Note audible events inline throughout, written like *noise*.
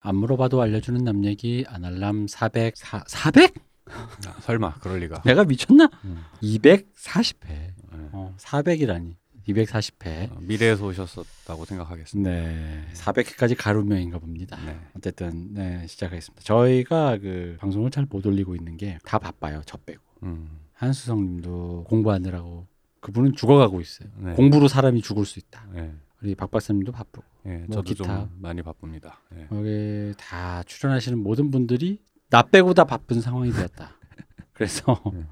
안 물어봐도 알려주는 남 얘기 아날람 400 사, 400? 아, 설마 그럴 리가. 내가 미쳤나? 음. 240회. 네. 어, 400이라니. 240회. 어, 미래에서 오셨었다고 생각하겠습니다. 네. 400회까지 가루명인가 봅니다. 네. 어쨌든 네, 시작하겠습니다. 저희가 그 방송을 잘 못 올리고 있는 게 다 바빠요. 저 빼고. 음. 한수성 님도 공부하느라고 그분은 죽어가고 있어요. 네. 공부로 사람이 죽을 수 있다. 네. 우리 박 박사님도 바쁘고. 네, 뭐 저도 기타. 좀 많이 바쁩니다. 네. 여기 다 출연하시는 모든 분들이 나 빼고 다 바쁜 상황이 되었다. *laughs* 그래서 네.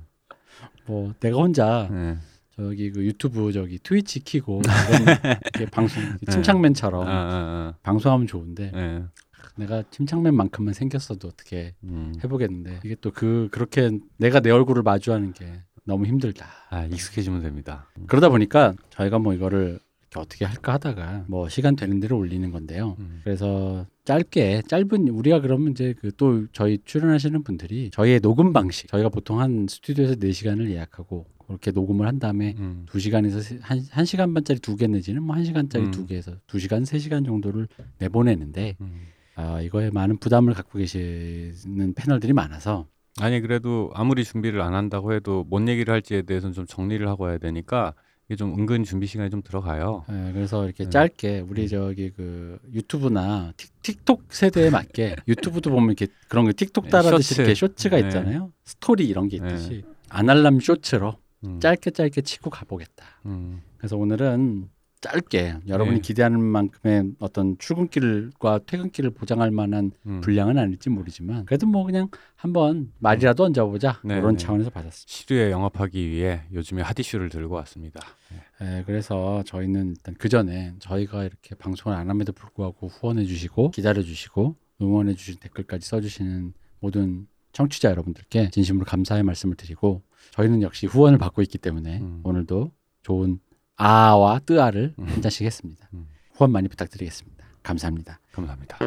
뭐 내가 혼자 네. 저기 그 유튜브 저기 트위치 키고 이런 *laughs* 방송 침착맨처럼 아, 아, 방송하면 좋은데 아. 네. 내가 침착맨만큼만 생겼어도 어떻게 음. 해보겠는데 이게 또 그 그렇게 내가 내 얼굴을 마주하는 게 너무 힘들다. 아, 익숙해지면 됩니다. 그러다 보니까 저희가 뭐 이거를 어떻게 할까 하다가 뭐 시간 되는 대로 올리는 건데요. 음. 그래서 짧게 짧은 우리가 그러면 이제 그 또 저희 출연하시는 분들이 저희의 녹음 방식 저희가 보통 한 스튜디오에서 4시간을 예약하고 그렇게 녹음을 한 다음에 음. 두시간에서 한, 한 시간 반짜리 두 개 내지는 뭐한 시간짜리 음. 두 개에서 두시간세 시간 정도를 내보내는데 음. 아, 이거에 많은 부담을 갖고 계시는 패널들이 많아서 아니 그래도 아무리 준비를 안 한다고 해도 뭔 얘기를 할지에 대해서는 좀 정리를 하고 해야 되니까 이게 좀 은근 준비 시간이 좀 들어가요. 예, 그래서 이렇게 네. 짧게 우리 저기 그 유튜브나 틱, 톡 세대에 맞게 *laughs* 유튜브도 보면 이렇게 그런 거 틱톡 네, 따라듯이 쇼츠. 이렇게 쇼츠가 네. 있잖아요. 스토리 이런 게 있듯이 아날람 쇼츠로 음. 짧게 짧게 치고 가보겠다. 음. 그래서 오늘은 짧게 여러분이 네. 기대하는 만큼의 어떤 출근길과 퇴근길을 보장할 만한 음. 분량은 아닐지 모르지만 그래도 뭐 그냥 한번 말이라도 얹어보자 네, 그런 네. 차원에서 받았습니다. 시류에 영업하기 위해 요즘에 핫 이슈를 들고 왔습니다. 예, 그래서 저희는 일단 그 전에 저희가 이렇게 방송을 안 함에도 불구하고 후원해 주시고 기다려 주시고 응원해 주신 댓글까지 써주시는 모든 청취자 여러분들께 진심으로 감사의 말씀을 드리고 저희는 역시 후원을 받고 있기 때문에 음. 오늘도 좋은 아와 뜨아를 음. 한 잔씩 했습니다. 음. 후원 많이 부탁드리겠습니다. 감사합니다. 감사합니다.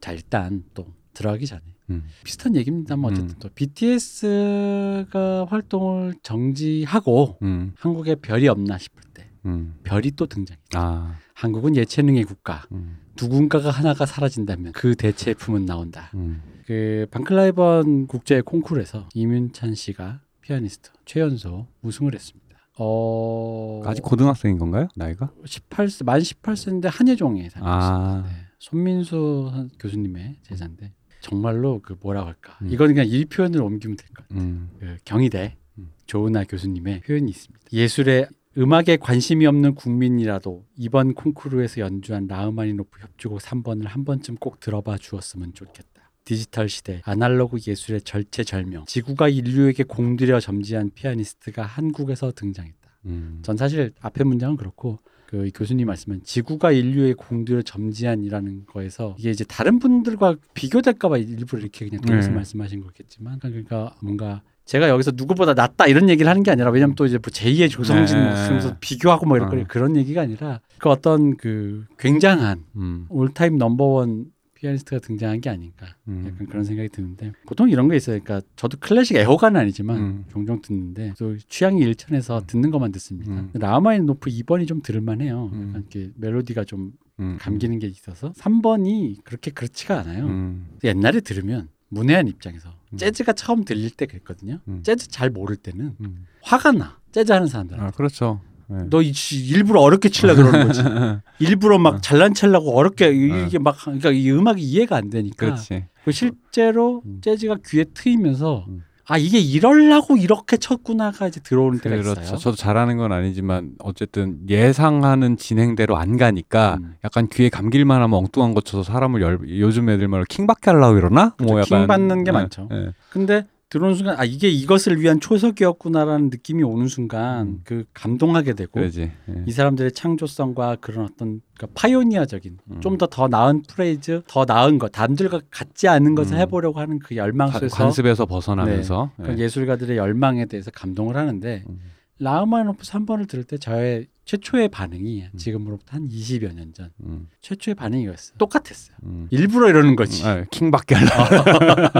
자 일단 또 들어가기 전에 음. 비슷한 얘기입니다만 어쨌든 음. 또 BTS가 활동을 정지하고 음. 한국에 별이 없나 싶을 때 음. 별이 또 등장했다. 아. 한국은 예체능의 국가. 음. 누군가가 하나가 사라진다면 그 대체품은 나온다. 음. 그 방클라이번 국제 콩쿠르에서 이윤찬 씨가 피아니스트 최연소 우승을 했습니다. 어 아직 고등학생인 건가요? 나이가? 18세 만 18세인데 한예종에 다니고 아. 있습니다. 네. 손민수 선- 교수님의 제자인데 정말로 그 뭐라고 할까? 음. 이거는 그냥 이 표현을 옮기면 될 것 같아요. 음. 그 경희대 음. 조은하 교수님의 표현이 있습니다. 예술에 음악에 관심이 없는 국민이라도 이번 콩쿠르에서 연주한 라흐마니노프 협주곡 3번을 한 번쯤 꼭 들어봐 주었으면 좋겠다. 디지털 시대, 아날로그 예술의 절체절명, 지구가 인류에게 공들여 점지한 피아니스트가 한국에서 등장했다. 음. 전 사실 앞에 문장은 그렇고 그이 교수님 말씀은 지구가 인류의 공들여 점지한이라는 거에서 이게 이제 다른 분들과 비교될까봐 일부러 이렇게 그냥 돌려서 네. 말씀하신 거겠지만 그러니까 뭔가 제가 여기서 누구보다 낫다 이런 얘기를 하는 게 아니라 왜냐면 또 이제 뭐 제2의 조성진 네. 뭐 그러면서 비교하고 뭐 이런 거 어. 그런 얘기가 아니라 그 어떤 그 굉장한 음. all-time number one 피아니스트가 등장한 게 아닌가 음. 약간 그런 생각이 드는데 보통 이런 게 있어요. 그러니까 저도 클래식 애호가는 아니지만 음. 종종 듣는데 또 취향이 일천해서 듣는 것만 듣습니다. 음. 라흐마니노프 2번이 좀 들을만해요. 음. 약간 이렇게 멜로디가 좀 음. 감기는 게 있어서 3번이 그렇게 그렇지가 않아요. 음. 옛날에 들으면 문외한 입장에서 음. 재즈가 처음 들릴 때 그랬거든요. 음. 재즈 잘 모를 때는 음. 화가 나. 재즈 하는 사람들. 아 그렇죠. 네. 너 이- 일부러 어렵게 치려 그러는 거지. *laughs* 일부러 막 잘난 체려고 어렵게 이- 이게 막 그러니까 이 음악이 이해가 안 되니까. 그 실제로 음. 재즈가 귀에 트이면서 음. 아 이게 이럴라고 이렇게 쳤구나가 이제 들어오는 때가 그렇죠. 있어요. 저도 잘하는 건 아니지만 어쨌든 예상하는 진행대로 안 가니까 음. 약간 귀에 감길만 하면 엉뚱한 거 쳐서 사람을 열, 요즘 애들 말로 킹받게 하려고 이러나? 뭐 그렇죠. 킹 받는 게 많죠. 예. 근데 들어오는 순간 아 이게 이것을 위한 초석이었구나라는 느낌이 오는 순간 음. 그 감동하게 되고. 예. 이 사람들의 창조성과 그런 어떤 그러니까 파이오니아적인 음. 좀더 더 나은 프레이즈, 더 나은 것, 남들과 같지 않은 것을 음. 해보려고 하는 그 열망 관- 속에서 관습에서 벗어나면서 그 예. 예술가들의 열망에 대해서 감동을 하는데 음. 라흐마니노프 3번을 들을 때 저의 최초의 반응이 음. 지금으로부터 한 20여 년 전 음, 최초의 반응이 었어요 똑같았어요. 음. 일부러 이러는 거지. 아, 킹받게 하려.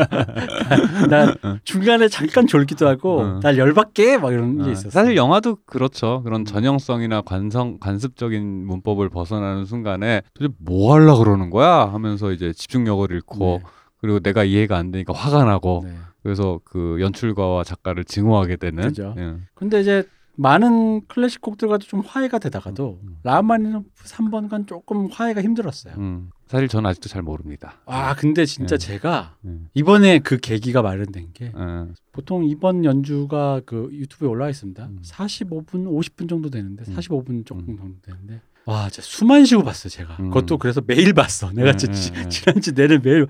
*laughs* 나 중간에 잠깐 졸기도 하고 어. 날 열받게 막 이런 게 아, 있었어. 사실 영화도 그렇죠. 그런 음. 전형성이나 관성 관습적인 문법을 벗어나는 순간에 도대체 뭐 하려 그러는 거야 하면서 이제 집중력을 잃고 그리고 내가 이해가 안 되니까 화가 나고 네. 네. 그래서 그 연출가와 작가를 증오하게 되는. 그죠. 예. 근데 이제 많은 클래식 곡들과도 좀 화해가 되다가도 음. 라흐마니노프 3번간 조금 화해가 힘들었어요. 음, 사실 저는 아직도 잘 모릅니다. 아 근데 진짜 네. 제가 예. 이번에 그 계기가 마련된 게 예. 보통 이번 연주가 그 유튜브에 올라와 있습니다. 음. 45분, 50분 정도 되는데 음. 45분 조금 음. 정도 되는데 와, 진짜 숨안 쉬고 봤어 제가. 음. 그것도 그래서 매일 봤어. 내가 음, 진짜 음, 음. 지난주 내내 매일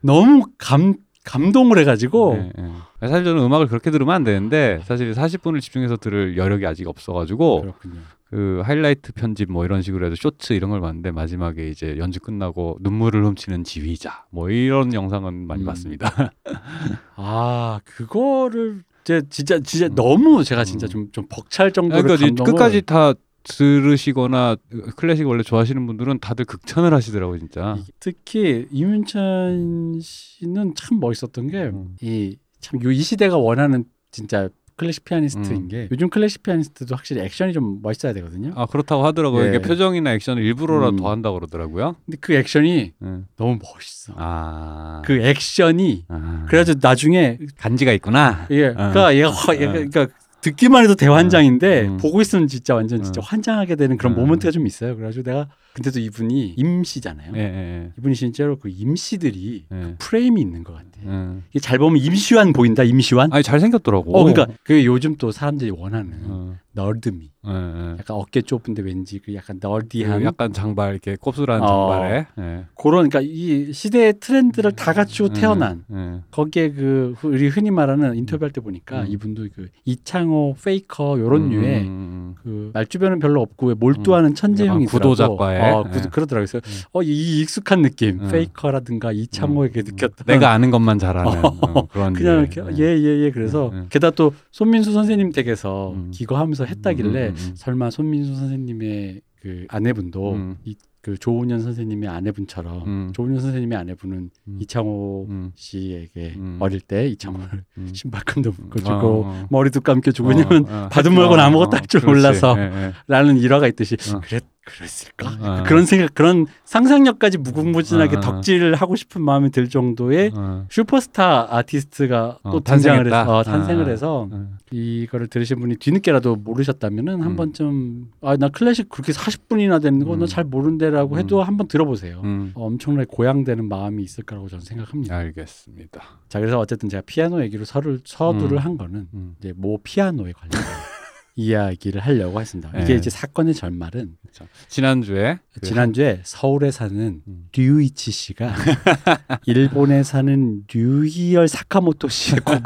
너무 감 감동을 해가지고 예, 예. 사실 저는 음악을 그렇게 들으면 안 되는데 사실 40분을 집중해서 들을 여력이 아직 없어가지고 그렇군요. 그 하이라이트 편집 뭐 이런 식으로 해서 쇼츠 이런 걸 봤는데 마지막에 이제 연주 끝나고 눈물을 훔치는 지휘자 뭐 이런 영상은 많이 음. 봤습니다. *laughs* 아 그거를 제 진짜 진짜 음. 너무 제가 진짜 음. 좀좀 벅찰 정도로 그러니까 감동을 끝까지 다 들으시거나 클래식 원래 좋아하시는 분들은 다들 극찬을 하시더라고요 진짜. 이- 특히 이문찬 씨는 참 멋있었던 게 음. 이참이 시대가 원하는 진짜 클래식 피아니스트인 음. 게 요즘 클래식 피아니스트도 확실히 액션이 좀 멋있어야 되거든요. 아 그렇다고 하더라고요. 예. 이게 표정이나 액션을 일부러라도 음. 더 한다고 그러더라고요. 근데 그 액션이 예. 너무 멋있어. 아, 그 액션이 아. 그래가지고 나중에 간지가 있구나. 예, 어. 그러니까 얘가 화- 어. 얘가 그러니까 듣기만 해도 대환장인데 음. 보고 있으면 진짜 완전 진짜 어. 환장하게 되는 그런 어. moment가 좀 있어요. 그래가지고 내가 근데도 이분이 임씨잖아요. 예, 예, 이분이 진짜로 그 임씨들이 예. 예. 프레임이 있는 것 같아. 예. 이게 잘 보면 임시완 보인다. 임시완. 아니 잘 생겼더라고. 어, 그러니까 그 요즘 또 사람들이 원하는 어, nerd미. 예, 예. 약간 어깨 좁은데 왠지 그 약간 nerdy한 그 약간 장발 이렇게 곱슬한 어. 장발에. 예. 그런 그러니까 이 시대의 트렌드를 다 갖추고 음, 태어난 예. 거기에 그 우리 흔히 말하는 인터뷰할 때 보니까 음. 이분도 그 이창호 페이커 요런 음, 류의 음, 음. 그 말 주변은 별로 없고 왜 몰두하는 천재형이 약간 구도자과의, 어, 예. 구, 그러더라고요. 그래서 어, 이 익숙한 느낌 음. 페이커라든가 이창호에게 느꼈던 내가 아는 것만 잘하는 *laughs* 어, 그런 그냥 류의, 이렇게 예예예 그래서 예, 예. 게다가 또 손민수 선생님 댁에서 음. 기거하면서 했다길래 음, 음, 음. 설마 손민수 선생님의 그 아내분도 음. 이, 그 조은현 선생님의 아내분처럼 음. 조은현 선생님의 아내분은 음. 이창호 음. 씨에게 음. 어릴 때 이창호를 음. *laughs* 신발끈도 묶어주고 어, 어. 머리도 감겨주고 어, 왜냐면 어. 받은 말고는 어, 아무것도 어, 할줄 그렇지. 몰라서 예, 예. 라는 일화가 있듯이 어. 그랬 그랬을까 어. 그런 생각 그런 상상력까지 무궁무진하게 어, 어. 덕질을 하고 싶은 마음이 들 정도의 어, 슈퍼스타 아티스트가 어, 또 등장을 탄생했다. 해서 어, 탄생을 어, 해서 어. 이거를 들으신 분이 뒤늦게라도 모르셨다면은 한 음. 번쯤 아 나 클래식 그렇게 40분이나 되는 거나 음. 잘 모른대라고 음. 해도 한번 들어보세요. 음. 어, 엄청나게 고양되는 마음이 있을 거라고 저는 생각합니다. 알겠습니다. 자 그래서 어쨌든 제가 피아노 얘기로 서를 서두를 음. 한 거는 음. 이제 모 피아노에 관련 *laughs* 이야기를 하려고 했습니다. 이게 네. 이제 사건의 절말은 그렇죠. 지난주에 그 지난주에 서울에 사는 음. 류이치 씨가 *laughs* 일본에 사는 류희열 사카모토 씨의 곡을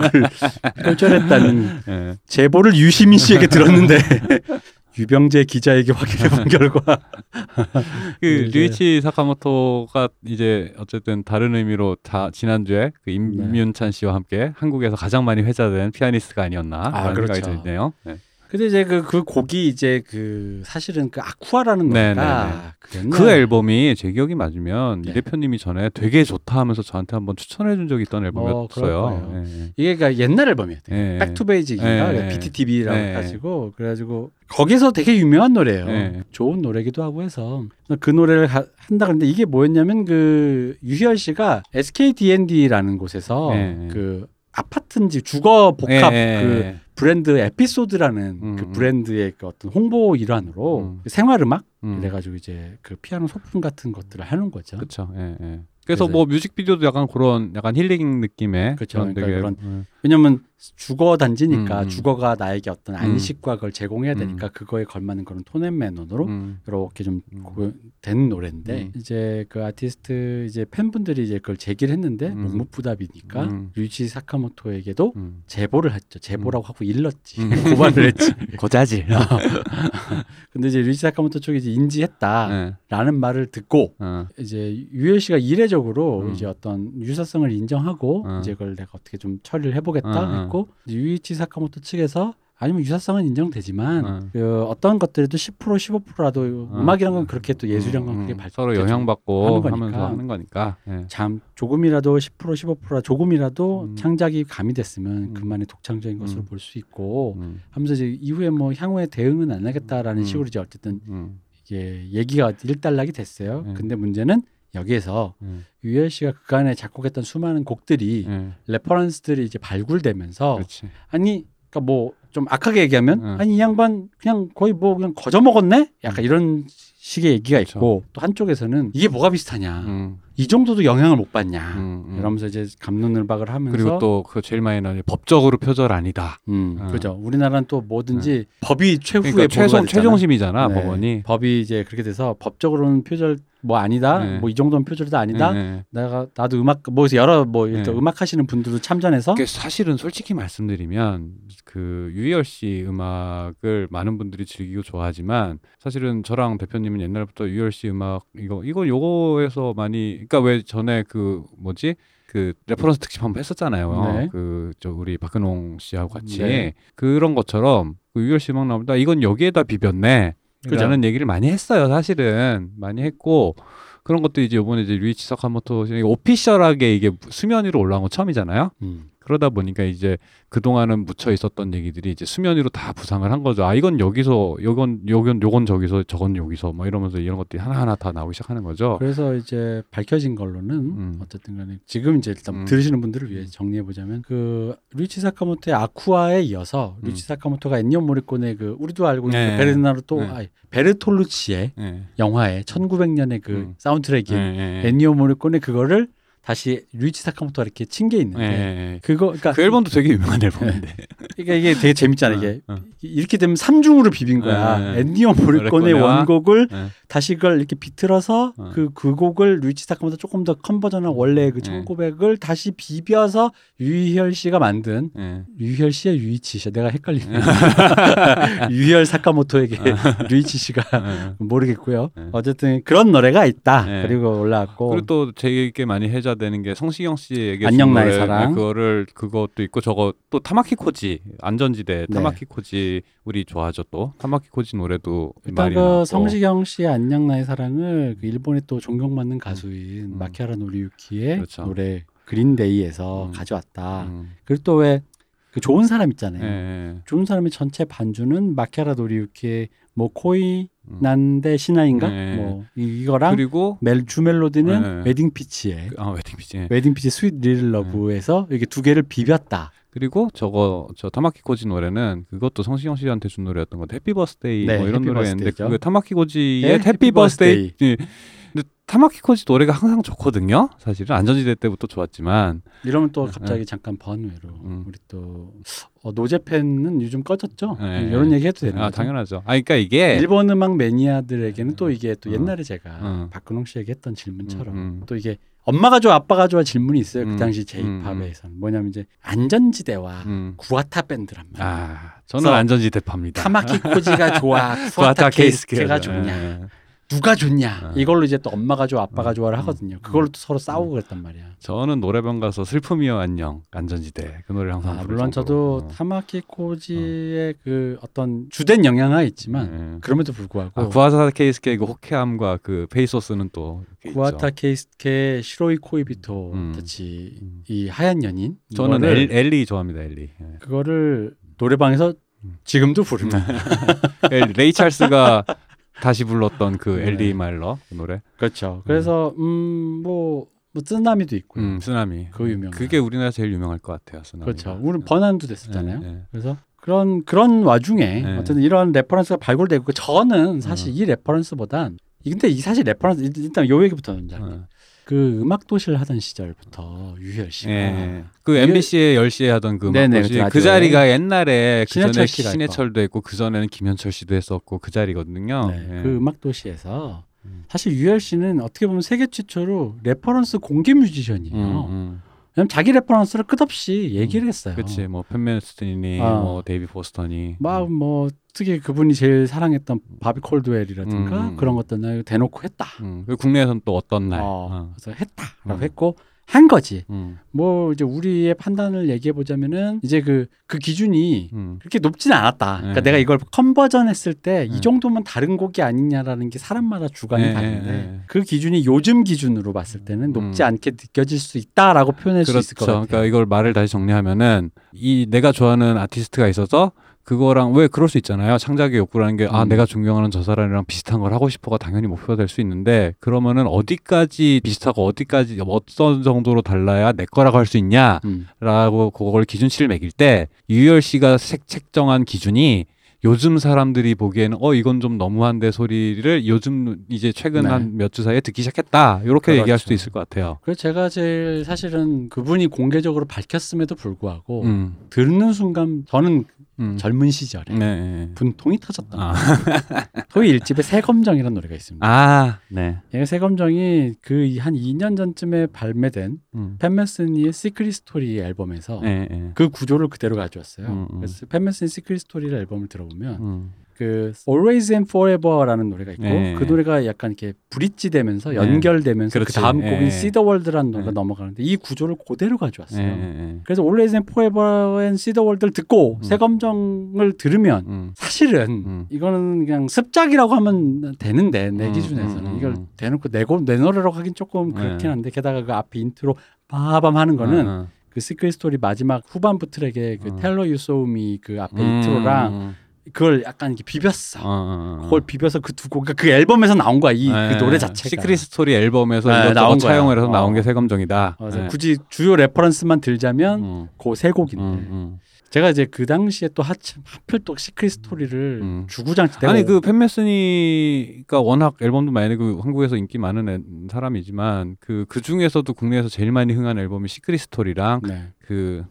*laughs* 표절했다는 예. 제보를 유시민 씨에게 들었는데 *laughs* 유병재 기자에게 확인해 본 결과 그 이제- 류이치 사카모토가 이제 어쨌든 다른 의미로 다 지난주에 그 임윤찬 씨와 함께 한국에서 가장 많이 회자된 피아니스트가 아니었나 아, 그런 생각이 그렇죠. 드네요. 네. 근데 이제 그, 그 곡이 이제 그 사실은 그 아쿠아라는 네, 노래가 그, 옛날- 그 앨범이 제 기억이 맞으면 네. 이 대표님이 전에 되게 좋다 하면서 저한테 한번 추천해 준 적이 있던 그럴 앨범이었어요. 예. 이게 그러니까 옛날 앨범이었대요. 예. 백투베이직인가 예, 예. BTTV라고 예. 해가지고 그래가지고 거기서 되게 유명한 노래예요. 예. 좋은 노래기도 하고 해서 그 노래를 하- 한다 그랬는데 이게 뭐였냐면 그 유희열 씨가 SK D&D라는 곳에서 예. 그 아파트인지 주거 복합 예, 예, 그 예. 브랜드 에피소드라는 음, 그 음. 브랜드의 그 어떤 홍보 일환으로 음. 생활 음악 음. 그래가지고 이제 그 피아노 소품 같은 것들을 하는 거죠. 그렇죠. 예, 예. 그래서 그래서- 뭐 뮤직비디오도 약간 그런 약간 힐링 느낌의 그쵸. 그런 그러니까 되게 그런 음, 왜냐면 주거 단지니까 음, 음. 주거가 나에게 어떤 음. 안식과 그걸 제공해야 음. 되니까 그거에 걸맞는 그런 톤앤 매너로 음, 이렇게 좀 음. 고- 된 노래인데 음. 이제 그 아티스트 이제 팬분들이 이제 그걸 제기를 했는데 음. 묵묵부답이니까 음. 류지 사카모토에게도 음. 제보를 했죠. 제보라고 하고 일렀지. 음. *laughs* 고발을 했지. *laughs* 고자질. *laughs* 근데 이제 류지 사카모토 쪽이 이제 인지했다라는 네. 말을 듣고 어. 이제 유열 씨가 이례적으로 음. 이제 어떤 유사성을 인정하고 어. 이제 그걸 내가 어떻게 좀 처리를 해보겠다 어, 어. 이제 유이치 사카모토 측에서 아니면 유사성은 인정되지만 음. 그 어떤 것들에도 10% 15%라도 음. 음악이란 건 그렇게 또 예술이란 건 음, 그렇게 음. 발 서로 하는 영향받고 거니까. 하면서 하는 거니까. 예. 참 조금이라도 10% 15% 조금이라도 음. 창작이 가미됐으면 음. 그만의 독창적인 것으로 음. 볼수 있고 음, 하면서 이제 이후에 뭐 향후에 대응은 안 하겠다라는 음. 식으로 이제 어쨌든 음, 이게 얘기가 일단락이 됐어요. 음. 근데 문제는 여기에서 음, 유희열 씨가 그간에 작곡했던 수많은 곡들이 예. reference들이 이제 발굴되면서 그렇지. 아니 그러니까 뭐 좀 악하게 얘기하면 응. 아니 이 양반 그냥 거의 뭐 그냥 거저 먹었네 약간 이런 식의 얘기가 그렇죠. 있고 또 한쪽에서는 이게 뭐가 비슷하냐 음, 이 정도도 영향을 못 받냐 음, 음. 이러면서 이제 갑론을박을 하면서 그리고 또 그 제일 많이 나오는 법적으로 표절 아니다. 음, 어. 그죠 우리나라는 또 뭐든지 법이 최후의 그러니까 최종 됐잖아. 최종심이잖아 네. 법원이. 법이 이제 그렇게 돼서 법적으로는 표절 뭐 아니다 네. 뭐이 정도는 표절도 아니다 예, 예. 내가 나도 음악 뭐 여러 뭐 네. 또 음악 하시는 분들도 참전해서 그게 사실은 솔직히 말씀드리면 그 유희열 씨 음악을 많은 분들이 즐기고 좋아하지만 사실은 저랑 대표님은 옛날부터 유희열 씨 음악 이거 이거 요거에서 많이 그러니까 왜 전에 그 뭐지 그 reference 특집 한번 했었잖아요. 네. 그저 우리 박근홍 씨하고 같이 네. 그런 것처럼 그 유희열 씨 음악 나오다 이건 여기에다 비볐네. 그죠. 라는 얘기를 많이 했어요. 사실은 많이 했고 그런 것도 이제 이번에 이제 류이치 사카모토 official하게 이게 수면 위로 올라온 건 처음이잖아요. 음. 그러다 보니까 이제 그동안은 묻혀 있었던 얘기들이 이제 수면 위로 다 부상을 한 거죠. 아 이건 여기서 요건 요건 요건 저기서 저건 여기서 뭐 이러면서 이런 것들이 하나하나 다 나오기 시작하는 거죠. 그래서 이제 밝혀진 걸로는 음. 어쨌든 간에 지금 이제 일단 음. 들으시는 분들을 위해 정리해 보자면 그 류이치 사카모토의 Aqua에 이어서 음. 류이치 사카모토가 엔니오 모리코네 그 우리도 알고 있는 네. 그 베르나르 또 네. 아니, 베르톨루치의 예. 영화에 1900년에 그 음. 사운드트랙인 예, 예. 엔니오 모리코네 그거를 다시 루이치 사카모토가 이렇게 친게 예, 있는데 예. 그거 그러니까 그 앨범도 되게 유명한 앨범인데. 이게, *laughs* 이게 되게 재밌잖아 이게 어, 어. 이렇게 되면 삼중으로 비빈 거야 네, 네. 모리코네 모리코네와- 원곡을 네. 다시 그걸 이렇게 비틀어서 어. 그, 그 곡을 루이치 사카모토 조금 더 컨버전한 원래 그 네. 1900을 다시 비벼서 유희열 씨가 만든 예. 유희열 씨야 유이치 씨야 내가 헷갈리네 *laughs* 유희열 사카모토에게 루이치 씨가 예. 모르겠고요 네. 어쨌든 그런 노래가 있다 네. 그리고 올라왔고 그리고 또 제일 많이 회자 되는 게 성시경 씨에게 안녕 준 나의 사랑. 그거를 그것도 있고 저거 또 타마키 코지 안전지대 네. 타마키 코지 우리 좋아하죠 또 타마키 코지 노래도 일단 그. 성시경 씨의 안녕 나의 사랑을 그 일본의 또 존경받는 가수인 음. 마키하라 노리유키의 그렇죠. 노래 Green Day에서 음. 가져왔다 음. 그리고 또 왜 그 좋은 사람 있잖아요 예, 예. 좋은 사람의 전체 반주는 마키하라 노리유키의 뭐 코이 음. 난데 시나인가 네. 뭐 이- 이거랑 그리고 멜 주 멜로디는 네. 웨딩 피치의 아 웨딩 피치 예. 웨딩 피치 스윗 리를 러브에서 이게 두 개를 비볐다. 그리고 저거 저 타마키 코지 노래는 그것도 성시경 씨한테 준 노래였던 것 Happy Birthday 네, 뭐 이런 Happy 노래였는데 Birthday죠. 그 타마키 코지의 네, Happy, Happy Birthday 타마키 코지 노래가 항상 좋거든요 사실은 안전지대 때부터 좋았지만 이러면 또 갑자기 잠깐 번외로 음. 우리 또 어, No Japan은 요즘 꺼졌죠. 네. 이런 얘기 해도 되는 아. 당연하죠 아 그러니까 이게 일본 음악 매니아들에게는 또 이게 또 어. 옛날에 제가 어. 박근홍 씨에게 했던 질문처럼 음, 음. 또 이게 엄마가 좋아 아빠가 좋아 질문이 있어요. 음, 그 당시 음, 제이팝에서는 뭐냐면 이제 안전지대와 음. 구아타 밴드란 말이에요. 아 저는 안전지대 팝니다 타마키 코지가 좋아, *laughs* 구아타 케이스케가 좋냐, 예. 누가 좋냐 어. 이걸로 이제 또 엄마가 좋아, 아빠가 음, 좋아를 음, 하거든요. 그걸로 또 서로 싸우고 그랬단 말이야. 저는 노래방 가서 슬픔이여 안녕 안전지대 그 노래를 항상 아, 물론 정도로. 저도 어. 타마키 코지의 그 어떤 주된 영향은 있지만 예. 그럼에도 불구하고 아, 쿠와타 케이스케 그 호쾌함과 그 페이소스는 또 쿠와타 있죠. 케이스케 시로이 코이비토 음. 같이 음. 이 하얀 연인 저는 엘, 엘리 좋아합니다 엘리 예. 그거를 노래방에서 음. 지금도 부릅니다. *laughs* 엘- 레이 찰스가 다시 불렀던 그 네. Ellie My Love 그 노래 그렇죠. 그래서 음뭐 뭐 쓰나미도 있고요. 음, 쓰나미 그 유명한. 그게 우리나라 제일 유명할 것 같아요 쓰나미 그렇죠. 우리 번안도 됐었잖아요. 예, 예. 그래서 그런 그런 와중에 네. 어쨌든 이런 reference가 발굴되고 저는 사실 음. 이 reference보단 이- 근데 이 사실 reference 일- 일단 요 얘기부터 먼저. 어. 그 음악 도시를 하던 시절부터 유희열 씨가 예. 그 MBC에 10시에 하던 그 네네, 음악도시 그렇죠. 그 자리가 옛날에 그 전에 신해철도 했고 그 전에는 김현철 씨도 했었고 그 자리거든요. 네, 예. 그 음악 도시에서 음. 사실 유희열 씨는 어떻게 보면 세계 최초로 reference 공개 뮤지션이에요. 음, 음. 왜냐면 자기 reference를 끝없이 얘기를 했어요. 그치 뭐 팬맨스틴이 아. 뭐 데이빗 포스터니 막 뭐 특히 그분이 제일 사랑했던 바비 콜드웰이라든가 음. 그런 것들 나 대놓고 했다. 음. 국내에서는 또 어떤 날 어, 어. 그래서 했다라고 음. 했고 한 거지. 음, 뭐 이제 우리의 판단을 얘기해 보자면은 이제 그그 기준이 음. 그렇게 높지는 않았다. 그러니까 네. 내가 이걸 컨버전 했을 때이 네. 정도면 다른 곡이 아니냐라는 게 사람마다 주관이 네, 다른데 네, 네. 그 기준이 요즘 기준으로 봤을 때는 높지 음. 않게 느껴질 수 있다라고 표현할 수 있을 것 그렇죠. 같아요. 그러니까 이걸 말을 다시 정리하면은 이 내가 좋아하는 아티스트가 있어서 그거랑 왜 그럴 수 있잖아요. 창작의 욕구라는 게 아 음. 내가 존경하는 저 사람이랑 비슷한 걸 하고 싶어가 당연히 목표가 될 수 있는데 그러면은 어디까지 비슷하고 어디까지 어떤 정도로 달라야 내 거라고 할 수 있냐 라고 음. 그걸 기준치를 매길 때 유열 씨가 색 책정한 기준이 요즘 사람들이 보기에는 어 이건 좀 너무한데 소리를 요즘 이제 최근 네. 한몇 주 사이에 듣기 시작했다 이렇게 그렇죠. 얘기할 수도 있을 것 같아요. 그래서 제가 제일 사실은 그분이 공개적으로 밝혔음에도 불구하고 음, 듣는 순간 저는 음. 젊은 시절에 네, 네. 분통이 터졌다. 아, 토이 일집에 세검정이라는 노래가 있습니다. 아, 네. 얘가 세검정이 그 한 2년 전쯤에 발매된 음. 팻 메스니의 Secret Story 앨범에서 네, 네. 그 구조를 그대로 가져왔어요. 음, 음. 그래서 팻 메스니 Secret Story 를 앨범을 들어보면 음. 그 Always and Forever라는 노래가 있고 네. 그 노래가 약간 이렇게 bridge 되면서 네. 연결되면서 그 그렇지. 다음 네. 곡인 See the World라는 노래가 네. 넘어가는데 이 구조를 그대로 가져왔어요. 네, 네, 네. 그래서 Always and Forever and See the World를 듣고 음. 세검정을 들으면 음. 사실은 음. 이거는 그냥 습작이라고 하면 되는데 내 음, 기준에서는 음, 음, 이걸 음. 대놓고 내, 곡, 내 노래라고 하긴 조금 네. 그렇긴 한데 게다가 그 앞에 인트로 빠밤 하는 거는 어, 어. 그 Secret Story 마지막 후반부 트랙에 그 어. Tell Her You Saw Me 그 앞에 음, intro랑 음, 그걸 약간 이렇게 비볐어. 어, 어, 어. 그걸 비벼서 그 두 곡, 그러니까 그 앨범에서 나온 거야. 이그 네. 노래 자체가. Secret Story 앨범에서 네, 나온. 차용을 해서 나온 어. 게 세 곡 정도다. 어, 그래서 네. 굳이 주요 reference만 들자면 음, 그 세 곡인데 음, 음. 제가 이제 그 당시에 또 하필, 하필 또 Secret Story를 음. 주구장창 아니 그 팻 메스니가 워낙 앨범도 많이 내고 한국에서 인기 많은 애- 사람이지만 그그 중에서도 국내에서 제일 많이 흥한 앨범이 Secret Story랑 네. 그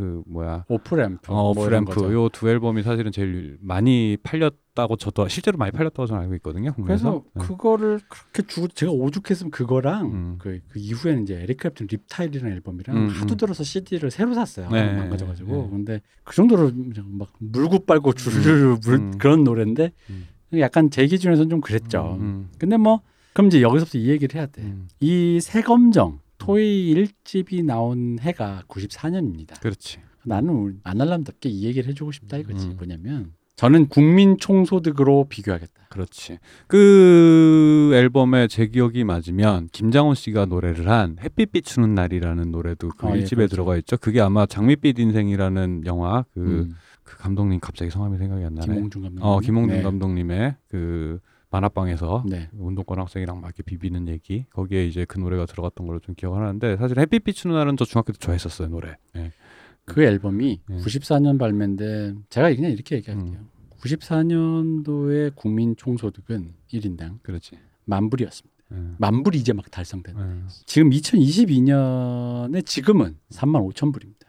그 뭐야 Offramp 어, 뭐 이런 Offramp 거죠. 요두 앨범이 사실은 제일 많이 팔렸다고 저도 실제로 많이 팔렸다고 저는 알고 있거든요. 그래서 국내에서. 네. 그거를 그렇게 주고 제가 오죽했으면 그거랑 음. 그, 그 이후에는 이제 에릭 클랩튼 Reptile이라는 앨범이랑 음, 하도 음. 들어서 CD를 새로 샀어요. 네, 망가져가지고 네. 근데 그 정도로 막 물고 빨고 주르르 물 음. 그런 노래인데 음. 약간 제 기준에서는 좀 그랬죠. 음, 근데 뭐 그럼 이제 여기서부터 이 얘기를 해야 돼. 음. 이 새검정 토이 1집이 나온 해가 94년입니다. 그렇지. 나는 아날람답게 이 얘기를 해주고 싶다 이거지. 음. 뭐냐면 저는 국민 총소득으로 비교하겠다. 그렇지. 그 앨범에 제 기억이 맞으면 김장훈 씨가 노래를 한 햇빛 비추는 날이라는 노래도 그 아, 예, 1집에 그렇죠. 들어가 있죠. 그게 아마 장밋빛 인생이라는 영화 그, 음. 그 감독님 갑자기 성함이 생각이 안 나네. 김홍준 감독. 어, 김홍준 네. 감독님의 그 만화방에서 네. 운동권 학생이랑 막 이렇게 비비는 얘기 거기에 이제 그 노래가 들어갔던 걸로 좀 기억하는데 사실 햇빛 비추는 날은 저 중학교 때 좋아했었어요 노래. 네. 그 앨범이 네. 94년 발매인데 제가 그냥 이렇게 얘기할게요. 음. 94년도의 국민 총소득은 1인당 그렇지. 만 불이었습니다. 네. 만 불이 이제 막 달성된. 네. 지금 2022년에 지금은 3만 5천 불입니다.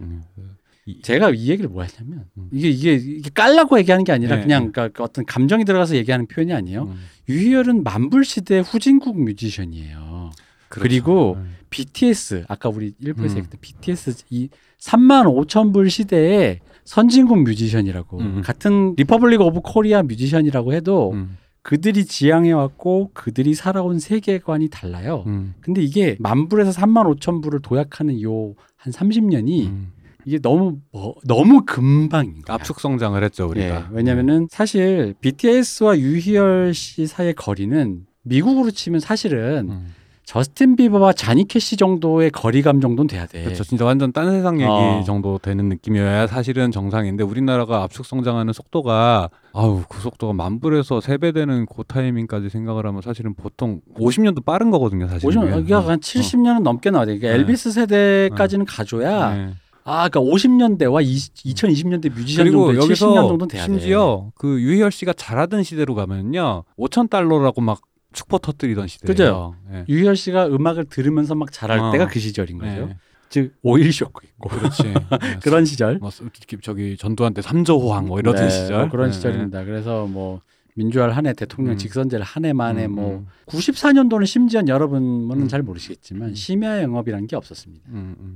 음. 이- 제가 이 얘기를 뭐 했냐면 음. 이게 이게 이게 깔라고 얘기하는 게 아니라 네, 그냥 네. 그러니까 어떤 감정이 들어가서 얘기하는 표현이 아니에요. 음. 유희열은 만불 시대 후진국 뮤지션이에요. 그렇죠. 그리고 네. BTS 아까 우리 일부에서 음. 얘기했던 BTS 이 3만 5천 불 시대에 선진국 뮤지션이라고 음. 같은 Republic of Korea 뮤지션이라고 해도 음. 그들이 지향해 왔고 그들이 살아온 세계관이 달라요. 음. 근데 이게 만 불에서 3만 5천 불을 도약하는 요 한 30년이 음. 이게 너무 뭐, 너무 금방인 거야. 압축 성장을 했죠 우리가. 예, 왜냐면은 사실 BTS와 유희열 씨 사이의 거리는 미국으로 치면 사실은 음. 저스틴 비버와 자니 캐시 정도의 거리감 정도는 돼야 돼. 그렇죠. 진짜 완전 딴 세상 얘기 어. 정도 되는 느낌이어야 사실은 정상인데 우리나라가 압축 성장하는 속도가 아우 그 속도가 만불에서 세 배 되는 그 타이밍까지 생각을 하면 사실은 보통 50년도 빠른 거거든요, 사실. 오션 여기가 한 70년은 넘게 나와야 돼. 그러니까 네. 엘비스 세대까지는 가줘야 네. 아, 그러니까 50년대와 2020년대 뮤지션 그리고 정도 70년 여기서 정도는 돼야 돼. 심지어 그 유희열 씨가 잘하던 시대로 가면요 5천 달러라고 막 축포 터뜨리던 시대예요. 그죠? 예. 유희열 씨가 음악을 들으면서 막 잘할 어. 때가 그 시절인 거죠. 네. 즉 오일 쇼크 있고 그렇지. 네. *laughs* 그런 시절. 뭐 수- 저기 전두환 때 삼조호황 뭐 이러던 네, 시절. 뭐 그런 네, 시절입니다. 그래서 뭐 민주화를 한 해 대통령 음. 직선제를 한 해 만에 음, 뭐 음. 94년도는 심지어 여러분은 음. 잘 모르시겠지만 음. 심야 영업이라는 게 없었습니다.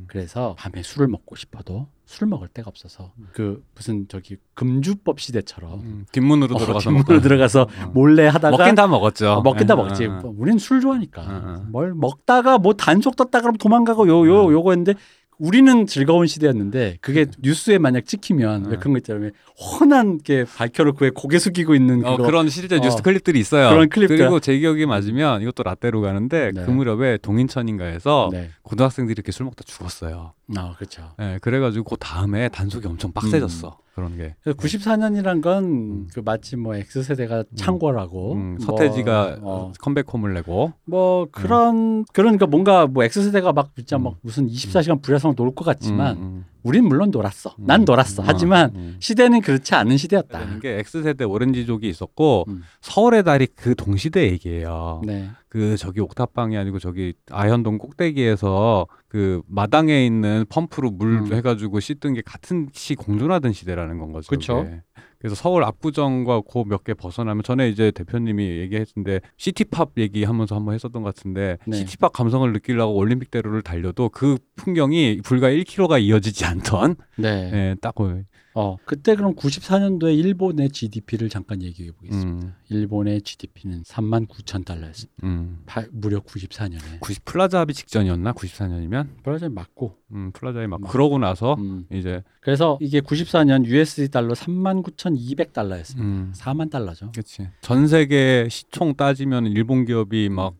그래서 밤에 술을 먹고 싶어도 술 먹을 데가 없어서 음. 그 무슨 저기 금주법 시대처럼 음, 뒷문으로 어, 들어가서 뒷문으로. 들어가서 어. 몰래 하다가 먹긴 다 먹었죠. 어, 먹긴 다 예, 먹지. 어, 어. 뭐 우린 술 좋아하니까. 어, 어. 뭘 먹다가 뭐 단속 떴다 그러면 도망가고 요요 어. 요거 했는데 우리는 즐거운 시대였는데 그게 뉴스에 만약 찍히면 왜 어. 그런 거 있잖아요. 왜 훤한 게 밝혀놓고 왜 고개 숙이고 있는 어, 그런 실제 뉴스 어. 클립들이 있어요. 그런 클립들. 그리고 제 기억이 맞으면 이것도 라떼로 가는데 네. 그 무렵에 동인천인가에서 네. 고등학생들이 이렇게 술 먹다 죽었어요. 아 그렇죠. 예, 그래가지고 그 다음에 단속이 엄청 빡세졌어. 그런 게. 94년이란 건 음. 그 마치 뭐 X 세대가 창궐하고 음, 뭐, 서태지가 어, 컴백홈을 내고 뭐 그런 그러니까 뭔가 뭐 X 세대가 막 진짜 음. 막 무슨 24시간 불야성 놀 것 같지만 음, 음, 우린 물론 놀았어. 음. 난 놀았어. 음, 하지만 음. 시대는 그렇지 않은 시대였다. 되는 게 X세대 오렌지족이 있었고 음. 서울의 달이 그 동시대 얘기예요. 네. 그 저기 옥탑방이 아니고 저기 아현동 꼭대기에서 그 마당에 있는 펌프로 물 음. 해가지고 씻던 게 같은 시 공존하던 시대라는 건 거죠. 그게. 그래서 서울 압구정과 그 몇 개 벗어나면 전에 이제 대표님이 얘기했는데 city pop 얘기하면서 한번 했었던 것 같은데 네. city pop 감성을 느끼려고 올림픽대로를 달려도 그 풍경이 불과 1km가 이어지지 않던 네. 예, 딱 그, 어 그때 그럼 94년도에 일본의 GDP를 잠깐 얘기해 보겠습니다. 음, 일본의 GDP는 3만 9천 달러였습니다. 음. 파- 무려 94년에 90 플라자 합의 직전이었나? 94년이면? 브라질 맞고. 음, 플라자에 막 막- 그러고 나서 음. 이제 그래서 이게 94년 USD 달러 3만 9,200 달러였습니다. 음, 4만 달러죠. 그렇지. 전 세계 시총 따지면 일본 기업이 막막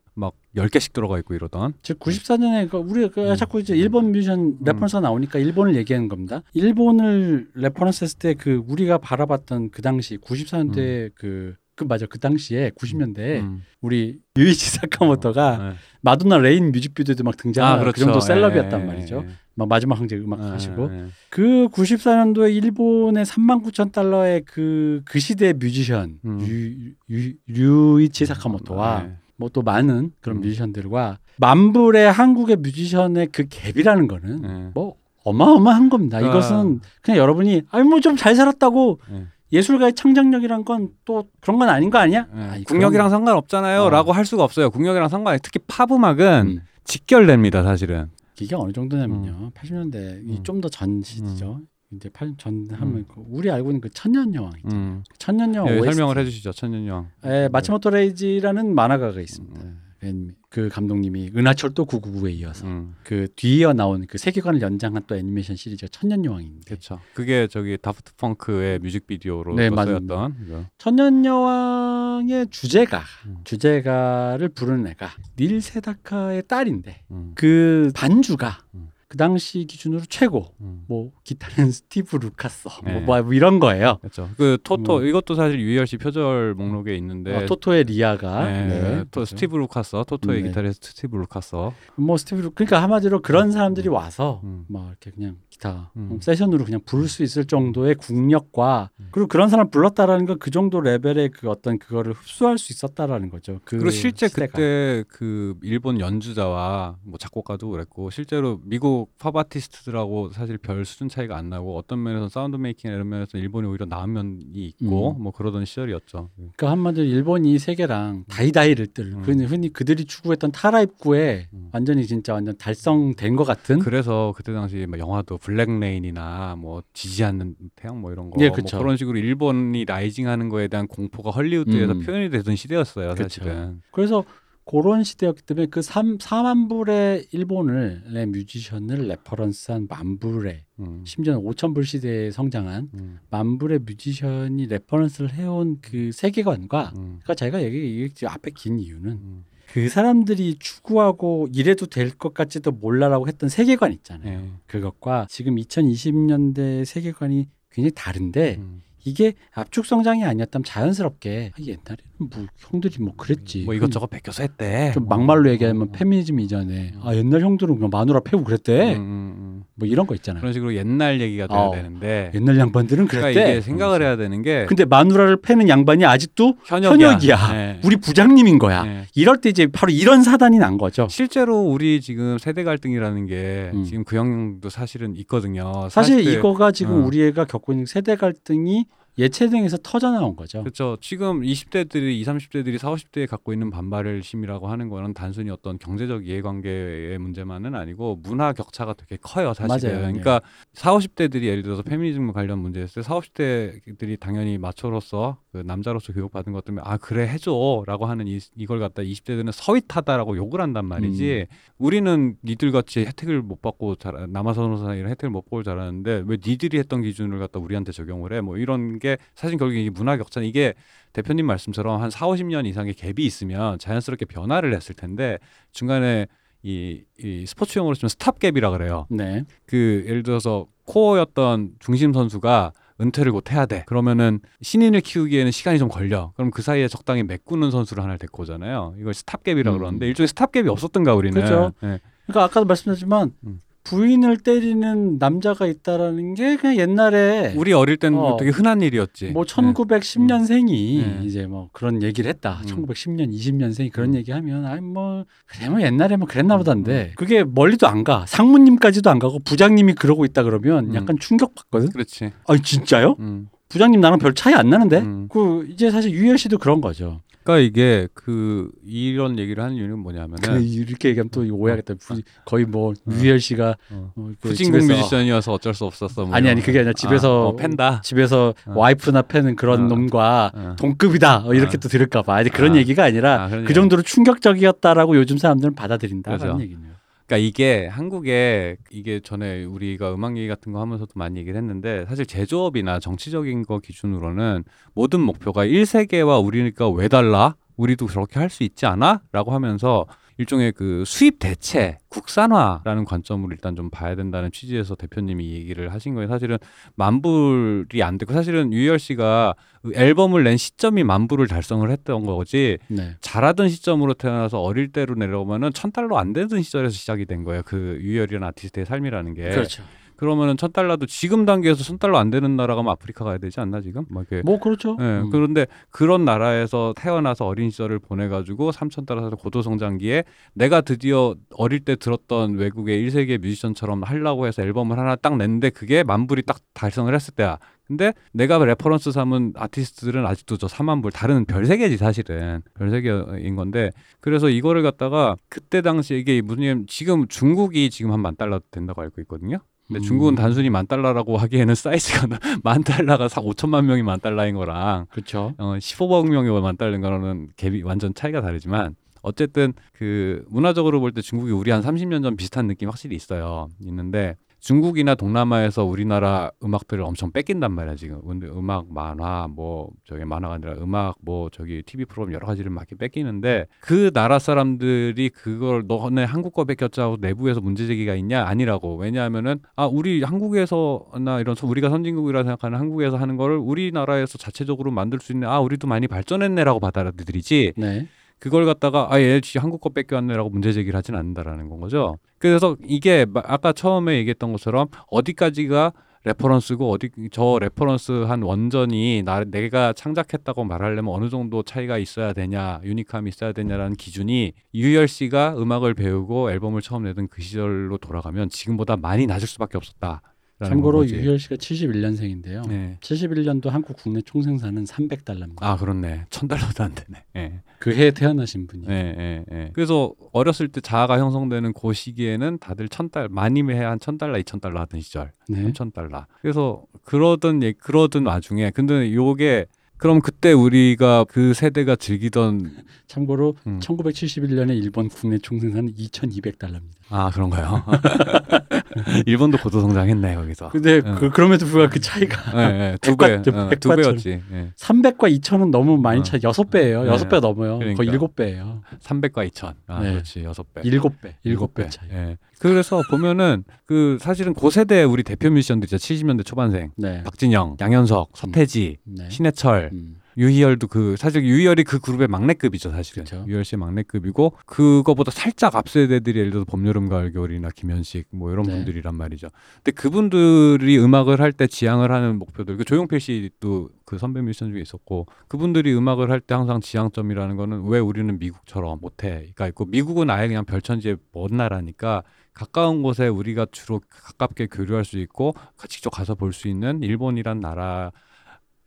10개씩 들어가 있고 이러던. 즉 94년에 그 우리 그 음. 자꾸 이제 일본 뮤지션 reference가 나오니까 일본을 얘기하는 겁니다. 일본을 reference 했을 때 그 우리가 바라봤던 그 당시 94년대 그, 그 맞아 그 당시에 90년대에 음. 우리 유이치 사카모토가 네. 마돈나 Rain 뮤직비디오도 막 등장하고 그 정도 셀럽이었단 예, 말이죠. 예, 막 마지막 황제 음악 예. 하시고 예, 예. 그 94년도에 일본의 3만 9천 달러의 그, 그 시대의 뮤지션 음. 유, 유, 류이치 사카모토와 예. 뭐 또 많은 그런 음. 뮤지션들과 만불의 한국의 뮤지션의 그 갭이라는 거는 예. 뭐 어마어마한 겁니다. 아. 이것은 그냥 여러분이 아니 뭐 좀 잘 살았다고 예. 예술가의 창작력이란 건 또 그런 건 아닌 거 아니야? 예. 아니, 국력이랑 그런- 상관없잖아요.라고 할 수가 없어요. 국력이랑 상관이 특히 팝 음악은 음. 직결됩니다, 사실은. 이게 어느 정도냐면요. 80년대 음. 좀더 전 시죠. 이제 80전 하면 그 우리 알고 있는 그 천년 여왕 있죠. 음. 천년 여왕 예, OST. 설명을 해주시죠, 천년 여왕. 예, 마츠모토 레이지라는 만화가가 있습니다. 음. 그- 그 감독님이 은하철도 999에 이어서 음. 그 뒤이어 나온 그 세계관을 연장한 또 애니메이션 시리즈가 천년 여왕인데 그렇죠. 그게 저기 다프트 펑크의 뮤직비디오로 네. 쓰였던 이거. 천년 여왕의 주제가 음. 주제가를 부르는 애가 닐 세다카의 딸인데 음. 그 반주가 음. 그 당시 기준으로 최고 음. 뭐 기타는 *laughs* 스티브 루카서 네. 뭐, 뭐 이런 거예요. 그렇죠. 그 토토 뭐. 이것도 사실 유희열 씨 표절 목록에 있는데 어, 토토의 Lea가 네, 네, 또 그렇죠. 스티브 루카서 토토의 네. 기타리스트 스티브 루카서 뭐 스티브 루 그러니까 한마디로 그런 사람들이 와서 음. 막 이렇게 그냥 기타 음. 세션으로 그냥 부를 수 있을 정도의 국력과 음. 그리고 그런 사람 불렀다라는 건 그 정도 레벨의 그 어떤 그거를 흡수할 수 있었다라는 거죠. 그 그리고 실제 시대가. 그때 그 일본 연주자와 뭐 작곡가도 그랬고 실제로 미국 팝 아티스트들하고 사실 별 수준 차이가 안 나고 어떤 면에서 sound making 이런 면에서 일본이 오히려 나은 면이 있고 음. 뭐 그러던 시절이었죠. 그러니까 한마디로 일본이 세계랑 다이다이를 뜰 음. 흔히, 그들이 추구했던 탈아 입구에 음. 완전히 진짜 완전 달성된 것 같은 그래서 그때 당시 막 영화도 Black Rain이나 뭐 지지 않는 태양 뭐 이런 거 예, 뭐 그쵸. 그런 식으로 일본이 rising하는 거에 대한 공포가 헐리우드에서 음. 표현이 되던 시대였어요, 그쵸. 사실은. 그래서 그런 시대였기 때문에 그 3, 4만 불의 일본을 내 뮤지션을 reference한 만 불의 음. 심지어는 5천 불 시대에 성장한 음. 만 불의 뮤지션이 reference를 해온 그 세계관과 음. 그러니까 제가 얘기 이게 앞에 긴 이유는 음. 그 사람들이 추구하고 이래도 될 것 같지도 몰라라고 했던 세계관 있잖아요. 예. 그것과 지금 2020년대 세계관이 굉장히 다른데 음. 이게 압축 성장이 아니었다면 자연스럽게 아, 옛날에는 뭐 형들이 뭐 그랬지. 뭐 이것저것 베껴서 했대. 좀 막말로 어. 얘기하면 페미니즘 이전에 아 옛날 형들은 그냥 마누라 패고 그랬대. 음, 음, 음. 뭐 이런 거 있잖아요. 그런 식으로 옛날 얘기가 돼야 어. 되는데 옛날 양반들은 그러니까 그랬대. 이게 생각을 해야 되는 게 근데 마누라를 패는 양반이 아직도 현역이야. 현역이야. 네. 우리 부장님인 거야. 네. 이럴 때 이제 바로 이런 사단이 난 거죠. 실제로 우리 지금 세대 갈등이라는 게 음. 지금 그 영향도 사실은 있거든요. 사실 40대 이거가 지금 어. 우리 애가 겪고 있는 세대 갈등이 예체능에서 터져 나온 거죠. 그렇죠. 지금 20대들이 20, 30대들이 40, 50대에 갖고 있는 반발을 심이라고 하는 거는 단순히 어떤 경제적 이해관계의 문제만은 아니고 문화 격차가 되게 커요, 사실은. 맞아요. 그러니까 40, 50대들이 예를 들어서 페미니즘 관련 문제였을 때 40, 50대들이 당연히 마초로서 그 남자로서 교육받은 것 때문에 아 그래 해 줘라고 하는 이, 이걸 갖다 20대들은 서윗하다라고 욕을 한단 말이지. 음. 우리는 니들 같이 혜택을 못 받고 잘 남아선호사 이런 혜택을 못 보고 자라는데 왜 니들이 했던 기준을 갖다 우리한테 적용을 해? 뭐 이런 게 사실 결국 이 문화 격차는 이게 대표님 말씀처럼 한 4, 50년 이상의 갭이 있으면 자연스럽게 변화를 했을 텐데 중간에 이, 이 스포츠 용어로 치면 stop gap이라 그래요. 네. 그 예를 들어서 core였던 중심 선수가 은퇴를 곧 해야 돼. 그러면은 신인을 키우기에는 시간이 좀 걸려. 그럼 그 사이에 적당히 메꾸는 선수를 하나 데리고 오잖아요. 이걸 stop gap이라 음. 그러는데 일종의 stop gap이 없었던가 우리는. 그렇죠. 네. 그러니까 아까도 말씀드렸지만 음. 부인을 때리는 남자가 있다라는 게 그냥 옛날에 우리 어릴 때는 어. 되게 흔한 일이었지. 뭐 네. 1910년생이 음. 이제 뭐 그런 얘기를 했다. 음. 1910년, 20년생이 그런 음. 얘기하면 아니 뭐 그래 뭐 옛날에 뭐 그랬나 보다인데 음. 그게 멀리도 안 가. 상무님까지도 안 가고 부장님이 그러고 있다 그러면 음. 약간 충격 받거든. 그렇지. 아니 진짜요? 음. 부장님 나랑 별 차이 안 나는데? 음. 그 이제 사실 유희열 씨도 그런 거죠. 그러니까 이게 그 이런 얘기를 하는 이유는 그 뭐냐면은 이렇게 얘기하면 또 오해하겠다. 부- 거의 뭐 어. 유열 씨가 어. 어, 그 후진국 집에서- 뮤지션이어서 어쩔 수 없었어. 뭐 아니 아니 거. 그게 아니라 집에서 아, 어, 팬다. 집에서 어. 와이프나 패는 그런 어. 놈과 어. 동급이다 어, 이렇게 어. 또 들을까 봐 아니 그런 아. 얘기가 아니라 아, 그런 그 정도로 충격적이었다라고 요즘 사람들은 받아들인다라는 그렇죠. 얘기네요. 그러니까 이게 한국에 이게 전에 우리가 음악 얘기 같은 거 하면서도 많이 얘기를 했는데 사실 제조업이나 정치적인 거 기준으로는 모든 목표가 1세계와 우리니까 왜 달라? 우리도 저렇게 할 수 있지 않아? 라고 하면서 일종의 그 수입 대체, 국산화라는 관점으로 일단 좀 봐야 된다는 취지에서 대표님이 이 얘기를 하신 거예요. 사실은 만불이 안 되고 사실은 유열 씨가 그 앨범을 낸 시점이 만불을 달성을 했던 거지 네. 잘하던 시점으로 태어나서 어릴 때로 내려오면은 천 달러 안 되던 시절에서 시작이 된 거예요. 그 유열이라는 아티스트의 삶이라는 게. 그렇죠. 그러면은 천 달러도 지금 단계에서 천 달러 안 되는 나라가 면 아프리카 가야 되지 않나 지금? 막 이렇게. 뭐 그렇죠. 예, 음. 그런데 그런 나라에서 태어나서 어린 시절을 보내가지고 삼천 달러 고도 성장기에 내가 드디어 어릴 때 들었던 외국의 일세계 뮤지션처럼 하려고 해서 앨범을 하나 딱 냈는데 그게 만불이 딱 달성을 했을 때야. 근데 내가 reference 삼은 아티스트들은 아직도 저 4만 불 다른 별 세계지 사실은 별 세계인 건데 그래서 이거를 갖다가 그때 당시 이게 무슨 지금 중국이 지금 한 만 달러 된다고 알고 있거든요. 근데 음. 중국은 단순히 만 달러라고 *laughs* 하기에는 사이즈가 *laughs* 만 달러가 사 5천만 명이 만 달러인 거랑 그렇죠. 어 15억 명이 만 달러인 거는 갭이 완전 차이가 다르지만 어쨌든 그 문화적으로 볼 때 중국이 우리 한 30년 전 비슷한 느낌 확실히 있어요. 있는데 중국이나 동남아에서 우리나라 음악들을 엄청 뺏긴단 말이야 지금. 음악, 만화, 뭐 저기 만화가 아니라 음악, 뭐 저기 TV 프로그램 여러 가지를 막 이렇게 뺏기는데 그 나라 사람들이 그걸 너네 한국 거 뺏겼자고 내부에서 문제 제기가 있냐 아니라고. 왜냐하면은 아 우리 한국에서나 이런 서- 우리가 선진국이라 생각하는 한국에서 하는 거를 우리나라에서 자체적으로 만들 수 있는 아 우리도 많이 발전했네라고 받아들이지. 네. 그걸 갖다가 아얘 한국 거 베껴왔네라고 문제 제기를 하진 않는다라는 건 거죠. 그래서 이게 마- 아까 처음에 얘기했던 것처럼 어디까지가 reference고 어디 저 reference 한 원전이 나 내가 창작했다고 말하려면 어느 정도 차이가 있어야 되냐 unique함이 있어야 되냐라는 기준이 유희열 씨가 음악을 배우고 앨범을 처음 내던 그 시절로 돌아가면 지금보다 많이 낮을 수밖에 없었다. 참고로 유희열 씨가 71년생인데요. 네. 71년도 한국 국내 총생산은 300달러입니다. 아 그렇네. 천 달러도 안 되네. 예. 그 해에 태어나신 분이. 예, 예, 예. 그래서 어렸을 때 자아가 형성되는 그 시기에는 다들 천 달, 많이면 해한 천 달러, 이천 달러 하던 시절, 네. 삼천 달러. 그래서 그러던 얘 그러던 와중에 근데 요게 그럼 그때 우리가 그 세대가 즐기던 참고로 음. 1971년에 일본 국내 총생산은 2,200달러입니다. 아 그런가요? *laughs* 일본도 고도 성장했네 거기서. 근데 어. 그, 그럼에도 불구하고 그 차이가 예, 예, 두 배, 어, 두. 배였지. 예. 300과 2,000은 너무 많이 어. 차. 여섯 배예요. 네. 여섯 배 넘어요. 그러니까. 거의 일곱 배예요. 300과 2천. 아, 네. 그렇지. 여섯 배. 일곱 배. 일곱 배 차이. 예. 그래서 보면은 그 사실은 그 세대 우리 대표 뮤지션들 있죠. 70년대 초반생. 네. 박진영, 양현석, 서태지, 네. 신해철, 음. 유희열도 그 사실 유희열이 그 그룹의 막내급이죠 사실은 그쵸. 유희열 씨의 막내급이고 그거보다 살짝 앞서 세대들이 예를 들어서 봄 여름 가을 겨울이나 김현식 뭐 이런 네. 분들이란 말이죠. 근데 그분들이 음악을 할 때 지향을 하는 목표들 그 조용필 씨도 그 선배 뮤지션 중에 있었고 그분들이 음악을 할 때 항상 지향점이라는 거는 왜 우리는 미국처럼 못해가 있고 미국은 아예 그냥 별천지의 먼 나라니까 가까운 곳에 우리가 주로 가깝게 교류할 수 있고 직접 가서 볼 수 있는 일본이란 나라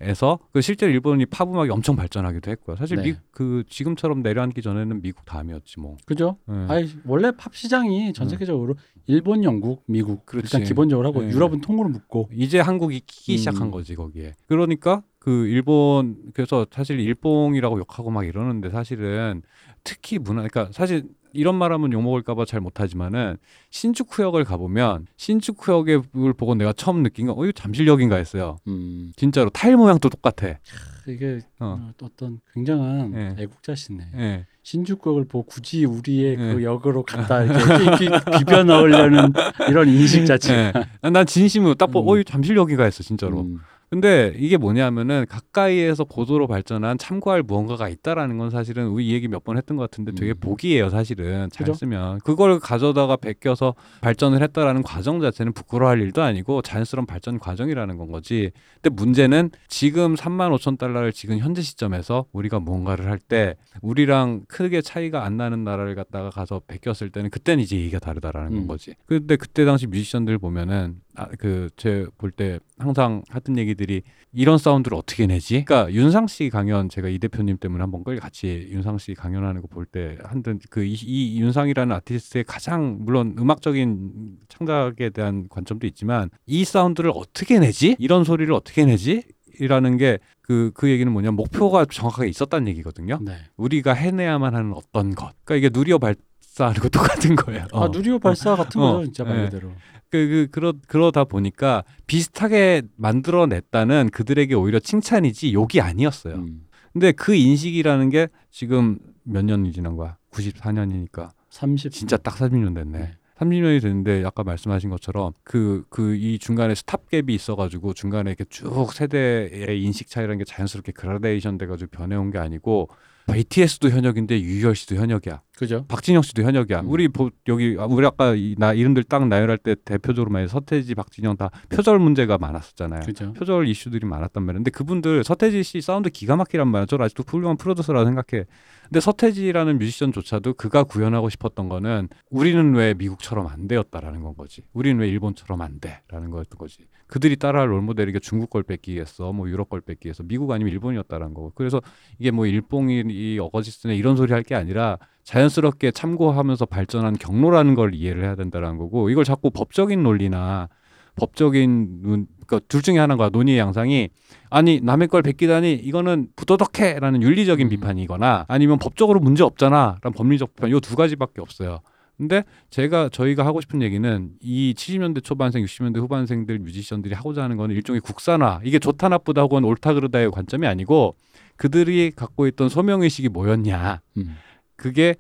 에서 그 실제로 일본이 팝 음악이 엄청 발전하기도 했고요. 사실 네. 미, 그 지금처럼 내려앉기 전에는 미국 다음이었지 뭐. 그죠? 예. 아니 원래 팝 시장이 전 음. 세계적으로 일본, 영국, 미국 그렇지. 일단 기본적으로 하고 네. 유럽은 통으로 묶고 이제 한국이 끼기 음. 시작한 거지 거기에. 그러니까 그 일본 그래서 사실 일봉이라고 욕하고 막 이러는데 사실은 특히 문화 그러니까 사실 이런 말하면 욕 먹을까봐 잘 못하지만은 신주쿠역을 가보면 신주쿠역을 보고 내가 처음 느낀 건 어 이거 잠실역인가 했어요. 음, 진짜로 타일 모양도 똑같아. 이게 어. 어. 어떤 굉장한 예. 애국자시네. 예. 신주국을 보고 굳이 우리의 그 예. 역으로 갖다 이렇게 비, 비벼 넣으려는 이런 인식 자체. 예. 난 진심으로 딱 보고 음. 어 잠실역인가 했어 진짜로. 음, 근데 이게 뭐냐면은 가까이에서 고도로 발전한 참고할 무언가가 있다라는 건 사실은 우리 이 얘기 몇 번 했던 것 같은데 되게 음. 복이에요 사실은 잘 그죠? 쓰면 그걸 가져다가 베껴서 발전을 했다라는 과정 자체는 부끄러워할 일도 아니고 자연스러운 발전 과정이라는 건 거지 근데 문제는 지금 3만 5천 달러를 지금 현재 시점에서 우리가 뭔가를 할 때 우리랑 크게 차이가 안 나는 나라를 갖다가 가서 베꼈을 때는 그때는 이제 얘기가 다르다라는 건 음. 거지 근데 그때 당시 뮤지션들 보면은 아, 그제 볼 때 항상 하던 얘기들이 이런 사운드를 어떻게 내지? 그러니까 윤상 씨 강연 제가 이 대표님 때문에 한번 끌 같이 윤상 씨 강연하는 거 볼 때 한든 그이 이 윤상이라는 아티스트의 가장 물론 음악적인 창작에 대한 관점도 있지만 이 사운드를 어떻게 내지? 이런 소리를 어떻게 내지? 이라는 게 그 그 얘기는 뭐냐 면 목표가 정확하게 있었다는 얘기거든요. 네. 우리가 해내야만 하는 어떤 것. 그러니까 이게 누리어 발 사하는 거 똑같은 거예요. 아 어. 누리호 발사 같은 어. 거죠 진짜 말 예. 그대로. 그, 그 그러 그러다 보니까 비슷하게 만들어냈다는 그들에게 오히려 칭찬이지 욕이 아니었어요. 음, 근데 그 인식이라는 게 지금 몇 년이 지난 거야? 94년이니까 30 진짜 딱 30년 됐네. 네. 30년이 됐는데 아까 말씀하신 것처럼 그 그 이 중간에 스탑갭이 있어가지고 중간에 이렇게 쭉 세대의 인식 차이라는 게 자연스럽게 그라데이션 돼가지고 변해온 게 아니고 BTS도 현역인데 유희열 씨도 현역이야. 그죠? 박진영 씨도 현역이야. 음. 우리 보, 여기 아, 우리 아까 이, 나 이름들 딱 나열할 때 대표적으로 말해 서태지, 박진영 다 표절 문제가 많았었잖아요. 그죠? 표절 이슈들이 많았단 말이야. 근데 그분들 서태지 씨 사운드 기가 막히란 말이야. 저는 아직도 훌륭한 프로듀서라고 생각해. 근데 서태지라는 뮤지션조차도 그가 구현하고 싶었던 거는 우리는 왜 미국처럼 안 되었다라는 건 거지. 우리는 왜 일본처럼 안 돼라는 거였던 거지. 그들이 따라할 롤모델이 게 중국 걸 베끼기 위해서 뭐 유럽 걸 베끼기 위해서 미국 아니면 일본이었다라는 거고. 그래서 이게 뭐 일봉이 이 어거지 쓰네 이런 소리 할 게 아니라 자연스럽게 참고하면서 발전한 경로라는 걸 이해를 해야 된다라는 거고 이걸 자꾸 법적인 논리나 법적인 눈, 그러니까 둘 중에 하나가 논의의 양상이 아니 남의 걸 베끼다니 이거는 부도덕해라는 윤리적인 음. 비판이거나 아니면 법적으로 문제 없잖아라는 법리적 비판 요 두 가지밖에 없어요. 근데 제가 저희가 하고 싶은 얘기는 이 70년대 초반생, 60년대 후반생들 뮤지션들이 하고자 하는 거는 일종의 국산화 이게 좋다 나쁘다 혹은 옳다 그르다의 관점이 아니고 그들이 갖고 있던 소명 의식이 뭐였냐 음. 그게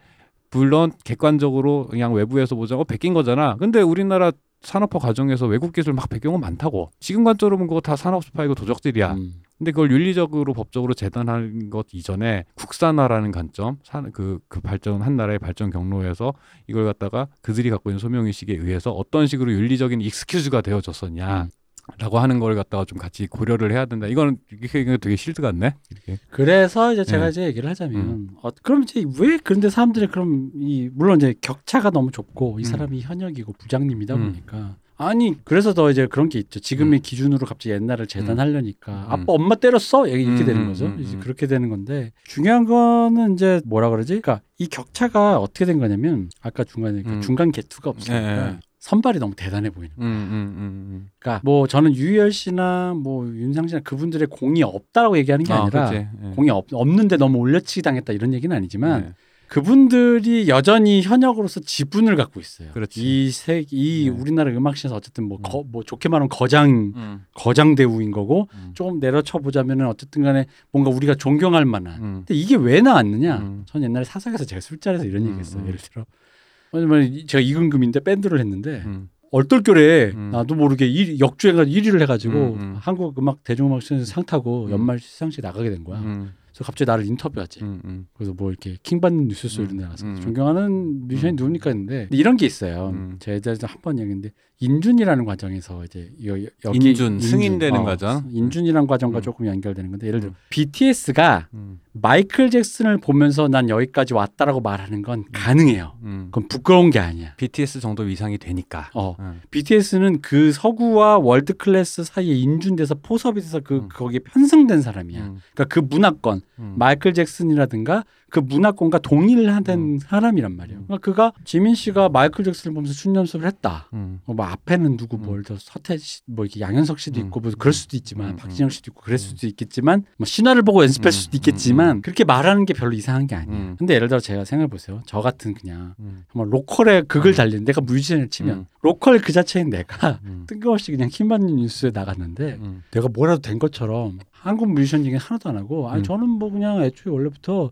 물론 객관적으로 그냥 외부에서 보자 어 베낀 거잖아. 근데 우리나라 산업화 과정에서 외국 기술 막 베낀 건 많다고. 지금 관점으로 보면 그거 다 산업 스파이고 도적질이야. 음. 근데 그걸 윤리적으로 법적으로 재단하는 것 이전에 국산화라는 관점, 산, 그, 그 발전, 한 나라의 발전 경로에서 이걸 갖다가 그들이 갖고 있는 소명 의식에 의해서 어떤 식으로 윤리적인 익스큐즈가 되어졌었냐. 음. 라고 하는 걸 갖다가 좀 같이 고려를 해야 된다. 이거는 이게 되게 실드 같네. 이렇게. 그래서 이제 제가 네. 이제 얘기를 하자면 음. 어, 그럼 이제 왜 그런데 사람들이 그럼 이 물론 이제 격차가 너무 좁고 이 음. 사람이 현역이고 부장님이다 음. 보니까 아니 그래서 더 이제 그런 게 있죠. 지금의 기준으로 갑자기 옛날을 재단하려니까 음. 아빠 엄마 때렸어 이렇게 음, 되는 음, 거죠. 음, 이제 음. 그렇게 되는 건데 중요한 거는 이제 뭐라 그러지? 그러니까 이 격차가 어떻게 된 거냐면 아까 중간에 그 음. 중간 개투가 없으니까 예, 예. 선발이 너무 대단해 보이는. 거예요. 음, 음, 음, 그러니까 뭐 저는 유희열 씨나 뭐 윤상 씨나 그분들의 공이 없다라고 얘기하는 게 음. 아, 그치. 예. 공이 없, 없는데 너무 올려치기 당했다 이런 얘기는 아니지만 예. 그분들이 여전히 현역으로서 지분을 갖고 있어요. 그렇지. 이 세, 이 네. 우리나라 음악시에서 어쨌든 뭐, 음. 거, 뭐 좋게 말하면 거장 음, 거장 대우인 거고 음. 조금 내려쳐 보자면은 어쨌든 간에 뭔가 우리가 존경할 만한. 음. 근데 이게 왜 나왔느냐? 음. 전 옛날에 사석에서 제가 술자리에서 이런 음, 얘기 했어요. 음. 예를 들어. 왜냐면 제가 이근금인데 밴드를 했는데 음. 얼떨결에 음. 나도 모르게 일, 역주행가 1위를 해가지고 음, 음. 한국 음악 대중음악 시장에서 상 타고 음. 연말 시상식에 나가게 된 거야. 음, 그래서 갑자기 나를 인터뷰하지. 음, 음. 그래서 뭐 이렇게 킹 받는 뉴스쇼 음, 이런 데 나가서 음. 존경하는 뮤지션이 음. 누굽니까 했는데 이런 게 있어요. 음. 제가 한번 얘기했는데 인준이라는 과정에서 이제 여, 여, 기 인준, 승인되는 과정? 인준이라는 과정과 음. 조금 연결되는 건데 예를 들어 BTS가 음. 마이클 잭슨을 보면서 난 여기까지 왔다라고 말하는 건 가능해요. 음. 그건 부끄러운 게 아니야. BTS 정도 위상이 되니까. 어. 음. BTS는 그 서구와 world class 사이에 인준돼서 포섭이 돼서 그 음. 거기에 편성된 사람이야. 음. 그러니까 그 문화권 음. 마이클 잭슨이라든가 그 문화권과 동일을 하는 음. 사람이란 말이에요. 음. 그러니까 그가 지민 씨가 마이클 잭슨을 보면서 춤 연습을 했다. 음. 어, 뭐 앞에는 누구 음. 뭘더 서태지 씨, 뭐 이렇게 양현석 씨도 음. 있고 뭐 그럴 수도 있지만 음. 박진영 씨도 있고 그럴 음. 수도 있겠지만 뭐 신화를 보고 음. 수도 있겠지만 음. 그렇게 말하는 게 별로 이상한 게 아니에요. 음. 근데 예를 들어 제가 생각해 보세요. 저 같은 그냥 음. 정말 local의 극을 음. 달리는 내가 뮤지션을 치면 음. local 그 자체인 내가 음. *laughs* 뜬금없이 그냥 킹받는 뉴스에 나갔는데 음. 내가 뭐라도 된 것처럼 한국 뮤지션 얘기 하나도 안 하고 아니 음. 저는 뭐 그냥 애초에 원래부터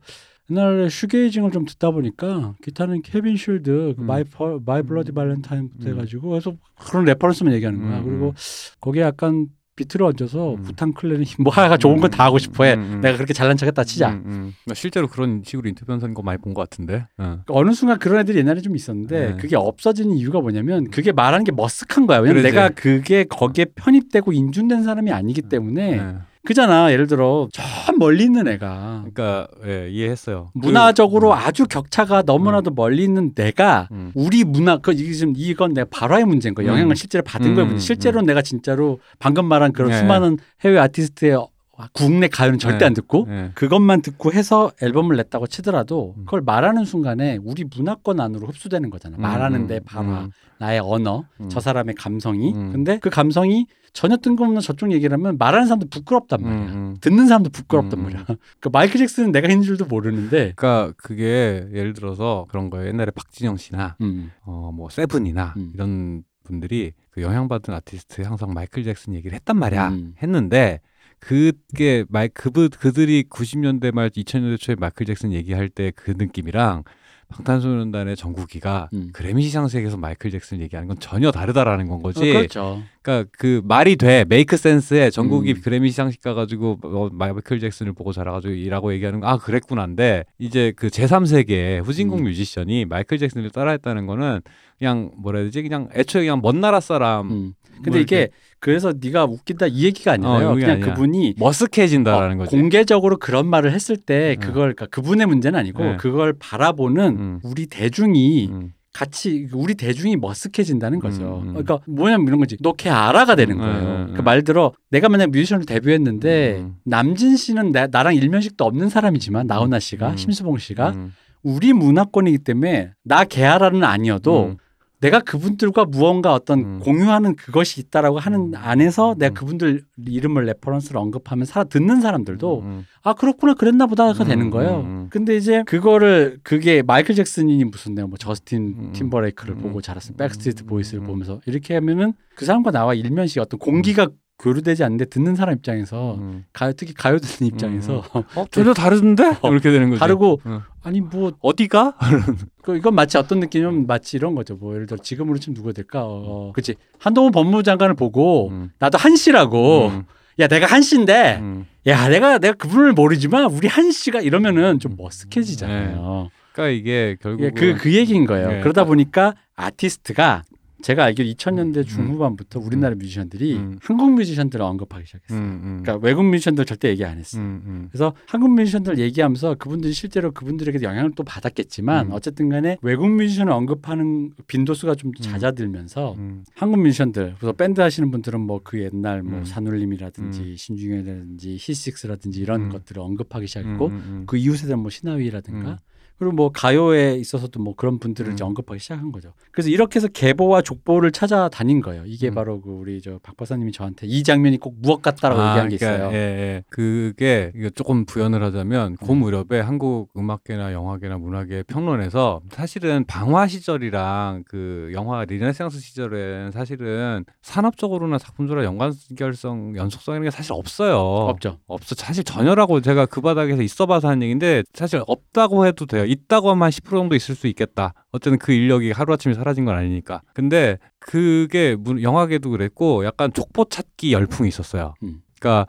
옛날에 shoegazing을 좀 듣다 보니까 기타는 케빈 쉴즈 그 음. 마이 펄 마이 블러디 발렌타인부터 음. 해가지고 그래서 그런 reference만 얘기하는 거야 음, 그리고 음. 거기에 약간 비트를 얹어서 음. 우탱 클랜이 *laughs* 뭐 하가 좋은 건 다 하고 싶어해 음, 음. 내가 그렇게 잘난 척했다 치자 음, 음. 나 실제로 그런 식으로 인터뷰 한거 많이 본 것 같은데. 어. 어느 순간 그런 애들이 옛날에 좀 있었는데 네. 그게 없어지는 이유가 뭐냐면 그게 말하는 게 머쓱한 거야 왜냐면 그러지. 내가 그게 거기에 편입되고 인준된 사람이 아니기 때문에 네. 그잖아 예를 들어 저 멀리 있는 애가 그러니까 예, 이해했어요. 문화적으로 그, 아주 격차가 너무나도 멀리 있는 내가 음. 우리 문화 그 지금 이건 내가 발화의 문제인 거야. 음. 영향을 실제로 받은 음, 거야. 음, 실제로 내가 진짜로 방금 말한 그런 네. 수많은 해외 아티스트의 국내 가요는 절대 네. 안 듣고 예. 그것만 듣고 해서 앨범을 냈다고 치더라도 음. 그걸 말하는 순간에 우리 문화권 안으로 흡수되는 거잖아. 말하는데 발화, 음, 나의 언어, 음. 저 사람의 감성이. 음. 근데 그 감성이 전혀 뜬금없는 저쪽 얘기를 하면 말하는 사람도 부끄럽단 음, 말이야. 음. 듣는 사람도 부끄럽단 음, 말이야. 그 마이클 잭슨은 내가 있는 줄도 모르는데. 그러니까 그게 예를 들어서 그런 거예요. 옛날에 박진영 씨나 음. 어뭐 세븐이나 음. 이런 분들이 그 영향받은 아티스트 항상 마이클 잭슨 얘기를 했단 말이야. 음. 했는데 그게 마이 그분 그들이 90년대 말 2000년대 초에 마이클 잭슨 얘기할 때 그 느낌이랑 방탄소년단의 정국이가 음. 그래미 시상식에서 마이클 잭슨 얘기하는 건 전혀 다르다라는 건 거지. 어, 그렇죠. 그러니까 그 말이 돼 make sense해 정국이 음. 그래미 시상식 가가지고 어, 마이클 잭슨을 보고 자라가지고 이라고 얘기하는 거 아 그랬구나인데 이제 그 제3세계 후진국 음. 뮤지션이 마이클 잭슨을 따라했다는 거는 그냥 뭐라 해야 되지 그냥 애초에 그냥 먼 나라 사람 음. 뭐 근데 이게 그래서 네가 웃긴다 이 얘기가 아니라요. 어, 그냥 아니야. 그분이 머쓱해진다라는 어, 거지. 공개적으로 그런 말을 했을 때 음. 그걸 그러니까 그분의 문제는 아니고 네. 그걸 바라보는 음. 우리 대중이 음. 같이 우리 대중이 머쓱해진다는 거죠. 음, 음. 그러니까 뭐냐면 이런 거지. 너걔 알아가 되는 음, 거예요. 음, 음. 그말 들어 내가 만약 뮤지션으로 데뷔했는데 음. 남진 씨는 나, 나랑 일면식도 없는 사람이지만 나훈아 씨가 음. 심수봉 씨가 음. 우리 문화권이기 때문에 나 걔알아는 아니어도 음. 내가 그분들과 무언가 어떤 음. 공유하는 그것이 있다라고 하는 안에서 내가 음. 그분들 이름을 reference를 언급하면 살아 듣는 사람들도 음. 아 그렇구나 그랬나 보다가 음, 되는 거예요. 음, 음. 근데 이제 그거를 그게 마이클 잭슨이니 무슨 내가 뭐 저스틴 음, 팀버레이크를 음, 보고 자랐어 음, 백스트리트 음, 보이스를 음. 보면서 이렇게 하면은 그 사람과 나와 일면식 어떤 공기가 교류되지 않는데 듣는 사람 입장에서 음. 가요 특히 가요 듣는 입장에서 어 *laughs* 전혀 다른데 어, 이렇게 되는 거지. 다르고 어. 아니 뭐 어디가? *laughs* 그 이건 마치 어떤 느낌이면 마치 이런 거죠. 뭐 예를 들어 지금으로 치면 누가 될까? 어, 그치 한동훈 법무부 장관을 보고 음. 나도 한 씨라고 음. 야 내가 한 씨인데 음. 야 내가 내가 그분을 모르지만 우리 한 씨가 이러면은 좀 머쓱해지잖아요. 그러니까 이게 결국 예, 그, 그 얘기인 거예요. 네. 그러다 보니까 아티스트가 제가 알기로 2000년대 중후반부터 우리나라 뮤지션들이 음. 한국 뮤지션들을 언급하기 시작했어요. 음, 음. 그러니까 외국 뮤지션들 절대 얘기 안 했어요. 음, 음. 그래서 한국 뮤지션들 얘기하면서 그분들이 실제로 그분들에게 영향을 또 받았겠지만 음. 어쨌든 간에 외국 뮤지션을 언급하는 빈도수가 좀 잦아들면서 음. 한국 뮤지션들 그래서 밴드 하시는 분들은 뭐 그 옛날 뭐 음. 산울림이라든지 신중현이라든지 히식스라든지 이런 음. 것들을 언급하기 시작했고 음, 음, 음. 그 이후 세대는 뭐 신하위라든가 음. 그리고 뭐 가요에 있어서도 뭐 그런 분들을 이제 음. 언급하기 시작한 거죠. 그래서 이렇게 해서 계보와 족보를 찾아다닌 거예요. 이게 음. 바로 그 우리 저 박 박사님이 저한테 이 장면이 꼭 무엇 같다라고 아, 얘기한 게 그러니까, 있어요. 예, 예. 그게 이거 조금 부연을 하자면 고 무렵에 한국 음악계나 영화계나 문화계 평론에서 사실은 방화 시절이랑 그 영화 리네상스 시절엔 사실은 산업적으로나 작품적으로 연관결성, 연속성 이런 게 사실 없어요. 없죠. 없어. 사실 전혀라고 제가 그 바닥에서 있어봐서 하는 얘기인데 사실 없다고 해도 돼요. 있다고 하면 한 10% 정도 있을 수 있겠다. 어쨌든 그 인력이 하루아침에 사라진 건 아니니까. 근데 그게 문- 영화계도 그랬고 약간 족보 찾기 열풍이 있었어요. 음. 그러니까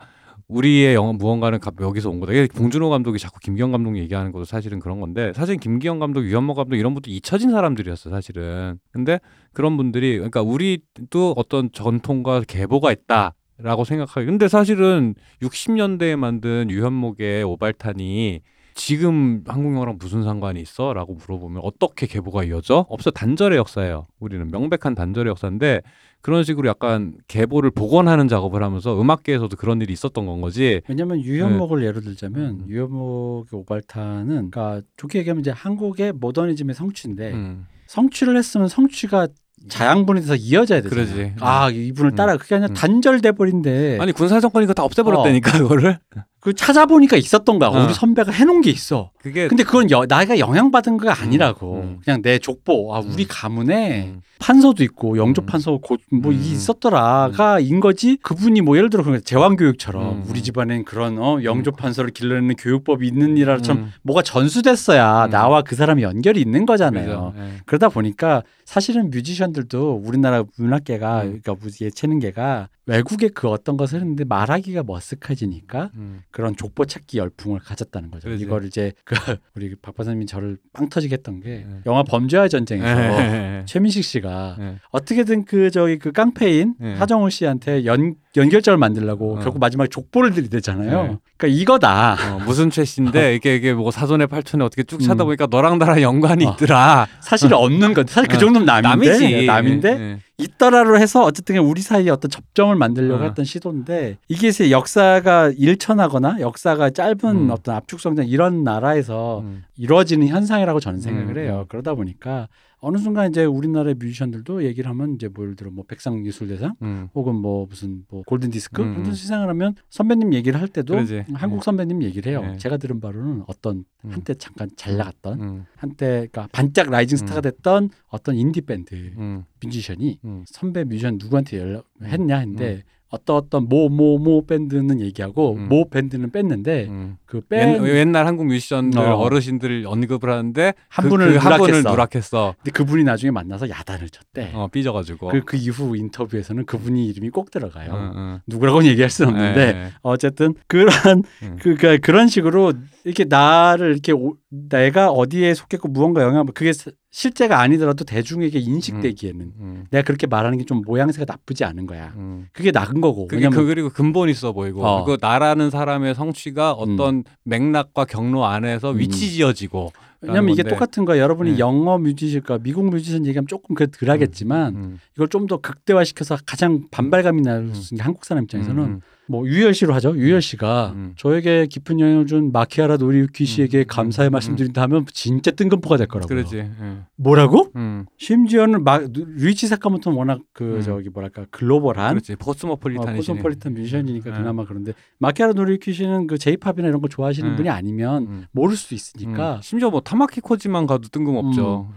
우리의 영화 무언가는 가- 여기서 온 거다. 이게 봉준호 감독이 자꾸 김기현 감독 얘기하는 것도 사실은 그런 건데 사실 김기현 감독, 유현모 감독 이런 분들 잊혀진 사람들이었어 사실은. 근데 그런 분들이 그러니까 우리도 어떤 전통과 계보가 있다. 라고 생각하기. 근데 사실은 60년대에 만든 유현목의 오발탄이 지금 한국 영화랑 무슨 상관이 있어? 라고 물어보면 어떻게 계보가 이어져? 없어 단절의 역사예요. 우리는 명백한 단절의 역사인데 그런 식으로 약간 계보를 복원하는 작업을 하면서 음악계에서도 그런 일이 있었던 건 거지. 왜냐면 유현목을 예로 들자면 음. 유현목의 오발탄은 그러니까 좋게 얘기하면 이제 한국의 모더니즘의 성취인데 음. 성취를 했으면 성취가 자양분이 돼서 이어져야 되잖아요. 그러지. 아 이분을 음. 따라 그게 아니라 음. 단절돼 버린데 아니 군사 정권이 그거 다 없애버렸다니까 그거를. 그 찾아보니까 있었던 거야. 어. 우리 선배가 해놓은 게 있어. 그게 근데 그건 여, 나가 영향받은 거가 아니라고. 음. 그냥 내 족보. 아 우리 음. 가문에 음. 판서도 있고 영조 음. 판서 고, 뭐 음. 있었더라가 인 거지. 그분이 뭐 예를 들어 그런 제왕 교육처럼 음. 우리 집안엔 그런 어 영조 판서를 길러내는 교육법이 있는 일처럼 음. 뭐가 전수됐어야 음. 나와 그 사람이 연결이 있는 거잖아요. 예. 그러다 보니까 사실은 뮤지션들도 우리나라 문학계가 음. 그러니까 예체능계가 외국의 그 어떤 것을 했는데 말하기가 머쓱해지니까 음. 그런 족보 찾기 열풍을 가졌다는 거죠. 그러지. 이걸 이제 그 *laughs* 우리 박 박사님이 저를 빵 터지게 했던 게 네. 영화 범죄와의 전쟁에서 예. 최민식 씨가 예. 어떻게든 그 저기 그 깡패인 네. 하정우 씨한테 연 연결점을 만들려고 어. 결국 마지막에 족보를 들이대잖아요. 네. 그러니까 이거다. 어, 무슨 최 씨인데 *laughs* 이게 이게 뭐 사돈에 팔촌에 어떻게 쭉 음. 찾아보니까 너랑 나랑 연관이 어. 있더라. 사실 없는 건 사실 그 어. 정도면 남인데 남이지. 남인데 예. 있더라로 해서 어쨌든 우리 사이에 어떤 접점을 만들려고 어. 했던 시도인데 이게 이제 역사가 일천하거나 역사가 짧은 음. 어떤 압축 성장 이런 나라에서 음. 이루어지는 현상이라고 저는 생각을 음, 해요. 음. 그러다 보니까 어느 순간 이제 우리나라의 뮤지션들도 얘기를 하면 이제 뭐 예를 들어 뭐 백상 예술대상 음. 혹은 뭐 무슨 뭐 골든 디스크 음, 그런 음. 데 시상을 하면 선배님 얘기를 할 때도 그러지. 한국 네. 선배님 얘기를 해요. 네. 제가 들은 바로는 어떤 음. 한때 잠깐 잘 나갔던 음. 한때 그러니까 반짝 rising star가 음. 됐던 어떤 인디 밴드 음. 뮤지션이 음. 선배 뮤지션 누구한테 연락 음. 했냐 했는데 어떤 어떤 모모 모 밴드는 얘기하고 음. 모 밴드는 뺐는데 음. 그 옛, 밴드 옛날 한국 뮤지션들 어. 어. 르신들 언급을 하는데 한 그, 분을 그한 분을 누락했어. 누락했어. 근데 그분이 나중에 만나서 야단을 쳤대. 어, 삐져가지고. 그, 그 이후 인터뷰에서는 그분이 이름이 꼭 들어가요. 응, 응. 누구라고는 얘기할 수는 없는데 예, 어쨌든 그런 음. 그, 그 그런 식으로 이렇게 나를 이렇게 오- 내가 어디에 속했고 무언가 영향 그게 스- 실제가 아니더라도 대중에게 인식되기에는 음. 내가 그렇게 말하는 게 좀 모양새가 나쁘지 않은 거야. 음. 그게 나은 거고. 그게 그 그리고 근본 있어 보이고 어. 그 나라는 사람의 성취가 어떤 맥락과 경로 안에서 음. 위치 지어지고 왜냐면 이게. 똑같은 거야. 여러분이 네. 영어 뮤지션, 그러니까 미국 뮤지션 얘기하면 조금 그 덜하겠지만 음. 이걸 좀 더 극대화시켜서 가장 반발감이 날 수 있는 게 한국 사람 입장에서는 음. 뭐 유희열 씨로 하죠. 유희열 씨가 음. 저에게 깊은 영향을 준 마키하라 노리유키 씨에게 음. 감사의 음. 말씀드린다 하면 진짜 뜬금포가 될 거라고요. 그러지. 예. 뭐라고? 음. 심지어는 막 류이치 사카모토는 워낙 그 음. 저기 뭐랄까 글로벌한 그렇지. 어, 코스모폴리탄이지. 코스모폴리탄 뮤지션이니까 음. 그나마 그런데 마키하라 노리유키 씨는 그 제이팝이나 이런 거 좋아하시는 음. 분이 아니면 음. 모를 수도 있으니까 음. 심지어 뭐 타마키 코지만 가도 뜬금없죠.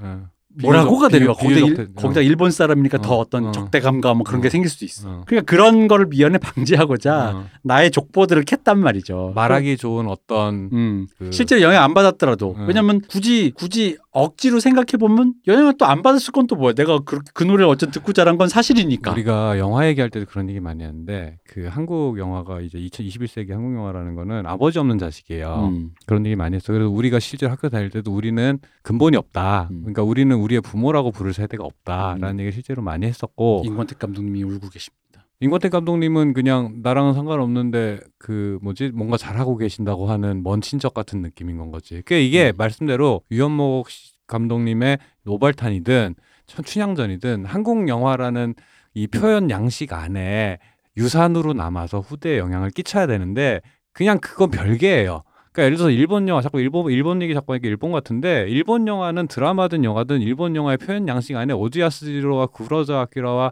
예. 뭐라고가 되려 거기다, 일, 거기다 일본 사람이니까 더 어, 어떤 어. 적대감과 뭐 그런 게 어. 생길 수도 있어. 어. 그러니까 그런 거를 미연에 방지하고자 어. 나의 족보들을 캤단 말이죠. 말하기 좋은 어떤 음. 그 실제로 영향 안 받았더라도 음. 왜냐면 굳이 굳이 억지로 생각해 보면 영향을 또 안 받았을 건 또 뭐야? 내가 그, 그 노래를 어쨌든 듣고 자란 건 사실이니까. 우리가 영화 얘기할 때도 그런 얘기 많이 하는데 그 한국 영화가 이제 2021세기 한국 영화라는 거는 아버지 없는 자식이에요. 음. 그런 얘기 많이 했어. 그래서 우리가 실제로 학교 다닐 때도 우리는 근본이 없다. 음. 그러니까 우리는 우리의 부모라고 부를 세대가 없다라는 얘기를 실제로 많이 했었고 임권택 감독님이 울고 계십니다. 임권택 감독님은 그냥 나랑은 상관없는데 그 뭐지 뭔가 잘하고 계신다고 하는 먼 친척 같은 느낌인 건 거지. 그 이게 음. 말씀대로 유현목 씨- 감독님의 노발탄이든 천- 춘향전이든 한국 영화라는 이 표현 양식 안에 유산으로 남아서 후대에 영향을 끼쳐야 되는데 그냥 그건 별개예요. 그러니까 예를 들어서 일본 영화 자꾸 일본 일본 얘기 자꾸 하니까 일본 같은데 일본 영화는 드라마든 영화든 일본 영화의 표현 양식 안에 오즈야스지로와 구로자 아키라와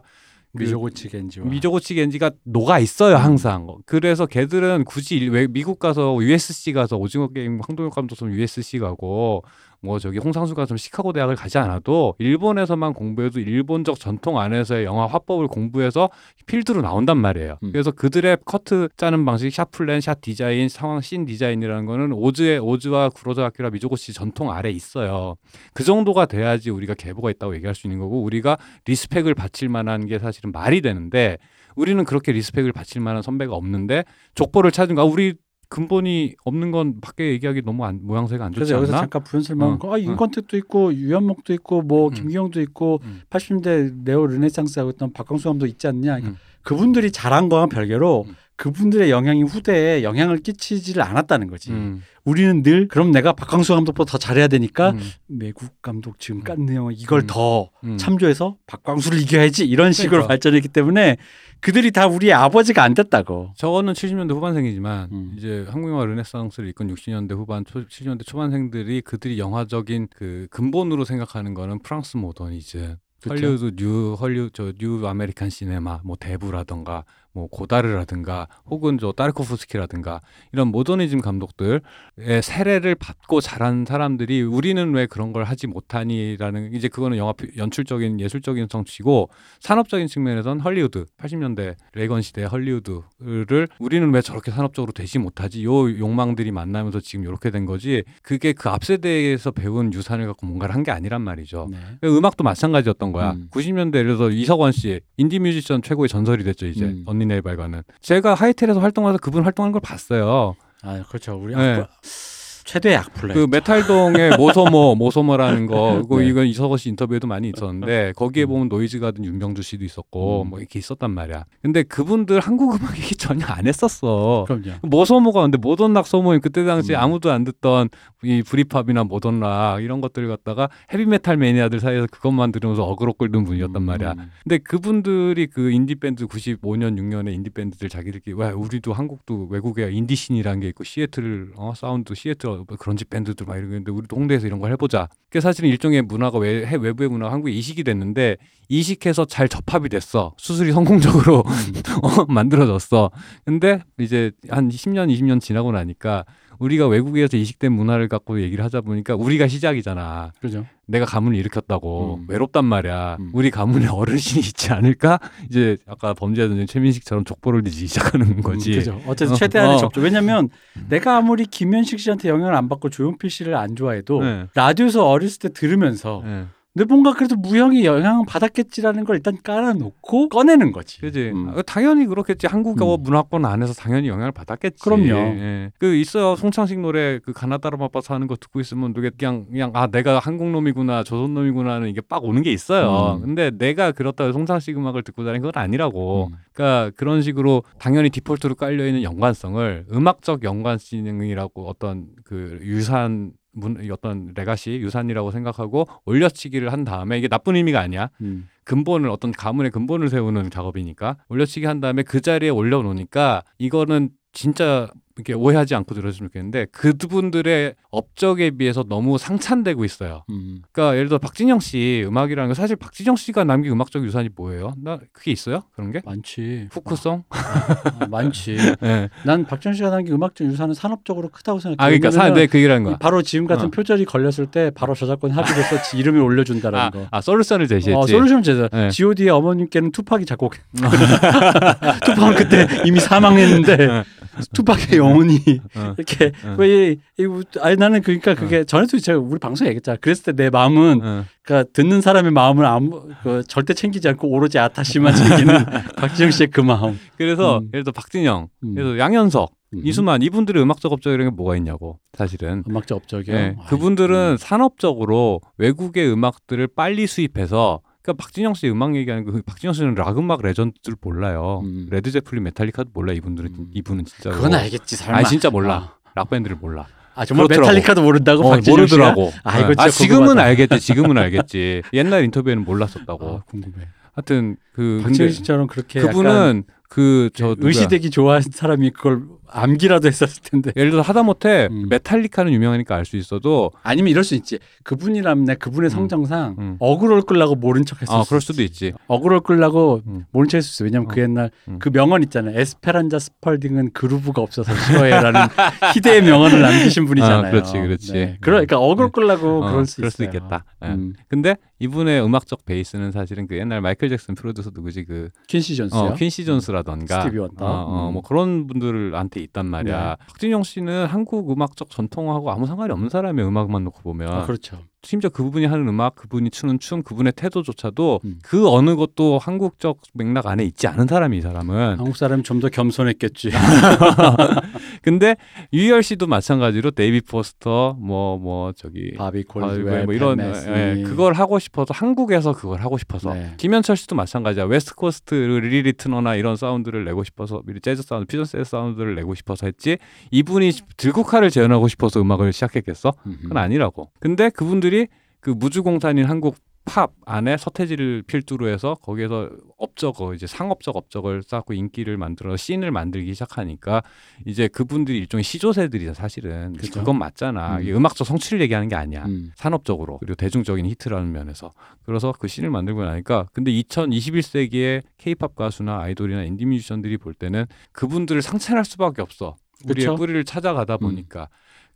그 미조고치 겐지와 미조고치 겐지가 녹아 있어요 항상. 그래서 걔들은 굳이 일- 왜 미국 가서 USC 가서 오징어 게임 황동혁 감독처럼 USC 가고 뭐 저기 홍상수 가서 시카고 대학을 가지 않아도 일본에서만 공부해도 일본적 전통 안에서의 영화 화법을 공부해서 필드로 나온단 말이에요. 음. 그래서 그들의 커트 짜는 방식, shot plan, shot design, 상황 scene design이라는 거는 오즈의 오즈와 구로사와 아키라 미조구치 전통 아래 있어요. 그 정도가 돼야지 우리가 계보가 있다고 얘기할 수 있는 거고 우리가 respect을 바칠 만한 게 사실은 말이 되는데 우리는 그렇게 respect을 바칠 만한 선배가 없는데 족보를 찾은 거 아, 우리 근본이 없는 건 밖에 얘기하기 너무 안, 모양새가 안 좋지 그래서 여기서? 잠깐 부연설명한 어, 거, 아 임권택도 있고 유현목도 있고 뭐 음. 김기영도 있고 음. 80년대 neo 르네상스하고 있던 박광수 감독도 있지 않냐? 그러니까 음. 그분들이 잘한 거와 별개로 음. 그분들의 영향이 후대에 영향을 끼치지를 않았다는 거지. 음. 우리는 늘 그럼 내가 박광수 감독보다 더 잘해야 되니까 음. 매국 감독 지금 깠네 영화 이걸 음. 더 음. 참조해서 박광수를 이겨야지 이런 식으로 그러니까. 발전했기 때문에 그들이 다 우리의 아버지가 안 됐다고. 저거는 70년대 후반생이지만 음. 이제 한국 영화 르네상스를 이끈 60년대 후반, 초, 70년대 초반생들이 그들이 영화적인 그 근본으로 생각하는 거는 프랑스 모더니즘? 헐리우드 New Hollywood 저 New American Cinema, 뭐 대부라던가 뭐 고다르라든가 혹은 저 타르코프스키라든가 이런 모더니즘 감독들의 세례를 받고 자란 사람들이 우리는 왜 그런 걸 하지 못하니라는 이제 그거는 영화 피- 연출적인 예술적인 성취고 산업적인 측면에선 헐리우드 80년대 레이건 시대 헐리우드를 우리는 왜 저렇게 산업적으로 되지 못하지 요 욕망들이 만나면서 지금 이렇게 된 거지 그게 그 앞 세대에서 배운 유산을 갖고 뭔가를 한 게 아니란 말이죠. 네. 음악도 마찬가지였던 거야. 음. 90년대 예를 들어서 이석원 씨 인디 뮤지션 최고의 전설이 됐죠 이제 음. 언니네 이발관은 제가 하이텔에서 활동하면서 그분 활동하는 걸 봤어요. 아 그렇죠. 우리 네. 악플- 최대의 악플러. 그 메탈동의 *laughs* 모소모 모소모라는 거 그거 네. 이건 이석원 씨 인터뷰에도 많이 있었는데 거기에 보면 노이즈 가든 윤병주 씨도 있었고 음. 뭐 이렇게 있었단 말이야. 근데 그분들 한국 음악 얘기 *laughs* 전혀 안 했었어. 그럼요. 모소모가 근데 모던 락 소모임 그때 당시 에 음. 아무도 안 듣던 이 브릿팝이나 모던 락 이런 것들을 갖다가 헤비메탈 매니아들 사이에서 그것만 들으면서 어그로 끌던 분이었단 말이야. 음. 근데 그분들이 그 인디 밴드 95년 6년에 인디 밴드들 자기들끼리 와 우리도 한국도 외국에 인디신이라는 게 있고 시애틀 어 사운드 시애틀 뭐 그런지 밴드들 막 이러는데 우리도 홍대에서 이런 걸 해보자. 그게 사실은 일종의 문화가 외, 해 외부의 문화가 한국에 이식이 됐는데 이식해서 잘 접합이 됐어. 수술이 성공적으로 *laughs* 어, 만들어졌어. 근데 이제 한 10년 20년 지나고 나니까 우리가 외국에서 이식된 문화를 갖고 얘기를 하자 보니까 우리가 시작이잖아. 그죠. 내가 가문을 일으켰다고 음. 외롭단 말이야. 음. 우리 가문에 *laughs* 어르신이 있지 않을까? 이제 아까 범죄자 전쟁 최민식처럼 족보를 내지 시작하는 거지. 음, 그죠. 어쨌든 어, 최대한의 어. 접촉. 왜냐면 내가 아무리 김현식 씨한테 영향을 안 받고 조용필 씨를 안 좋아해도 네. 라디오에서 어렸을 때 들으면서 네. 근데 뭔가 그래도 무형이 영향을 받았겠지라는 걸 일단 깔아놓고 꺼내는 거지. 그지. 음. 아, 당연히 그렇겠지. 한국어 음. 문화권 안에서 당연히 영향을 받았겠지. 그럼요. 예. 그 있어요. 송창식 노래 그 가나다라 맛봐서 하는 거 듣고 있으면 되게 그냥 그냥 아 내가 한국 놈이구나 조선 놈이구나는 이게 빡 오는 게 있어요. 음. 근데 내가 그렇다고 송창식 음악을 듣고 다니는 건 아니라고. 음. 그러니까 그런 식으로 당연히 디폴트로 깔려 있는 연관성을 음악적 연관성이라고 어떤 그 유산 문 어떤 레가시 유산이라고 생각하고 올려치기를 한 다음에 이게 나쁜 의미가 아니야. 음. 근본을 어떤 가문의 근본을 세우는 작업이니까 올려치기 한 다음에 그 자리에 올려놓으니까 이거는 진짜 이렇게 오해하지 않고 들어주면 좋겠는데 그분들의 업적에 비해서 너무 상찬되고 있어요. 음. 그러니까 예를 들어 박진영 씨 음악이라는 거 사실 박진영 씨가 남긴 음악적 유산이 뭐예요? 나 그게 있어요? 그런 게? 많지. 후크송? 아, 많지. 예. *laughs* 난 박정 씨가 남긴 음악적 유산은 산업적으로 크다고 생각해. 아 그러니까 사, 네, 그 얘기라는 거야. 바로 지금 같은 어. 표절이 걸렸을 때 바로 저작권 합의돼서 지- 이름을 올려준다는 아, 거. 아 솔루션을 제시했지. 어, 솔루션 제자. 네. G.O.D의 어머님께는 투팍이 작곡. *laughs* *laughs* 투팍은 그때 이미 사망했는데 *laughs* 투팍의 영혼이 어. 이렇게 어. 왜 이, 이, 아니 나는 그러니까 그게 전에도 제가 우리 방송 에 얘기했잖아. 그랬을 때 내 마음은 어. 그러니까 듣는 사람의 마음을 아무 그 절대 챙기지 않고 오로지 아타시만 챙기는 *laughs* 박진영 씨의 그 마음. 그래서 음. 예를 들어 박진영, 음. 그래서 양현석, 음. 이수만 이분들의 음악적 업적이라는 게 뭐가 있냐고 사실은. 음악적 업적이요. 예, 아이, 그분들은 음. 산업적으로 외국의 음악들을 빨리 수입해서 그러니까 박진영 씨 음악 얘기하는 거 그 박진영 씨는 락 음악 레전드를 몰라요. 음. 레드 제플린 메탈리카도 몰라 이분들은 음. 이분은 진짜로. 그건 알겠지 설마. 아니 진짜 몰라. 락 밴드를 몰라. 아 정말 그렇더라고. 메탈리카도 모른다고 어, 박진영? 모르더라고. 아, 이거 진짜 아, 지금은 궁금하다. 알겠지. 지금은 *laughs* 알겠지. 옛날 인터뷰에는 몰랐었다고. 아, 궁금해. 하여튼 그 박진영 씨처럼 그렇게 그분은 그 저 으스대기 좋아하는 사람이 그걸 암기라도 했었을 텐데. 예를 들어 하다못해 음. 메탈리카는 유명하니까 알 수 있어도 아니면 이럴 수 있지. 그분이라면 내 그분의 성정상 음. 어그로를 끌라고 모른 척했을 아수 그럴 있지. 수도 있지. 어그로를 끌라고 음. 모른 척했을 수 있어. 왜냐면 어. 그 옛날 음. 그 명언 있잖아요. 에스페란자 스펄딩은 그루브가 없어서 싫어해라는 *laughs* 희대의 명언을 남기신 분이잖아요. 아, 그렇지, 그렇지. 네. 그러니까 어그로 끌라고 어, 그럴 수 그럴 수 있어요. 있겠다. 예. 음. 근데 이분의 음악적 베이스는 사실은 그 옛날 마이클 잭슨 프로듀서 누구지 그 퀸시 존스요. 어, 퀸시 존스라던가 스티비 원더. 어, 어, 음. 뭐 그런 분들한테 있단 말이야. 박진영 씨는 한국 음악적 전통하고 아무 상관이 없는 사람의 음악만 놓고 보면 아, 그렇죠. 심지어 그분이 하는 음악, 그분이 추는 춤, 그분의 태도조차도 음. 그 어느 것도 한국적 맥락 안에 있지 않은 사람이 이 사람은 한국 사람이 좀 더 겸손했겠지. *laughs* 근데 유희열 씨도 마찬가지로 데이비드 포스터 뭐뭐 저기 바비 콜드웰 뭐 이런. 예, 그걸 하고 싶어서 한국에서 그걸 하고 싶어서 네. 김현철 씨도 마찬가지야 West Coast 리 리트너나 이런 사운드를 내고 싶어서 미리 재즈 사운드 퓨전 재즈 사운드를 내고 싶어서 했지 이분이 들국화를 재현하고 싶어서 음악을 시작했겠어. 그건 아니라고 근데 그분들이 그 무주공산인 한국 팝 안에 서태지를 필두로 해서 거기에서 업적어 이제 상업적 업적을 쌓고 인기를 만들어 씬을 만들기 시작하니까 이제 그분들이 일종의 시조새들이야 사실은 그죠. 그건 맞잖아 음. 이게 음악적 성취를 얘기하는 게 아니야 음. 산업적으로 그리고 대중적인 히트라는 면에서 그래서 그 씬을 만들고 나니까 근데 2021세기의 케이팝 가수나 아이돌이나 인디 뮤지션들이 볼 때는 그분들을 상찬할 수밖에 없어 우리의 그쵸? 뿌리를 찾아가다 음. 보니까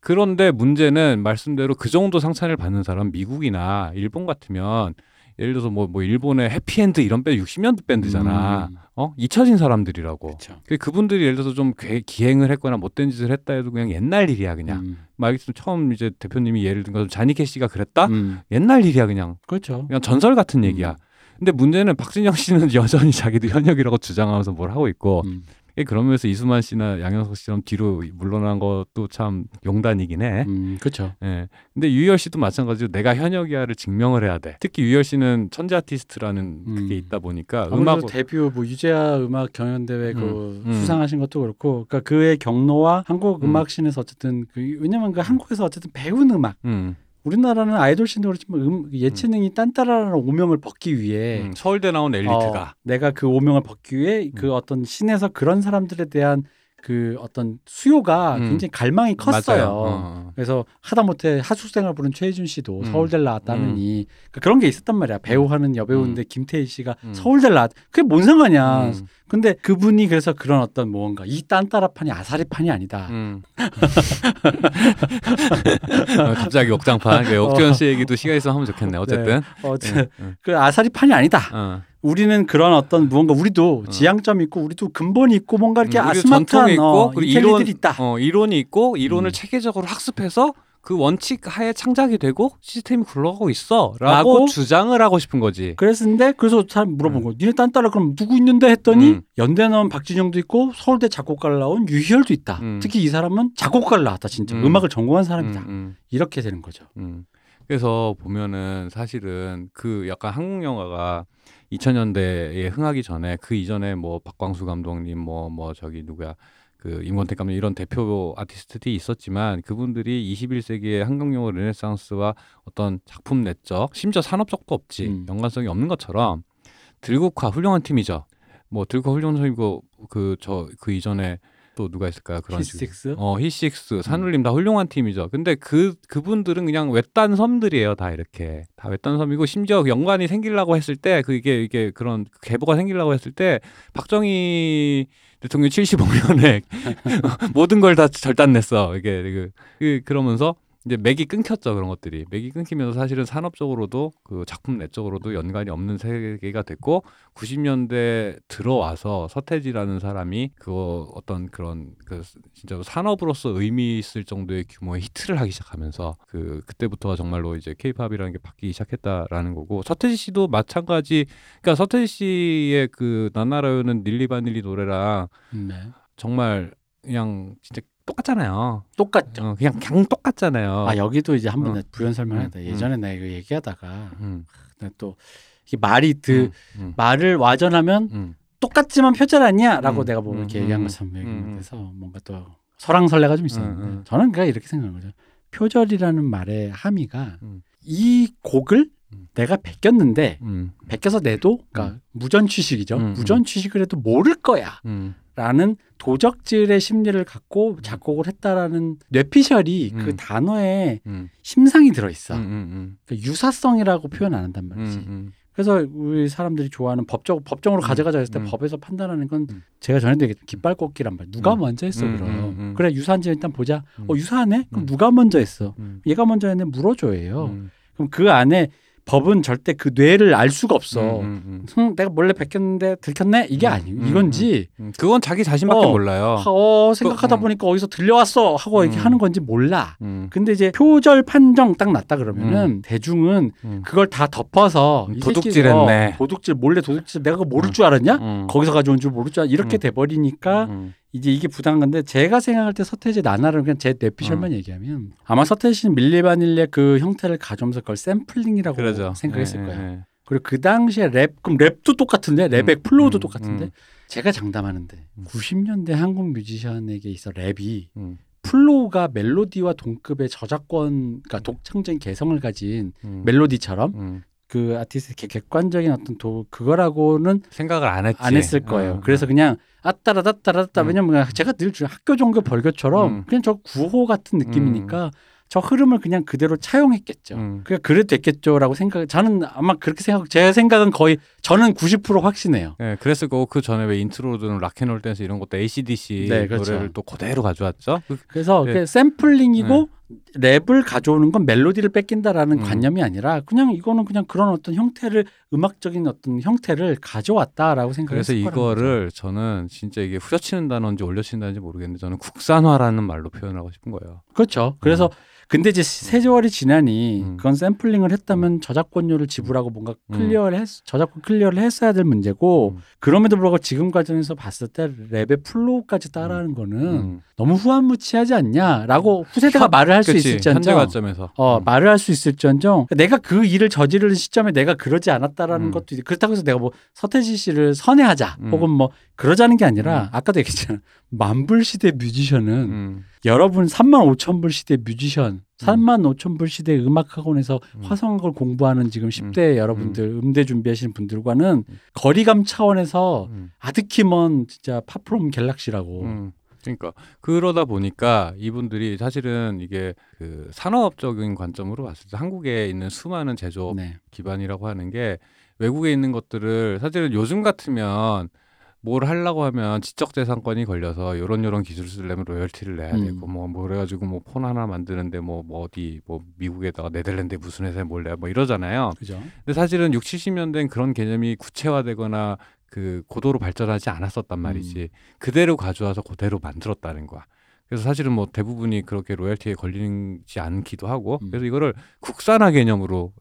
그런데 문제는 말씀대로 그 정도 상찬을 받는 사람 미국이나 일본 같으면 예를 들어서 뭐, 뭐 일본의 해피엔드 이런 밴드 60년대 밴드잖아 음. 어 잊혀진 사람들이라고. 그 그분들이 예를 들어서 좀 괴- 기행을 했거나 못된 짓을 했다 해도 그냥 옛날 일이야 그냥 음. 말했으면 처음 이제 대표님이 예를 든 것처럼 자니케 씨가 그랬다 음. 옛날 일이야 그냥 그렇죠. 그냥 전설 같은 음. 얘기야. 근데 문제는 박진영 씨는 *laughs* 여전히 자기도 현역이라고 주장하면서 뭘 하고 있고 음. 예, 그러면서 이수만 씨나 양현석 씨처럼 뒤로 물러난 것도 참 용단이긴 해. 음. 그렇죠. 예. 근데 유희열 씨도 마찬가지로 내가 현역이야를 증명을 해야 돼. 특히 유희열 씨는 천재 아티스트라는 음. 그게 있다 보니까 음악 데뷔 뭐 유재하 음악 경연 대회 그 음, 음. 수상하신 것도 그렇고 그러니까 그의 경로와 한국 음. 음악 씬에서 어쨌든 그 왜냐면 그 한국에서 어쨌든 배운 음악 음, 우리나라는 아이돌 씬도 그렇지만 음, 예체능이 딴따라라는 오명을 벗기 위해 음, 서울대 나온 엘리트가 어, 내가 그 오명을 벗기 위해 그 음. 어떤 씬에서 그런 사람들에 대한 그 어떤 수요가 음. 굉장히 갈망이 컸어요. 맞아요. 어. 그래서 하다못해 하숙생을 부른 최희준 씨도 음. 서울대를 나왔다느니 그런 게 있었단 말이야. 배우하는 여배우인데 김태희 씨가 음. 서울대를 나왔. 그게 뭔 상관이야. 음, 근데 그분이 그래서 그런 어떤 뭔가 이 딴따라판이 아사리판이 아니다. 음. 어, 갑자기 *laughs* 옥장판. 그 옥주현 씨 얘기도 시간 있으면 하면 좋겠네. 어쨌든. 어, 예, 예. 그 아사리판이 아니다. 어. 우리는 그런 어떤 무언가 우리도 어. 지향점 있고 우리도 근본이 있고 뭔가 이렇게 음, 아스마트한 있고 어, 이론 있다. 어, 이론이 있고 이론을 음. 체계적으로 학습해서 그 원칙 하에 창작이 되고 시스템이 굴러가고 있어라고 라고? 주장을 하고 싶은 거지. 그랬는데 그래서 사람 물어본 음. 거예요. 니네 딴따라 그럼 누구 있는데 했더니 음. 연대 나온 박진영도 있고 서울대 작곡가를 나온 유희열도 있다. 음. 특히 이 사람은 작곡가를 나왔다 진짜 음. 음. 악을 전공한 사람이다. 음, 음, 이렇게 되는 거죠. 음. 그래서 보면은 사실은 그 약간 한국 영화가 2000년대에 흥하기 전에 그 이전에 뭐 박광수 감독님 뭐뭐 저기 누구야 그 임권택 감독 이런 대표 아티스트들이 있었지만 그분들이 21세기의 한국 영화 르네상스와 어떤 작품 내적 심지어 산업적도 없지 음. 연관성이 없는 것처럼 들국화 훌륭한 팀이죠. 뭐 들국화 훌륭한 팀이고 그 저그 이전에 또 누가 있을까요? 그런. 히식스. 어 히식스 산울림 다 훌륭한 팀이죠. 근데 그 그분들은 그냥 외딴 섬들이에요. 다 이렇게 다 외딴 섬이고 심지어 연관이 생기려고 했을 때 그게 이게 그런 계보가 생기려고 했을 때 박정희 대통령 75년에 *laughs* 모든 걸 다 절단냈어. 이게 그, 그 그러면서 이제 맥이 끊겼죠 그런 것들이 맥이 끊기면서 사실은 산업적으로도 그 작품 내적으로도 연관이 없는 세계가 됐고 90년대 들어와서 서태지라는 사람이 그 어떤 그런 그 진짜 산업으로서 의미 있을 정도의 규모의 히트를 하기 시작하면서 그 그때부터가 정말로 이제 케이팝이라는 게 바뀌기 시작했다라는 거고 서태지 씨도 마찬가지 그러니까 서태지 씨의 그 나나라요는 닐리 바닐리 노래랑 네. 정말 그냥 진짜 똑같잖아요. 똑같죠. 어, 그냥 그냥 똑같잖아요. 아 여기도 이제 한번 어. 부연 설명하다. 음, 예전에 내가 이거 얘기하다가 음, 또 이게 말이 그 음, 말을 와전하면 음, 똑같지만 표절 아니야라고 음, 내가 뭐 음, 이렇게 음, 얘기한 음, 것처럼 음, 음. 데서 뭔가 또 설랑설레가 좀 있었는데 음, 음. 저는 그냥 이렇게 생각하는 거죠. 표절이라는 말의 함의가 음. 이 곡을 음. 내가 베꼈는데 음, 베껴서 내도 그러니까 무전 취식이죠. 음, 음. 무전 취식을 해도 모를 거야. 음, 라는 도적질의 심리를 갖고 작곡을 했다라는 뇌피셜이 음. 그 단어에 음, 심상이 들어 있어. 음, 음, 그러니까 유사성이라고 표현 안 한단 음, 말이지. 음, 그래서 우리 사람들이 좋아하는 법적 법정으로 음, 가져가자 했을 때 음. 법에서 판단하는 건 음. 제가 전에도 얘기했던 깃발꽂기란 말. 누가 음. 먼저 했어 음, 그럼. 음, 음. 그래 유사한지 일단 보자. 음. 어 유사하네? 그럼 음. 누가 먼저 했어? 음, 얘가 먼저 했네 물어줘예요. 음, 그럼 그 안에 법은 절대 그 뇌를 알 수가 없어. 음, 음, 응, 내가 몰래 베꼈는데 들켰네? 이게 음, 아니고 음, 이건지 음. 그건 자기 자신밖에 어. 몰라요. 어, 생각하다 음. 보니까 어디서 들려왔어 하고 이렇게 음. 하는 건지 몰라. 음, 근데 이제 표절 판정 딱 났다 그러면은 대중은 음. 그걸 다 덮어서 도둑질했네. 어, 도둑질 몰래 도둑질 내가 그거 모를 음. 줄 알았냐? 음, 거기서 가져온 줄 모를 줄 알았 이렇게 음. 돼버리니까 음, 이제 이게 부당한 건데 제가 생각할 때 서태지 나나를 그냥 제 뇌피셜만 얘기하면 아마 서태지는 밀리바닐의 그 형태를 가져오면서 그걸 샘플링이라고 그러죠. 생각했을 예, 거예요. 예, 예. 그리고 그 당시에 랩 그럼 랩도 똑같은데 랩의 음, flow도 음, 똑같은데 음. 제가 장담하는데 음. 90년대 한국 뮤지션에게 있어 랩이 음, flow가 멜로디와 동급의 저작권 그러니까 독창적인 개성을 가진 음, 멜로디처럼 음. 그 아티스트의 객- 객관적인 어떤 도 그거라고는 생각을 안 했지. 안 했을 거예요. 어, 그래서 그냥 아따라다따라다 음. 왜냐면 제가 늘 주- 학교 종교 벌교처럼 음. 그냥 저 구호 같은 느낌이니까 저 흐름을 그냥 그대로 차용했겠죠. 음. 그냥 그래도 됐겠죠라고 생각. 저는 아마 그렇게 생각. 제 생각은 거의 저는 90% 확신해요. 예, 그랬을 거고 그 전에 왜 intro든 Rock'n Roll Dance 이런 것도 ACDC 네, 그렇죠. 노래를 또 그대로 가져왔죠. 그- 그래서 네. 샘플링이고 랩을 가져오는 건 멜로디를 뺏긴다라는 음. 관념이 아니라 그냥 이거는 그냥 그런 어떤 형태를 음악적인 어떤 형태를 가져왔다라고 생각했을 거라는 거죠. 이거를 저는 진짜 이게 후려치는 단어인지 올려치는 단어인지 모르겠는데 저는 국산화라는 말로 표현하고 싶은 거예요. 그렇죠. 그래서 근데 이제 세월이 지나니 음. 그건 샘플링을 했다면 저작권료를 지불하고 뭔가 음. clear를 했, 저작권 clear를 했어야 될 문제고 음. 그럼에도 불구하고 지금 과정에서 봤을 때 랩의 flow까지 따라하는 거는 음. 너무 후한무치하지 않냐라고 후세대가 현- 말을 할수 그치, 현재 있을지언정 관점에서. 어, 음. 말을 할 수 있을지언정 내가 그 일을 저지르는 시점에 내가 그러지 않았다라는 음. 것도 있- 그렇다고 해서 내가 뭐 서태지 씨를 폄훼하자 음. 혹은 뭐 그러자는 게 아니라 음. 아까도 얘기했잖아 *laughs* 만불 시대 뮤지션은 음. 여러분 3만 5천 불 시대 뮤지션, 3만 5천 불 시대 음악 학원에서 음. 화성학을 공부하는 지금 10대 여러분들 음대 준비하시는 분들과는 음. 거리감 차원에서 음. 아득히 먼 진짜 far from galaxy라고. 음. 그러니까 그러다 보니까 이분들이 사실은 이게 그 산업적인 관점으로 봤을 때 한국에 있는 수많은 제조업 네. 기반이라고 하는 게 외국에 있는 것들을 사실은 요즘 같으면 뭘 하려고 하면 지적재산권이 걸려서 요런 요런 기술 쓰려면 로열티를 내야 음. 되고 뭐, 뭐 그래가지고 뭐 폰 하나 만드는데 뭐, 뭐 어디 뭐 미국에다가 네덜란드 무슨 회사에 뭘 내야 뭐 이러잖아요. 그죠? 근데 사실은 6, 70년대엔 그런 개념이 구체화되거나 그 고도로 발전하지 않았었단 말이지. 음. 그대로 가져와서 그대로 만들었다는 거야. 그래서 사실은 뭐 대부분이 그렇게 로열티에 걸리지 않기도 하고 음. 그래서 이거를 국산화 개념으로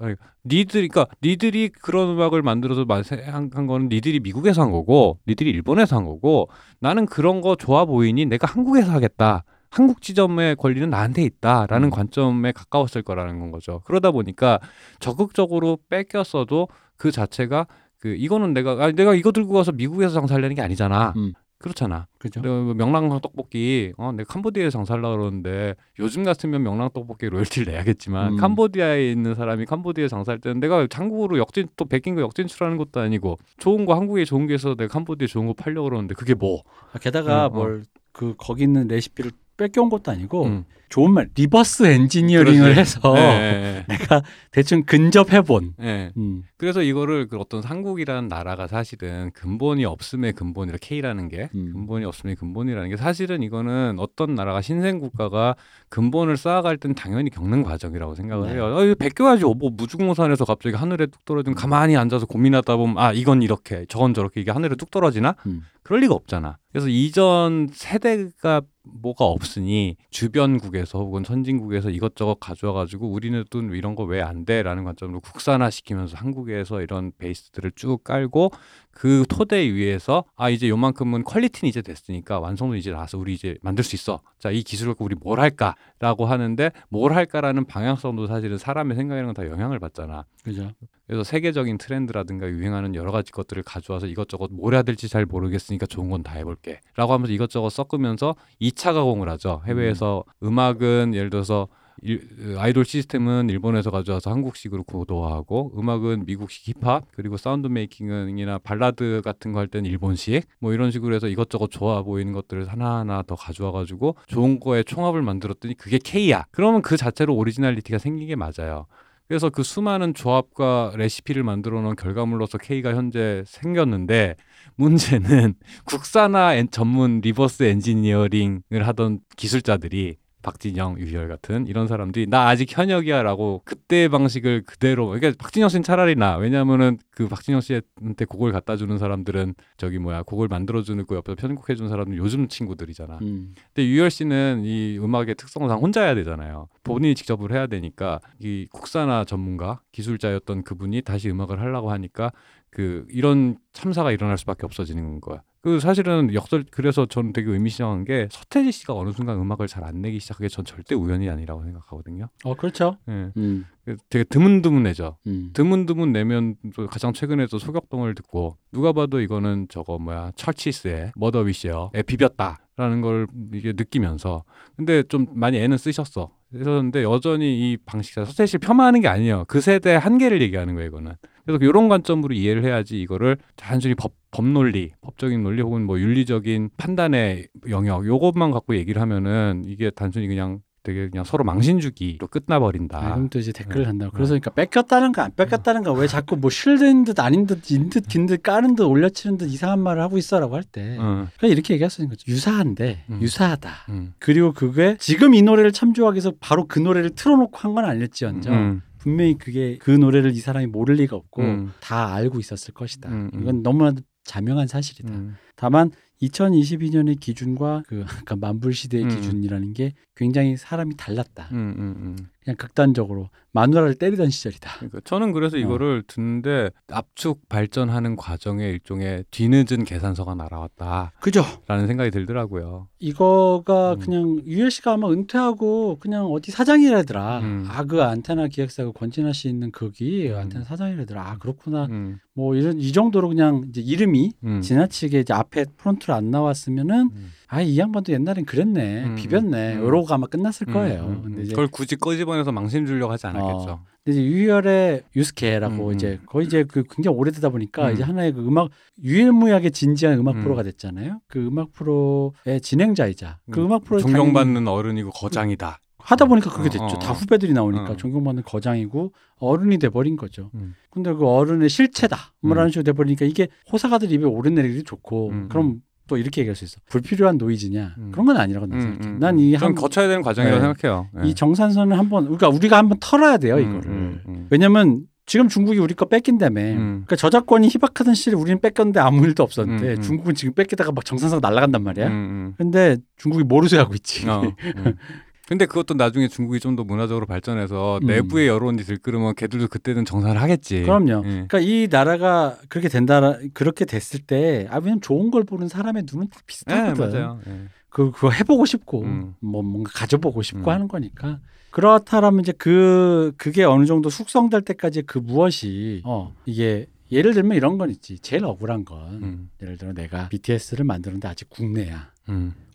니들 그러니까 니들이 그런 음악을 만들어서 만- 한, 한 거는 니들이 미국에서 한 거고 니들이 일본에서 한 거고 나는 그런 거 좋아 보이니 내가 한국에서 하겠다. 한국 지점의 권리는 나한테 있다라는 음. 관점에 가까웠을 거라는 건 거죠. 그러다 보니까 적극적으로 뺏겼어도 그 자체가 그 이거는 내가 아, 내가 이거 들고 가서 미국에서 장사하려는 게 아니잖아. 음. 그렇잖아. 그죠? 뭐 명랑 떡볶이 어 내가 캄보디아에 장사하려고 그러는데 요즘 같으면 명랑 떡볶이 로열티를 내야겠지만 음. 캄보디아에 있는 사람이 캄보디아에 장사할 때는 내가 한국으로 역진 또 베낀 거 역진출하는 것도 아니고 좋은 거 한국에 좋은 게 있어서 내가 캄보디아에 좋은 거 팔려 고 그러는데 그게 뭐? 아, 게다가 어, 어. 뭘그 거기 있는 레시피를 뺏겨온 것도 아니고 음. 좋은 말 reverse engineering을 그렇지. 해서 예, 예, *laughs* 내가 대충 근접해본. 예. 예. 음. 그래서 이거를 그 어떤 한국이라는 나라가 사실은 근본이 없음의 근본이라 K라는 게 음. 근본이 없음의 근본이라는 게 사실은 이거는 어떤 나라가 신생 국가가 근본을 쌓아갈 땐 당연히 겪는 과정이라고 생각을 네. 해요. 어, 이거 베껴야지. 뭐 무주공산에서 갑자기 하늘에 뚝 떨어지면 가만히 앉아서 고민하다 보면 아 이건 이렇게 저건 저렇게 이게 하늘에 뚝 떨어지나? 음. 그럴 리가 없잖아. 그래서 이전 세대가 뭐가 없으니 주변국에 서 혹은 선진국에서 이것저것 가져와 가지고 우리는 또 이런 거 왜 안 돼라는 관점으로 국산화 시키면서 한국에서 이런 베이스들을 쭉 깔고 그 토대 위에서 아 이제 요만큼은 quality는 이제 됐으니까 완성도 이제 나와서 우리 이제 만들 수 있어. 자 이 기술을 갖고 우리 뭘 할까라고 하는데 뭘 할까라는 방향성도 사실은 사람의 생각이랑 다 영향을 받잖아. 그죠? 그래서 세계적인 트렌드라든가 유행하는 여러 가지 것들을 가져와서 이것저것 뭘 해야 될지 잘 모르겠으니까 좋은 건 다 해볼게. 라고 하면서 이것저것 섞으면서 2차 가공을 하죠. 해외에서 음. 악은 예를 들어서 일, 아이돌 시스템은 일본에서 가져와서 한국식으로 고도화하고 음악은 미국식 힙합 그리고 sound making이나 발라드 같은 거 할 때는 일본식 뭐 이런 식으로 해서 이것저것 좋아 보이는 것들을 하나하나 더 가져와 가지고 좋은 거에 총합을 만들었더니 그게 K야. 그러면 그 자체로 originality가 생긴 게 맞아요. 그래서 그 수많은 조합과 레시피를 만들어 놓은 결과물로서 K가 현재 생겼는데 문제는 *laughs* 국산화 엔- 전문 reverse engineering을 하던 기술자들이 박진영, 유희열 같은 이런 사람들이 나 아직 현역이야라고 그때의 방식을 그대로 그러니까 박진영 씨는 차라리 나 왜냐면은 그 박진영 씨한테 곡을 갖다 주는 사람들은 저기 뭐야 곡을 만들어 주는 그 옆에서 편곡해 주는 사람들은 요즘 친구들이잖아. 음. 근데 유희열 씨는 이 음악의 특성상 혼자 해야 되잖아요. 본인이 직접을 해야 되니까 이 국산화 전문가 기술자였던 그분이 다시 음악을 하려고 하니까 그 이런 참사가 일어날 수밖에 없어지는 거야. 그 사실은 역설 그래서 저는 되게 의미심장한 게 서태지 씨가 어느 순간 음악을 잘 안 내기 시작하게 전 절대 우연이 아니라고 생각하거든요. 어 그렇죠. 예. 음, 되게 드문드문해져. 음. 드문드문 내면 또 가장 최근에도 소격동을 듣고 누가 봐도 이거는 저거 뭐야 철치스의 머더 위시어에 비볐다라는 걸 이게 느끼면서 근데 좀 많이 애는 쓰셨어. 그러는데 여전히 이 방식자 서태지 를 폄하하는 게 아니에요. 그 세대의 한계를 얘기하는 거예요, 이거는. 그래서 이런 관점으로 이해를 해야지 이거를 단순히 법, 법 논리, 법적인 논리 혹은 뭐 윤리적인 판단의 영역 요것만 갖고 얘기를 하면은 이게 단순히 그냥 되게 그냥 서로 망신주기로 끝나버린다. 아, 그럼 또 이제 댓글을 네. 한다. 그래서 그러니까 뺏겼다는가 안 뺏겼다는가 왜 자꾸 뭐 실드인 듯 아닌 듯 인 듯 긴 듯 까는 듯 올려치는 듯 이상한 말을 하고 있어라고 할 때. 응, 그러니까 이렇게 얘기할 수 있는 거죠. 유사한데 음. 유사하다. 응, 그리고 그게 지금 이 노래를 참조하기 위해서 바로 그 노래를 틀어놓고 한 건 아닐지언정 응, 분명히 그게 그 노래를 이 사람이 모를 리가 없고 음. 다 알고 있었을 것이다. 음, 음. 이건 너무나도 자명한 사실이다. 응, 다만 2022년의 기준과 그 *laughs* 아까 만불 시대의 음. 기준이라는 게 굉장히 사람이 달랐다. 응, 응, 응. 그냥 극단적으로 마누라를 때리던 시절이다. 그러니까 저는 어. 그래서 이거를 듣는데 압축 발전하는 과정에 일종의 뒤늦은 계산서가 날아왔다라는 그죠? 생각이 들더라고요. 이거가 음. 그냥 유열 씨가 아마 은퇴하고 그냥 어디 사장이라더라. 음. 아그 안테나 기획사 그 권진아 씨 있는 거기 음. 안테나 사장이라더라. 아 그렇구나. 음, 뭐 이런 이 정도로 그냥 이제 이름이 음, 지나치게 이제 앞에 프론트로 안 나왔으면은 음. 아이 양반도 옛날엔 그랬네 음, 비볐네 음. 이러고 아마 끝났을 음, 거예요. 음, 음. 근데 이제 그걸 굳이 꺼집어내서 망신 주려고 하지 않았겠죠. 어. 근데 이제 유희열의 유스케라고 음, 이제 거의 이제 그 굉장히 오래되다 보니까 음. 이제 하나의 그 음악 유일무이하게 진지한 음악 음. 프로가 됐잖아요. 그 음악 프로의 진행자이자 그 음. 음악 프로 존경받는 어른이고 거장이다. 하다 보니까 그게 어, 됐죠. 어, 다 어. 후배들이 나오니까 어. 존경받는 거장이고 어른이 돼버린 거죠. 음. 근데 그 어른의 실체다. 음. 뭐라는 식으로 돼버리니까 이게 호사가들 입에 오르내리기 좋고 음, 그럼 또 이렇게 얘기할 수 있어. 불필요한 노이즈냐 음. 그런 건 아니라고 난 음, 생각해. 음, 난이 음. 좀 한, 거쳐야 되는 과정이라고 네. 생각해요. 예. 이 정산선을 한번 그러니까 우리가 한번 털어야 돼요 음, 이거를. 음, 음. 왜냐면 지금 중국이 우리 거 뺏긴다며. 음. 그러니까 저작권이 희박하던 시절에 우리는 뺏겼는데 아무 일도 없었는데. 중국은 지금 뺏기다가 막 정산선 날아간단 말이야. 음, 근데 중국이 모르쇠 하고 있지. 음. 어, 음. *laughs* 근데 그것도 나중에 중국이 좀 더 문화적으로 발전해서 음. 내부의 여론이 들끓으면 걔들도 그때는 정산을 하겠지. 그럼요. 예. 그러니까 이 나라가 그렇게 된다 그렇게 됐을 때 아, 왜냐면 좋은 걸 보는 사람의 눈은 다 예, 비슷하거든. 맞아요. 예. 그 그거 해보고 싶고 음. 뭐 뭔가 가져보고 싶고 음. 하는 거니까 그렇다라면 이제 그 그게 어느 정도 숙성될 때까지 그 무엇이 어 이게 예를 들면 이런 건 있지 제일 억울한 건 음. 예를 들어 내가 BTS를 만드는데 아직 국내야.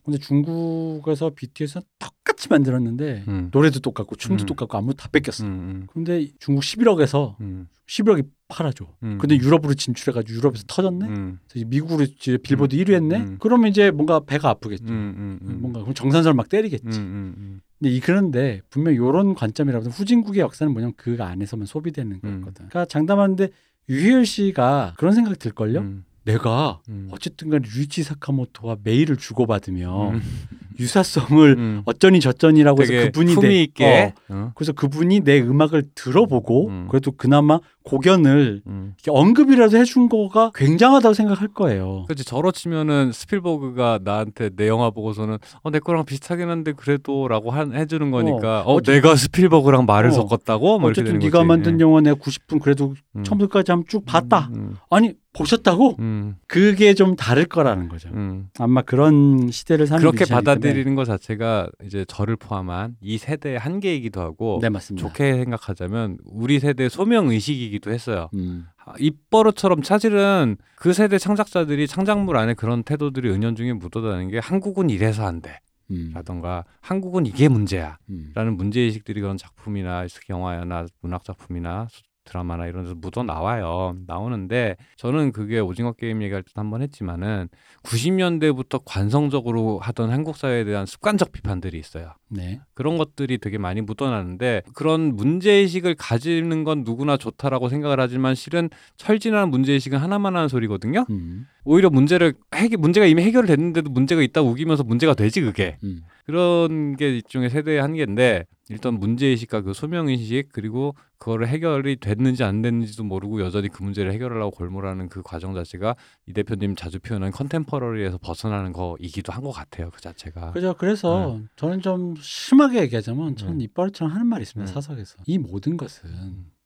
음. 근데 중국에서 BTS는 똑같이 만들었는데 음. 노래도 똑같고 춤도 음. 똑같고 아무도 다 뺏겼어. 음. 근데 중국 11억에서 음. 11억이 팔아줘. 음. 근데 유럽으로 진출해가지고 유럽에서 터졌네. 음. 그래서 미국으로 이제 빌보드 음. 1위 했네. 음. 그러면 이제 뭔가 배가 아프겠죠. 음. 음. 음. 뭔가 그럼 정산설 막 때리겠지. 음. 음. 음. 근데 이 그런데 분명 이런 관점이라면 후진국의 역사는 뭐냐면 그 안에서만 소비되는 음. 거거든. 그러니까 장담하는데 유희열 씨가 그런 생각 들걸요. 음. 내가 음. 어쨌든간 류이치 사카모토와 메일을 주고받으며 음. 유사성을 음. 어쩌니 저쩌니라고 해서 그분이 내- 있게. 어, 어. 그래서 그분이 내 음악을 들어보고 음. 그래도 그나마 고견을 음. 언급이라도 해준 거가 굉장하다고 생각할 거예요. 그렇지 저로 치면은 스필버그가 나한테 내 영화 보고서는 어, 내 거랑 비슷하긴 한데 그래도라고 한, 해주는 거니까 어, 어째- 내가 스필버그랑 말을 어. 섞었다고 뭐 어쨌든 네가. 만든 예. 영화 내가 90분 그래도 음. 처음부터까지 한번 쭉 봤다. 음. 아니 보셨다고? 음. 그게 좀 다를 거라는 거죠. 음. 아마 그런 시대를 사는 그렇게. 받아들이는 것 자체가 이제 저를 포함한 이 세대의 한계이기도 하고 네 맞습니다. 좋게 생각하자면 우리 세대의 소명 의식이기도 했어요. 음. 아, 입버릇처럼 사실은 그 세대 창작자들이 창작물 안에 그런 태도들이 은연중에 묻어다니는 게 한국은 이래서 안 돼. 음. 라던가 한국은 이게 문제야. 음. 라는 문제의식들이 그런 작품이나 영화나 문학 작품이나 드라마나 이런 데서 묻어 나와요. 나오는데 저는 그게 오징어 게임 얘기할 때 한번 했지만은 90년대부터 관성적으로 하던 한국 사회에 대한 습관적 비판들이 있어요. 네. 그런 것들이 되게 많이 묻어나는데 그런 문제의식을 가지는 건 누구나 좋다라고 생각을 하지만 실은 철진한 문제의식은 하나만 하는 소리거든요. 음. 오히려 문제를 해결 문제가 이미 해결됐는데도 문제가 있다고 우기면서 문제가 되지 그게. 음. 그런 게 일종의 세대의 한계인데 일단 문제의식과 그 소명의식 그리고 그거를 해결이 됐는지 안 됐는지도 모르고 여전히 그 문제를 해결하려고 골몰하는 그 과정 자체가 이 대표님 자주 표현한 컨템퍼러리에서 벗어나는 거이기도 한 것 같아요 그 자체가 그죠. 그래서 저는 좀 심하게 얘기하자면 저는 네. 이빨처럼 하는 말이 있습니다. 네. 사석에서 이 모든 것은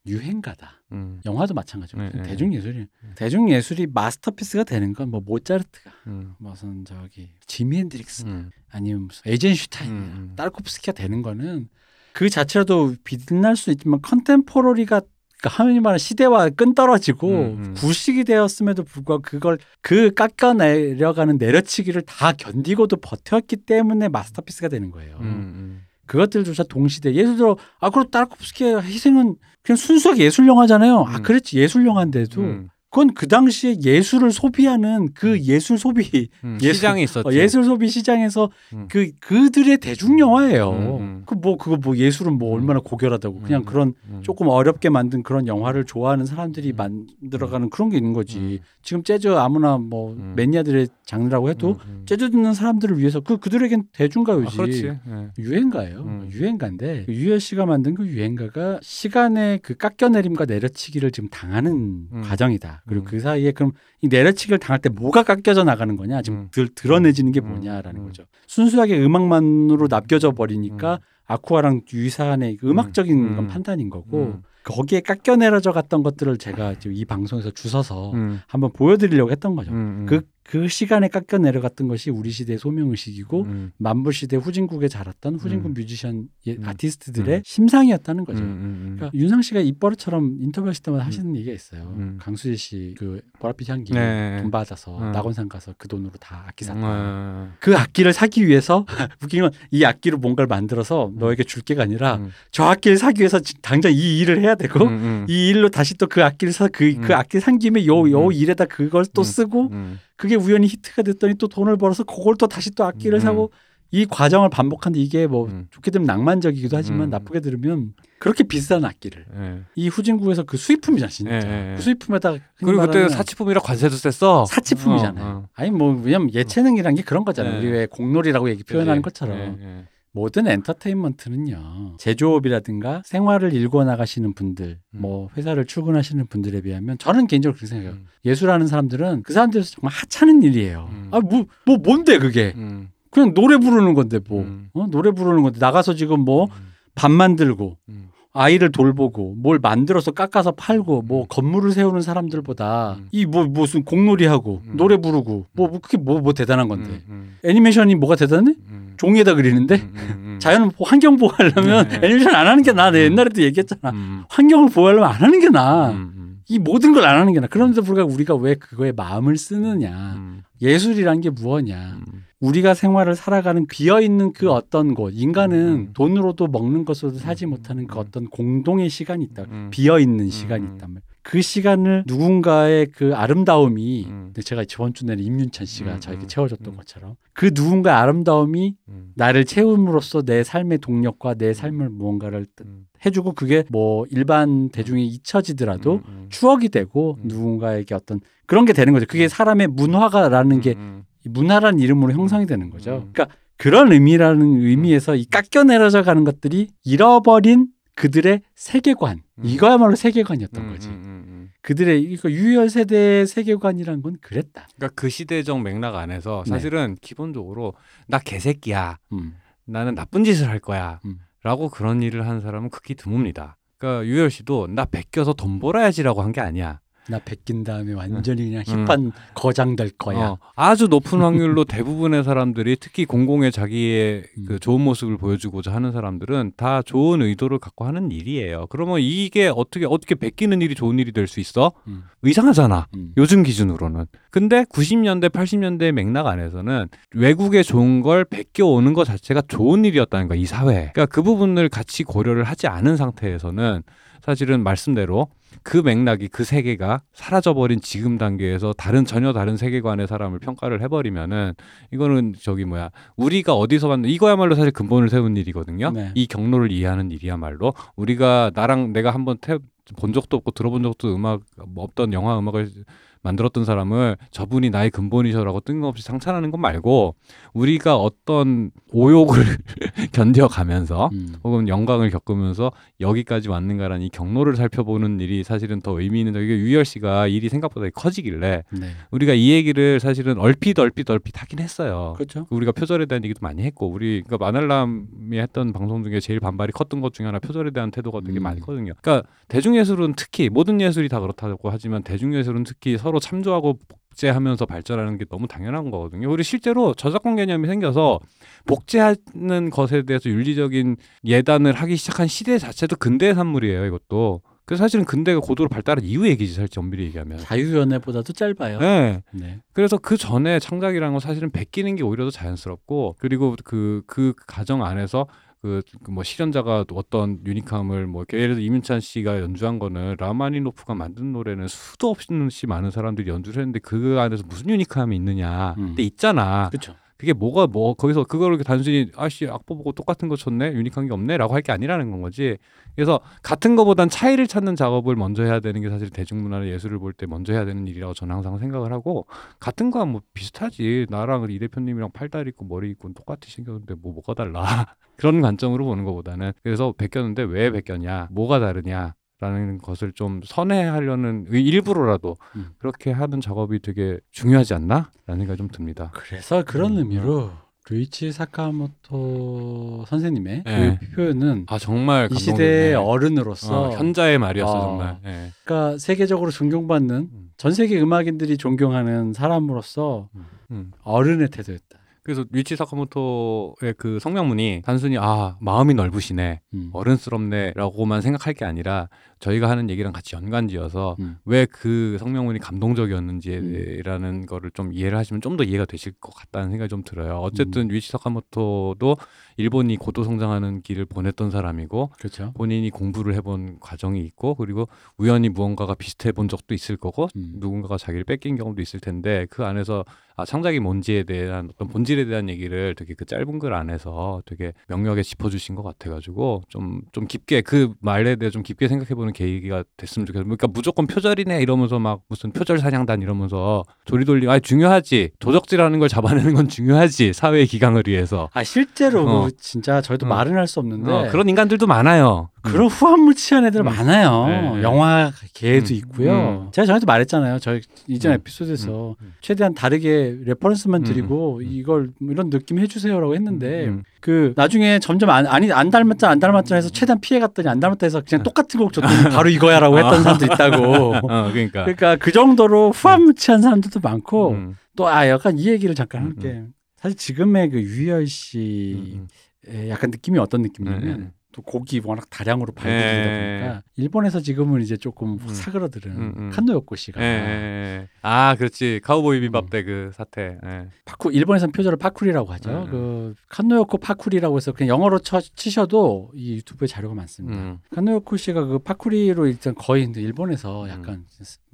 유행가다. 음. 영화도 마찬가지고 네, 네. 대중예술이 대중예술이 마스터피스가 되는 건 뭐 모차르트가 음. 무슨 저기 지미 핸드릭스 음. 아니면 무슨 에이젠슈타인 음. 딸코프스키가 되는 거는 그 자체로도 빛날 수 있지만 컨템포러리가 그러니까 하느님 말하는 시대와 끈떨어지고 음, 음. 구식이 되었음에도 불구하고 그걸 그 깎아 내려가는 내려치기를 다 견디고도 버텼기 때문에 마스터피스가 되는 거예요. 음. 음. 그것들조차 동시대 예를 들어 아 그럼 딸코프스키의 희생은 그냥 순수하게 예술 영화잖아요. 아 음. 그렇지 예술 영화인데도 음. 그건 그 당시에 예술을 소비하는 그 예술 소비 음. 예술- 시장이. 어, 예술 소비 시장에서 음. 그 그들의 대중 영화예요. 음, 음. 그뭐 그거 뭐 예술은 뭐 음. 얼마나 고결하다고 그냥 음. 그런 음. 조금 어렵게 만든 그런 영화를 좋아하는 사람들이 음. 만들어가는 그런 게 있는 거지. 음. 지금 재즈 아무나 뭐 음. 매니아들의 장르라고 해도 음, 음. 재즈 듣는 사람들을 위해서 그 그들에겐 아, 대중가요지. 그렇지. 예. 유행가예요. 음. 유행가인데 그 유열 씨가 만든 그 유행가가 시간의 그 깎여내림과 내려치기를 지금 당하는 음. 과정이다. 그리고 음. 그 사이에 그럼 이 내려치기를 당할 때 뭐가 깎여져 나가는 거냐? 지금 음. 들, 드러내지는 게 음. 뭐냐라는 음. 거죠. 순수하게 음악만으로 납겨져 버리니까 음. 아쿠아랑 유사한의 그 음악적인 음. 건 판단인 거고 음. 거기에 깎여내려져 갔던 것들을 제가 지금 이 방송에서 주워서 음. 한번 보여드리려고 했던 거죠. 음. 그, 그 시간에 깎여 내려갔던 것이 우리 시대의 소명의식이고 음. 만불 시대 후진국에 자랐던 후진국 음. 뮤지션 예, 음. 아티스트들의 음. 심상이었다는 거죠. 음, 음, 그러니까 윤상 씨가 입버릇처럼 인터뷰하실 때마다 음. 하시는 얘기가 있어요. 음. 강수지 씨 그 보랏빛 향기 네. 돈 받아서 음. 낙원산 가서 그 돈으로 다 악기 샀다. 음. 그 악기를 사기 위해서 *laughs* 웃긴 건이 악기로 뭔가를 만들어서 너에게 줄 게가 아니라 음. 저 악기를 사기 위해서 지- 당장 이 일을 해야 되고. 이 일로 다시 또 그 악기를 사그그 음. 악기 산 김에 요요 음. 일에다 그걸 또 음. 쓰고 음. 그게 우연히 히트가 됐더니 또 돈을 벌어서 그걸 또 다시 또 악기를 음. 사고 이 과정을 반복하는데 이게 뭐 음. 좋게 들으면 낭만적이기도 하지만 음. 나쁘게 들으면 그렇게 비싼 악기를 예. 이 후진국에서 그 수입품이잖아 진짜 예. 그 수입품에다가 그리고 그때 사치품이라 관세도 셌어. 사치품이잖아요. 어, 어. 아니 뭐 왜냐면 예체능이란 게 그런 거잖아요. 네. 우리 왜 공놀이라고 얘기 표현하는? 것처럼. 모든 엔터테인먼트는요 제조업이라든가 생활을 일궈 나가시는 분들, 음. 뭐 회사를 출근하시는 분들에 비하면 저는 개인적으로 그렇게 생각해요. 음. 예술하는 사람들은 그 사람들 정말 하찮은 일이에요. 음. 아 뭐 뭐 뭔데 그게 음. 그냥 노래 부르는 건데 뭐 음. 어? 노래 부르는 건데 나가서 지금 뭐 밥 만들고 음. 아이를 돌보고 뭘 만들어서 깎아서 팔고 뭐 음. 건물을 세우는 사람들보다 음. 이뭐 무슨 공놀이하고 음. 노래 부르고 뭐 뭐 그게 뭐뭐 대단한 건데 음, 음, 애니메이션이 뭐가 대단해? 음. 종이에다 그리는데 음, 음, 음. 자연을 보- 환경 보호하려면 네. 애니메이션 안 하는 게 나아. 음. 옛날에도 얘기했잖아. 음, 환경을 보호하려면 안 하는 게 나아. 이 모든 걸 안 하는 게 나아. 그런데도 불구하고 우리가 왜 그거에 마음을 쓰느냐. 음, 예술이란 게 무엇냐. 음. 우리가 생활을 살아가는 비어 있는 그 어떤 곳, 인간은 음. 돈으로도 먹는 것으로도 사지 음. 못하는 그 음. 어떤 공동의 시간이 있다. 음. 비어 있는 시간이 음. 있단 말이야. 그 시간을 누군가의 그 아름다움이 음. 제가 저번 주 내내 임윤찬 씨가 음, 저에게 음, 채워줬던 음. 것처럼 그 누군가의 아름다움이 음. 나를 채움으로써 내 삶의 동력과 내 삶을 무언가를 음. 해주고 그게 뭐 일반 대중이 잊혀지더라도 음, 음. 추억이 되고 음. 누군가에게 어떤 그런 게 되는 거죠. 그게 사람의 문화가라는 게 음, 이 문화라는 이름으로 형성이 되는 거죠. 음. 그러니까 그런 의미라는 의미에서 이 깎여 내려져 가는 것들이 잃어버린 그들의 세계관 음. 이거야말로 세계관이었던 음, 거지. 음, 음, 음. 그들의 그러니까 유혈 세대의 세계관이란 건 그랬다. 그러니까 그 시대적 맥락 안에서 네. 사실은 기본적으로 나 개새끼야. 음. 나는 나쁜 짓을 할 거야. 음. 라고 그런 일을 하는 사람은 극히 드뭅니다. 그러니까 유열 씨도 나 베껴서 돈 벌어야지라고 한 게 아니야. 나 베낀 다음에 완전히 그냥 힙한 거장 될 거야. 어, 아주 높은 확률로 대부분의 사람들이 특히 공공의 자기의 음. 그 좋은 모습을 보여주고자 하는 사람들은 다 좋은 의도를 갖고 하는 일이에요. 그러면 이게 어떻게 어떻게 베끼는 일이 좋은 일이 될 수 있어? 음. 이상하잖아. 음. 요즘 기준으로는. 근데 90년대, 80년대 맥락 안에서는 외국에 좋은 걸 베껴 오는 것 자체가 좋은 일이었다는 거야, 이 사회에. 그러니까 그 부분을 같이 고려를 하지 않은 상태에서는 사실은 말씀대로 그 맥락이 그 세계가 사라져버린 지금 단계에서 다른 전혀 다른 세계관의 사람을 평가를 해버리면은 이거는 저기 뭐야 우리가 어디서 봤는 이거야말로 사실 근본을 세운 일이거든요. 네. 이 경로를 이해하는 일이야말로 우리가 나랑 내가 한번 태, 본 적도 없고 들어본 적도 음악 뭐 없던 영화 음악을 만들었던 사람을 저분이 나의 근본이셔라고 뜬금없이 상찬하는 것 말고 우리가 어떤 오욕을 *laughs* 견뎌가면서 음. 혹은 영광을 겪으면서 여기까지 왔는가라는 이 경로를 살펴보는 일이 사실은 더 의미 있는 이게 유열 씨가 일이 생각보다 커지길래 네. 우리가 이 얘기를 사실은 얼핏 얼핏 얼핏 하긴 했어요. 그렇죠. 우리가 표절에 대한 얘기도 많이 했고 우리 그러니까 마늘람이 했던 방송 중에 제일 반발이 컸던 것 중에 하나 표절에 대한 태도가 되게 음. 많이 거든요. 그러니까 대중예술은 특히 모든 예술이 다 그렇다고 하지만 대중예술은 특히 서로 참조하고 복제하면서 발전하는 게 너무 당연한 거거든요. 우리 실제로 저작권 개념이 생겨서 복제하는 것에 대해서 윤리적인 예단을 하기 시작한 시대 자체도 근대의 산물이에요. 이것도. 그래서 사실은 근대가 고도로 발달한 이후 얘기지 사실 엄밀히 얘기하면. 자유연애보다도 짧아요. 네. 네. 그래서 그 전에 창작이라는 건 사실은 베끼는 게 오히려 더 자연스럽고 그리고 그그 가정 안에서 그 뭐 실현자가 어떤 유니크함을 뭐 예를 들어 이민찬 씨가 연주한 거는 라마니노프가 만든 노래는 수도 없이 많은 사람들이 연주를 했는데 그 안에서 무슨 유니크함이 있느냐. 음. 근데 있잖아. 그렇죠. 그게 뭐가 뭐 거기서 이렇게 단순히 아씨 악보 보고 똑같은 거 쳤네? 유니크한 게 없네라고 할 게 아니라는 건 거지. 그래서 같은 거보단 차이를 찾는 작업을 먼저 해야 되는 게 사실 대중문화나 예술을 볼 때 먼저 해야 되는 일이라고 저는 항상 생각을 하고 같은 거야 뭐 비슷하지. 나랑 이 대표님이랑 팔다리 있고 머리 있고 똑같이 생겼는데 뭐 뭐가 달라? *laughs* 그런 관점으로 보는 것보다는. 그래서 베꼈는데 왜 베꼈냐? 뭐가 다르냐 라는 것을 좀 선회하려는 의- 일부러라도 음. 그렇게 하는 작업이 되게 중요하지 않나? 라는 생각이 좀 듭니다. 그래서 그런 음, 의미로 루이치 사카모토 선생님의 네. 그 표현은 아 정말 이. 시대의 어른으로서 어, 현자의 말이었어 어. 정말. 예. 그러니까 세계적으로 존경받는 음. 전 세계 음악인들이 존경하는 사람으로서 음. 어른의 태도였다. 그래서 위치 사카모토의 그 성명문이 단순히 아 마음이 넓으시네 음. 어른스럽네라고만 생각할 게 아니라 저희가 하는 얘기랑 같이 연관지어서 음. 왜그 성명문이 감동적이었는지라는 거를 좀 이해를 하시면 좀 더 이해가 되실 것 같다는 생각이 좀 들어요. 어쨌든 위치 사카모토도 일본이 고도 성장하는 길을 보냈던 사람이고 그렇죠. 본인이 공부를 해본 과정이 있고 그리고 우연히 무언가가 비슷해 본 적도 있을 거고 음. 누군가가 자기를 뺏긴 경험도 있을 텐데 그 안에서 아, 창작이 뭔지에 대한 어떤 본질에 대한 얘기를 되게 그 짧은 글 안에서 되게 명료하게 짚어주신 것 같아가지고 좀 좀 깊게 그 말에 대해 좀 깊게 생각해보는 계기가 됐으면 좋겠어요. 그러니까 무조건 표절이네 이러면서 막 무슨 표절 사냥단 이러면서 조리돌리 아 중요하지 도적질하는 걸 잡아내는 건 중요하지 사회의 기강을 위해서 아 실제로 어. 그 진짜 저희도 어. 말은 할 수 없는데 어, 그런 인간들도 많아요. 그런 후한무치한 애들 음. 많아요. 네. 영화 계도 음. 있고요. 음. 제가 저한테 말했잖아요. 저희 이전 음. 에피소드에서 음. 최대한 다르게 reference만 음. 드리고 음. 이걸 뭐 이런 느낌 해주세요라고 했는데 음. 그 나중에 점점 안, 아니 안 닮았잖아 안 닮았잖아 해서 최대한 피해갔더니 안 닮았다 해서 그냥 똑같은 곡 줬더니 바로 이거야라고 했던 사람도 있다고. *laughs* 어, 그러니까. 그러니까 그 정도로 후한무치한 사람들도 많고 음. 또아 약간 이 얘기를 잠깐 음, 할게. 사실 지금의 그 유희열 씨의 음. 약간 느낌이 어떤 느낌이냐면 네, 네. 또 곡이 워낙 다량으로 발굴되다 네. 보니까 일본에서 지금은 이제 조금 음. 사그러들은 음, 음. 칸노요코 씨가 예, 예, 예. 아, 그렇지. 카우보이 비밥 음. 때그 사태. 예. 파쿠 일본에서는 표절을 파쿠리라고 하죠. 음, 음. 그 칸노요코 파쿠리라고 해서 그냥 영어로 쳐, 치셔도 이 유튜브에 자료가 많습니다. 음. 칸노요코 씨가 그 파쿠리로 일단 거의 일본에서 약간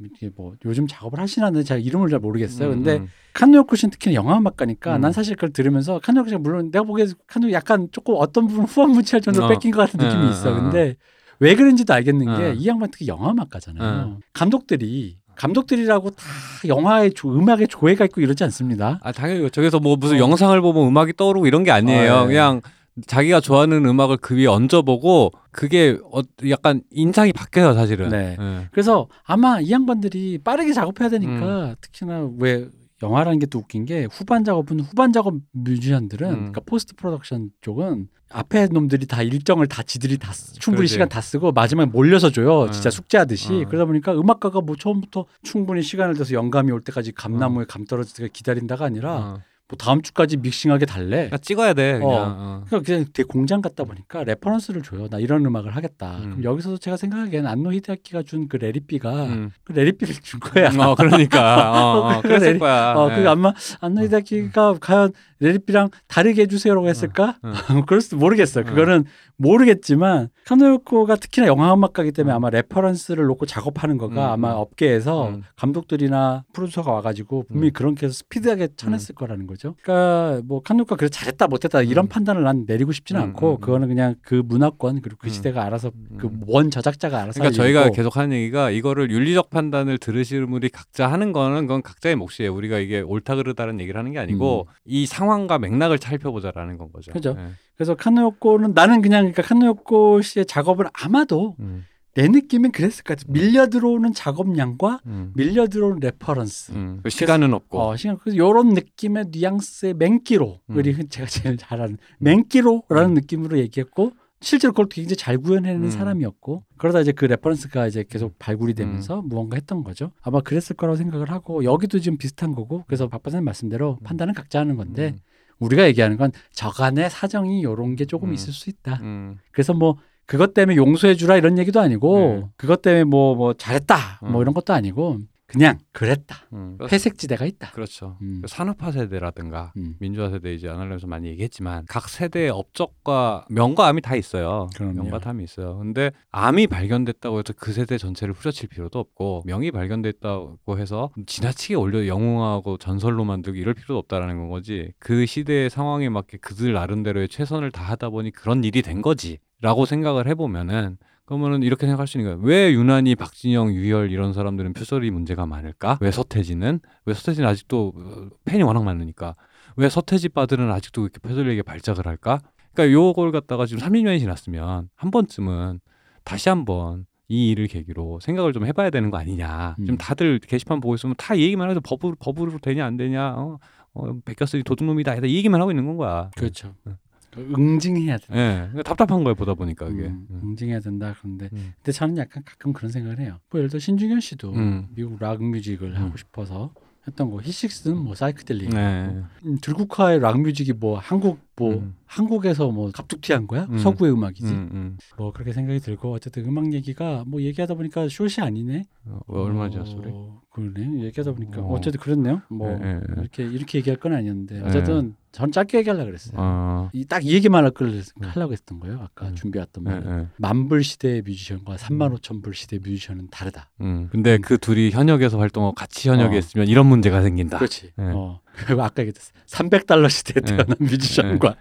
이게 뭐 요즘 작업을 하시나는 제가 이름을 잘 모르겠어요. 음, 근데 음. 칸노요코 씨는 특히 영화 음악가니까 음. 난 사실 그걸 들으면서 칸노요코 씨가 물론 내가 보기에 칸노 약간 조금 어떤 부분 후원무치할 정도로 어. 뺏긴 것 같은 느낌이 어, 있어. 근데 왜 그런지도 알겠는 어. 게이 양반 특히 영화 음악가잖아요. 어. 감독들이 감독들이라고 다 영화에 조, 음악에 조예가 있고 이러지 않습니다. 아, 당연히 저기서 뭐 무슨 어. 영상을 보면 음악이 떠오르고 이런 게 아니에요. 아, 예. 그냥 자기가 좋아하는 음악을 그 위에 얹어보고 그게 어, 약간 인상이 바뀌어요, 사실은. 네. 예. 그래서 아마 이 양반들이 빠르게 작업해야 되니까 음. 특히나 왜 영화라는 게 또 웃긴 게 후반 작업은 후반 작업 뮤지션들은 음. 그러니까 post production 쪽은 앞에 놈들이 다 일정을 다 지들이 다 쓰- 충분히 그러지. 시간 다 쓰고 마지막에 몰려서 줘요. 음. 진짜 숙제하듯이. 음. 그러다 보니까 음악가가 뭐 처음부터 충분히 시간을 들여서 영감이 올 때까지 감나무에 감 떨어질 때까지 기다린다가 아니라 어. 뭐 다음 주까지 믹싱하게 달래. 찍어야 돼, 그냥. 어. 어. 그러니까 그냥 되게 공장 같다 보니까 reference를 줘요. 나 이런 음악을 하겠다. 음. 그럼 여기서도 제가 생각하기에는 안노 히데아키가 준 그 Let It Be가 음. 그 Let It Be를 준 거야. 어, 그러니까. 어, 어, *laughs* 그래, 그랬을 내리- 거야. 어, 예. 그 아마 안노 히데아키가 과연 Let It Be랑 다르게 해주세요라고 했을까? 어, *laughs* 그럴 수도 모르겠어요. 어. 그거는 모르겠지만 칸노 요코가 특히나 영화 음악가기 때문에 음. 아마 reference를 놓고 작업하는 거가 음, 아마 음. 업계에서 음. 감독들이나 프로듀서가 와가지고 분명히 음. 그렇게 해서 스피드하게 쳐냈을 거라는 거죠. 그러니까 뭐 칸노 요코가 그래 잘했다 못했다 이런 음. 판단을 난 내리고 싶지는 음, 않고 음, 음. 그거는 그냥 그 문화권 그리고 그 음. 시대가 알아서 그 음. 원 저작자가 알아서 그러니까 할 저희가. 계속 하는 얘기가 이거를 윤리적 판단을 들으시는 분이 각자 하는 거는 그건 각자의 몫이에요. 우리가 이게 옳다 그르다는 얘기를 하는 게 아니고 이 상황과 맥락을 살펴보자라는 건 거죠. 음. 그죠. 네. 그래서 칸노 요코는 나는 그냥 그러니까 칸노 요코 씨의 작업을 아마도 음, 내 느낌엔 그랬을 것 같아. 밀려 들어오는 작업량과 음, 밀려 들어오는 reference. 음. 그 시간은 없고. 어, 시간 그래서 요런 느낌의 뉘앙스의 맹기로 음. 우리 제가 제일 잘하는 맹기로라는 음. 느낌으로 얘기했고 실제로 그걸 굉장히 잘 구현해내는 음. 사람이었고 그러다 이제 그 reference가 이제 계속 발굴이 되면서 무언가 했던 거죠. 아마 그랬을 거라고 생각을 하고 여기도 지금 비슷한 거고 그래서 박 박사님 말씀대로 음. 판단은 각자 하는 건데 음, 우리가 얘기하는 건 저간의 사정이 요런 게 조금 음. 있을 수 있다. 음, 그래서 뭐 그것 때문에 용서해 주라 이런 얘기도 아니고 네. 그것 때문에 뭐뭐 잘했다 뭐 음. 이런 것도 아니고 그냥 그랬다. 음. 회색지대가 있다. 그렇죠. 음. 그 산업화 세대라든가 음. 민주화 세대 이제 안 하려면서 많이 얘기했지만 각 세대의 업적과 명과 암이 다 있어요. 그럼요. 명과 암이 있어요. 근데 암이 발견됐다고 해서 그 세대 전체를 후려칠 필요도 없고 명이 발견됐다고 해서 지나치게 올려 영웅하고 전설로 만들고 이럴 필요도 없다라는 건 거지. 그 시대의 상황에 맞게 그들 나름대로의 최선을 다하다 보니 그런 일이 된 거지 라고 생각을 해보면은 그러면은 이렇게 생각할 수 있는 거예요. 왜 유난히 박진영, 유열 이런 사람들은 표절이 문제가 많을까? 왜 서태지는? 왜 서태지는 아직도 어, 팬이 워낙 많으니까 왜 서태지 바들은 아직도 이렇게 표절에게 발작을 할까? 그러니까 요걸 갖다가 지금 30년이 지났으면 한 번쯤은 다시 한번 이 일을 계기로 생각을 좀 해봐야 되는 거 아니냐. 음. 지금 다들 게시판 보고 있으면 다이 얘기만 해서 법으로 법으로 되냐 안 되냐. 어, 어 베꼈으니 도둑놈이다. 이 얘기만 하고 있는 건 거야. 그렇죠. 네. 응징해야 된다. 예, 그러니까 답답한 거예요 보다 보니까 그게. 음, 음. 응징해야 된다. 그런데 음. 근데 저는 약간 가끔 그런 생각을 해요. 뭐 예를 들어 신중현 씨도 음. 미국 rock music을 음. 하고 싶어서 했던 거. 히식스는 뭐 사이크델릭. 네. 음, 들국화의 rock music이 뭐 한국 뭐 음. 한국에서 뭐 갑툭튀한 거야? 음. 서구의 음악이지. 음, 음. 뭐 그렇게 생각이 들고 어쨌든 음악 얘기가 뭐 얘기하다 보니까 숏이 아니네. 어, 얼마죠 어, 소리? 그러네. 얘기하다 보니까 어. 어. 쨌든 그렇네요. 뭐 예, 예, 예. 이렇게 이렇게 얘기할 건 아니었는데 예. 어쨌든 전 짧게 얘기하려고 그랬어요. 어, 이딱 이 얘기만 할걸 하려고 했던 거예요. 아까 음. 준비했던 예, 말. 예. 만불 시대의 뮤지션과 3만 5천 불 시대의 뮤지션은 다르다. 음. 근데 그 둘이 현역에서 활동하고 같이 현역에 어. 있으면 이런 문제가 생긴다. 그렇지. 예. 어. 그리고 아까 얘기했어. 300달러 시대에 예. 태어난 뮤지션과.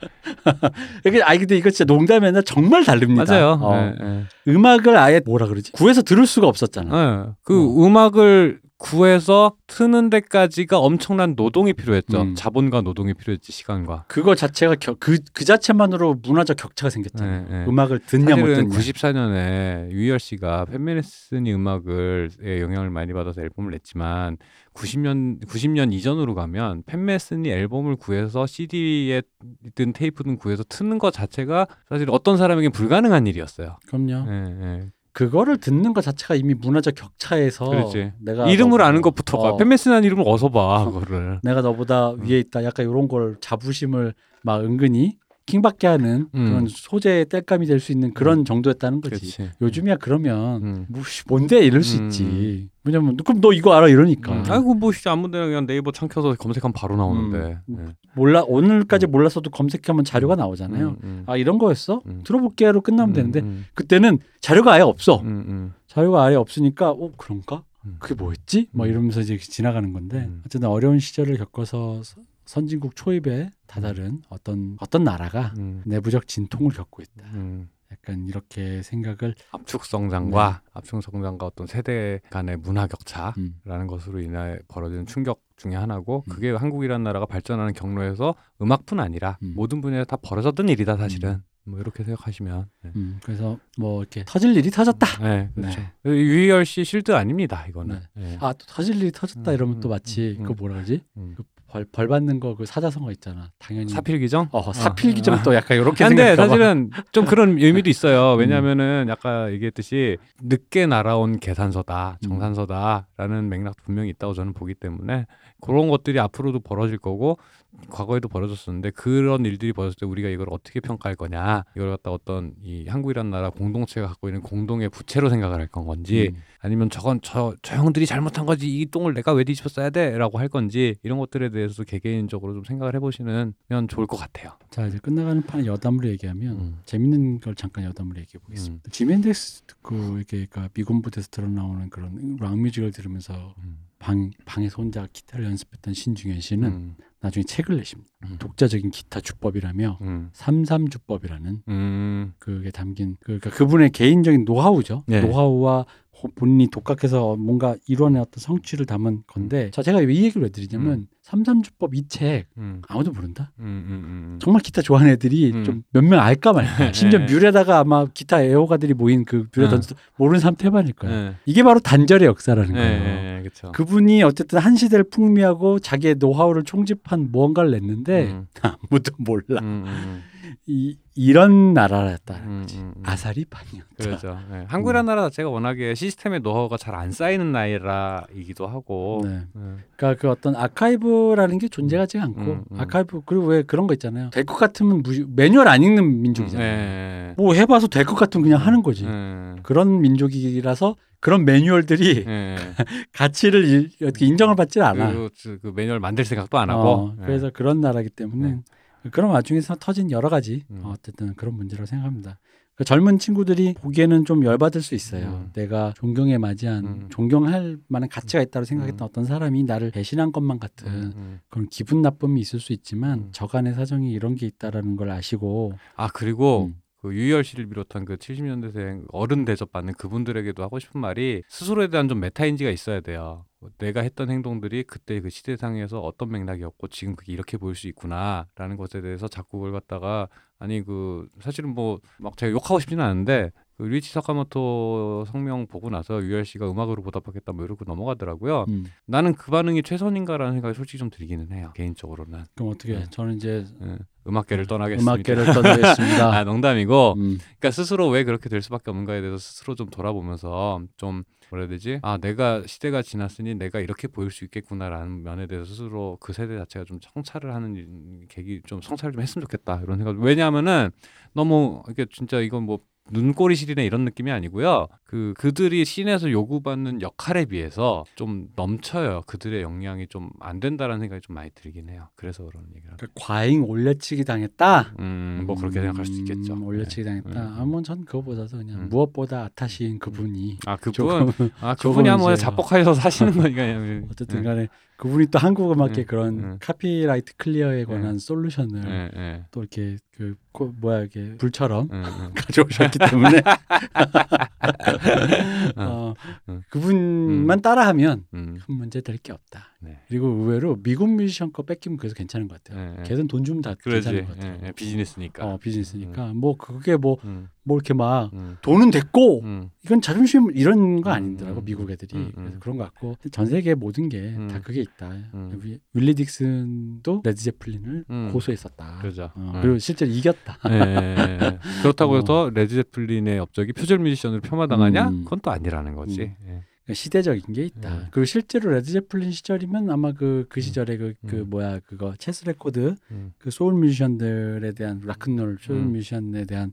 *laughs* 이게 아니 근데 이거 진짜 농담이 아니라 정말 다릅니다. 맞아요. 어. 예, 예. 음악을 아예 뭐라 그러지? 구해서 들을 수가 없었잖아. 예. 그 음악을 구해서 트는 데까지가 엄청난 노동이 필요했죠. 음. 자본과 노동이 필요했지 시간과. 그거 자체가 그, 그 자체만으로 문화적 격차가 생겼잖아. 예, 예. 음악을 듣냐 못 듣냐. 94년에 유희열 씨가 팬메네스니 음악을에 영향을 많이 받아서 앨범을 냈지만 90년 90년 이전으로 가면 팬메스니 앨범을 구해서 CD에 든 테이프든 구해서 트는 것 자체가 사실 어떤 사람에겐 불가능한 일이었어요. 그럼요. 예, 예. 그거를 듣는 것 자체가 이미 문화적 격차에서 그렇지. 내가 이름을 아는 것부터가 어, 팬메스니 이름을 어서 봐 *laughs* 그거를. 내가 너보다 위에 있다. 약간 이런 걸 자부심을 막 은근히 킹받게 하는 음. 그런 소재의 땔감이 될 수 있는 그런 정도였다는 거지. 그렇지. 요즘이야 그러면 음. 뭐 씨, 뭔데 이럴 수 음. 있지. 왜냐면 그럼 너 이거 알아 이러니까. 음. 아이고 뭐 진짜 아무데나 그냥 네이버 창 켜서 검색하면 바로 나오는데. 음. 예. 몰라 오늘까지 몰랐어도 검색하면 자료가 나오잖아요. 음, 음. 아 이런 거였어? 음. 들어볼게로 끝나면 음, 되는데 음, 그때는 자료가 아예 없어. 음, 음. 자료가 아예 없으니까 어 그런가? 음. 그게 뭐였지? 막 음. 이러면서 이제 지나가는 건데 음. 어쨌든 어려운 시절을 겪어서 서- 선진국 초입에 다다른 어떤 어떤 나라가 음, 내부적 진통을 겪고 있다. 음. 약간 이렇게 생각을 압축 성장과 압축 성장과 어떤 세대 간의 문화 격차라는 음, 것으로 인해 벌어지는 충격 중에 하나고 음. 그게 한국이라는 나라가 발전하는 경로에서 음악뿐 아니라 음. 모든 분야에 다 벌어졌던 일이다 사실은 뭐 이렇게 생각하시면 네. 음, 그래서 뭐 이렇게 터질 일이 터졌다. 네, 그렇죠. 네. 유희열 씨 실드 아닙니다 이거는. 네. 아또 터질 일이 터졌다 음, 이러면 또 음, 마치 음, 그 뭐라 그러지? 음. 그 벌, 벌 받는 거 그 사자성어 있잖아. 당연히 사필 규정? 어 사필기 좀또 약간 이렇게 근데 생각해봐. 사실은 좀 그런 의미도 있어요. 음. 왜냐하면은 아까 얘기했듯이 늦게 날아온 계산서다, 음. 정산서다라는 맥락도 분명히 있다고 저는 보기 때문에 그런 것들이 앞으로도 벌어질 거고 과거에도 벌어졌었는데 그런 일들이 벌어졌을 때 우리가 이걸 어떻게 평가할 거냐 이걸 갖다 어떤 이 한국이라는 나라 공동체가 갖고 있는 공동의 부채로 생각을 할 건 건지 음. 아니면 저건 저, 저 형들이 잘못한 거지 이 똥을 내가 왜 뒤집어 써야 돼라고 할 건지 이런 것들에 대해서 개개인적으로 좀 생각을 해보시면 좋을 것 같아요. 자 이제 끝나가는 판에 여담으로 얘기하면 음. 재밌는 걸 잠깐 여담으로 얘기해 보겠습니다. 지미 헨드릭스 듣고 이렇게 그러니까 미군 부대에서 드러 나오는 그런 rock music을 들으면서 음. 방 방에서 혼자 기타를 연습했던 신중현 씨는 음. 나중에 책을 내십니다. 음. 독자적인 기타 주법이라며 음. 삼삼주법이라는 음. 그게 담긴 그- 그러니까 그분의 개인적인 노하우죠. 네. 노하우와 호- 본인이 독학해서 뭔가 어떤 성취를 담은 건데 자 제가 이 얘기를 왜 드리냐면 삼삼주법 이책 음. 아무도 모른다. 음. 음. 음. 정말 기타 좋아하는 애들이 음. 좀몇 명 알까 말까. *laughs* 심지어 네. 뮤에다가 아마 기타 애호가들이 모인 그 네. 던져도 모르는 사람 태반일 거야. 네. 이게 바로 단절의 역사라는 네. 거예요. 그분이 어쨌든 한 시대를 풍미하고 자기의 노하우를 총집한 무언가를 냈는데 음. *laughs* 아무도 몰라. 음. 음. 이 이런 나라였다는 음. 거지. 음. 음. 아사리판이었다. 그렇죠. 네. 한국이라는 나라 자체가 워낙에 시스템의 노하우가 잘 안 쌓이는 나라이기도 하고. 네. 네. 그러니까 그 어떤 아카이브라는 게 존재하지 않고 음, 음. 아카이브 그리고 왜 그런 거 있잖아요. 될 것 같으면 무시, 매뉴얼 안 읽는 민족이잖아요. 네. 뭐 해봐서 될 것 같으면 그냥 하는 거지. 네. 그런 민족이라서 그런 매뉴얼들이 네. *laughs* 가치를 일- 어떻게 인정을 받지 않아. 그, 그, 그 매뉴얼 만들 생각도 안 하고. 어, 네. 그래서 그런 나라기 때문에 그런 와중에 서 터진 여러 가지 음. 어, 어쨌든 그런 문제라고 생각합니다. 그 젊은 친구들이 보기에는 좀 열받을 수 있어요. 음. 내가 존경에 맞이한 음. 존경할 만한 가치가 있다고 생각했던 어떤 사람이 나를 배신한 것만 같은 음, 음. 그런 기분 나쁨이 있을 수 있지만 음. 저간의 사정이 이런 게 있다라는 걸 아시고 아 그리고 음. 그 유희열 씨를 비롯한 그 70년대생 어른 대접받는 그분들에게도 하고 싶은 말이 스스로에 대한 좀 메타인지가 있어야 돼요. 내가 했던 행동들이 그때 그 시대상에서 어떤 맥락이었고 지금 그게 이렇게 보일 수 있구나라는 것에 대해서 자꾸 그걸 갖다가 아니 그 사실은 뭐 막 제가 욕하고 싶지는 않은데 그 리치 사카모토 성명 보고 나서 유희열 씨가 음악으로 보답하겠다 뭐 이러고 넘어가더라고요. 음, 나는 그 반응이 최선인가라는 생각이 솔직히 좀 들기는 해요. 개인적으로는 그럼 어떻게 네. 저는 이제 예, 음악계를 떠나겠습니다. 음악계를 떠나겠습니다. *laughs* 아 농담이고 음, 그러니까 스스로 왜 그렇게 될 수밖에 없는가에 대해서 스스로 좀 돌아보면서 좀 뭐라 해야 되지? 아 내가 시대가 지났으니 내가 이렇게 보일 수 있겠구나라는 면에 대해서 스스로 그 세대 자체가 좀 성찰을 하는 계기 좀 성찰을 좀 했으면 좋겠다 이런 생각. 왜냐하면은 너무 이게 진짜 이건 뭐 눈꼬리 실이나 이런 느낌이 아니고요. 그 그들이 scene에서 요구받는 역할에 비해서 좀 넘쳐요. 그들의 역량이 좀 안 된다라는 생각이 좀 많이 들긴 해요. 그래서 그런 얘기를. 그 과잉 올려치기 당했다. 음, 뭐 그렇게 생각할 수 있겠죠. 음, 올려치기 네. 당했다. 음. 아, 뭐전 그거보다도 그냥 음. 무엇보다 아타시인 그분이 아 그분 조금 아 *laughs* 그분이 한번 이제 자뻑하셔서 사시는 *laughs* 거니까 그냥. 어쨌든 네. 간에 그분이 또 한국 음악계 음, 그런 음. copyright clear에 관한 solution을 예, 예. 또 이렇게 그 고- 뭐야 이게 불처럼 응, 응. *laughs* 가져오셨기 때문에 *laughs* 어, 어, 음. 그분만 따라하면 음, 큰 문제 될 게 없다. 네. 그리고 의외로 미국 뮤지션 거 뺏기면 그래서 괜찮은 것 같아요. 예, 예. 걔는 돈 주면 다 그러지. 괜찮은 것 같아요. 예, 예, 비즈니스니까. 어 비즈니스니까 뭐 그게 뭐뭐 음, 이렇게 막 음, 돈은 됐고 음, 이건 자존심 이런 거 음, 아니더라고 음, 미국 애들이 음, 음. 그래서 그런 것 같고 전 세계 모든 게다 음. 그게 있다. 음. 위- 윌리 딕슨도 레드 제플린을 음. 고소했었다. 그러죠. 어, 음. 그리고 실제 로 이겼다. 예, 예, 예. 그렇다고 *laughs* 어. 해서 레드 제플린의 업적이 표절 뮤지션으로 폄하당하냐? 음. 그건 또 아니라는 거지. 예. 그러니까 시대적인 게 있다. 네. 그리고 실제로 레드 제플린 시절이면 아마 그그 시절에 그, 그 음. 뭐야 그거 체스 레코드 음, 그 소울 뮤지션들에 대한 락큰롤 소울 음. 뮤지션에 대한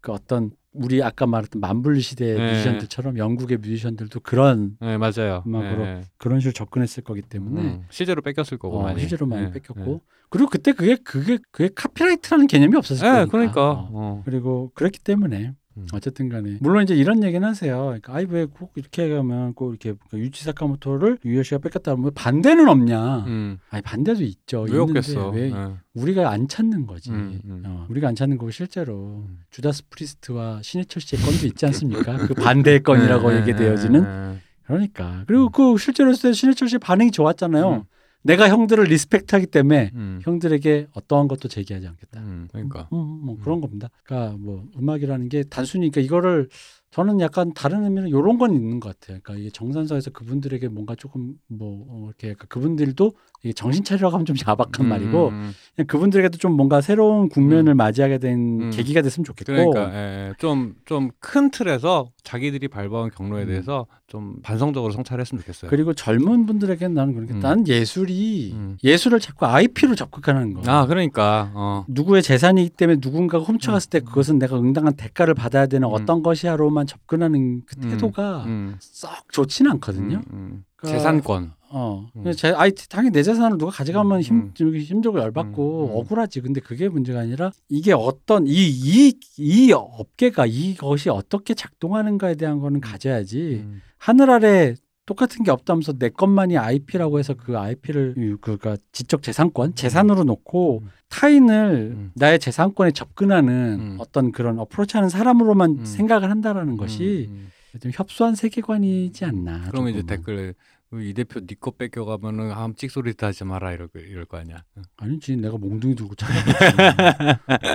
그 어떤 우리 아까 말했던 만불 시대의 네. 뮤지션들처럼 영국의 뮤지션들도 그런 예, 맞아요. 음악으로 예, 예. 그런 식으로 접근했을 거기 때문에 음, 실제로 뺏겼을 거고 어, 많이. 실제로 많이 예, 뺏겼고 그리고 그때 그게 그게 그게 copyright라는 개념이 없었을 예. 예, 거니까. 그러니까. 어. 어. 그리고 그렇기 때문에 음. 어쨌든 간에 물론 이제 이런 얘기는 하세요. 그러니까 아이 왜 꼭 이렇게 가면 꼭 이렇게 그 류이치 사카모토를 유요시가 뺏겼다 하면 왜 반대는 없냐? 음, 아니 반대도 있죠. 왜 없겠어? 왜 예. 우리가 안 찾는 거지. 음, 음. 어, 우리가 안 찾는 거고 실제로 음. 주다스 프리스트와 신해철 씨의 건도 있지 않습니까? 그 *laughs* 반대의 건이라고 예, 얘기되어지는 예, 예. 그러니까 그리고 그 실제로 신해철 씨 반응이 좋았잖아요. 음. 내가 형들을 respect하기 때문에 음. 형들에게 어떠한 것도 제기하지 않겠다. 음, 그러니까. 음, 뭐 그런 겁니다. 그러니까 뭐 음악이라는 게 단순히 그러니까 이거를 저는 약간 다른 의미는 이런 건 있는 것 같아요. 그러니까 이게 정산사에서 그분들에게 뭔가 조금 뭐 어, 이렇게 그분들도 이게 정신 차리라고 하면 좀 야박한 음, 말이고 음, 그분들에게도 좀 뭔가 새로운 국면을 맞이하게 된 음. 계기가 됐으면 좋겠고 그러니까 예, 좀좀 큰 틀에서 자기들이 밟아온 경로에 음. 대해서 좀 반성적으로 성찰했으면 좋겠어요. 그리고 젊은 분들에게는 나는 그런 게 음. 난 예술이 음. 예술을 자꾸 IP로 접근하는 거. 아 그러니까 어. 누구의 재산이기 때문에 누군가가 훔쳐갔을 때 음. 그것은 내가 응당한 대가를 받아야 되는 음. 어떤 것이야로만 접근하는 그 음. 태도가 음, 썩 좋지는 않거든요. 음, 음. 그러니까 재산권. 어, 음. 제 아이 당연히 내 재산을 누가 가져가면 힘 음. 좀 힘들고 열받고 음, 음. 억울하지. 근데 그게 문제가 아니라 이게 어떤 이 이 이 업계가 이것이 어떻게 작동하는가에 대한 거는 가져야지. 음. 하늘 아래 똑같은 게 없다면서 내 것만이 IP라고 해서 그 IP를 그가 지적 재산권 재산으로 놓고 음. 타인을 음. 나의 재산권에 접근하는 음. 어떤 그런 approach하는 사람으로만 음. 생각을 한다라는 것이 음, 음. 좀 협소한 세계관이지 않나. 그러면 이제 조금은. 댓글에 이 대표 네거 뺏겨가면은 함 찍소리 하지 마라 이럴 거 이럴 거 아니야. 아니지 내가 몽둥이 들고 찾아갔지.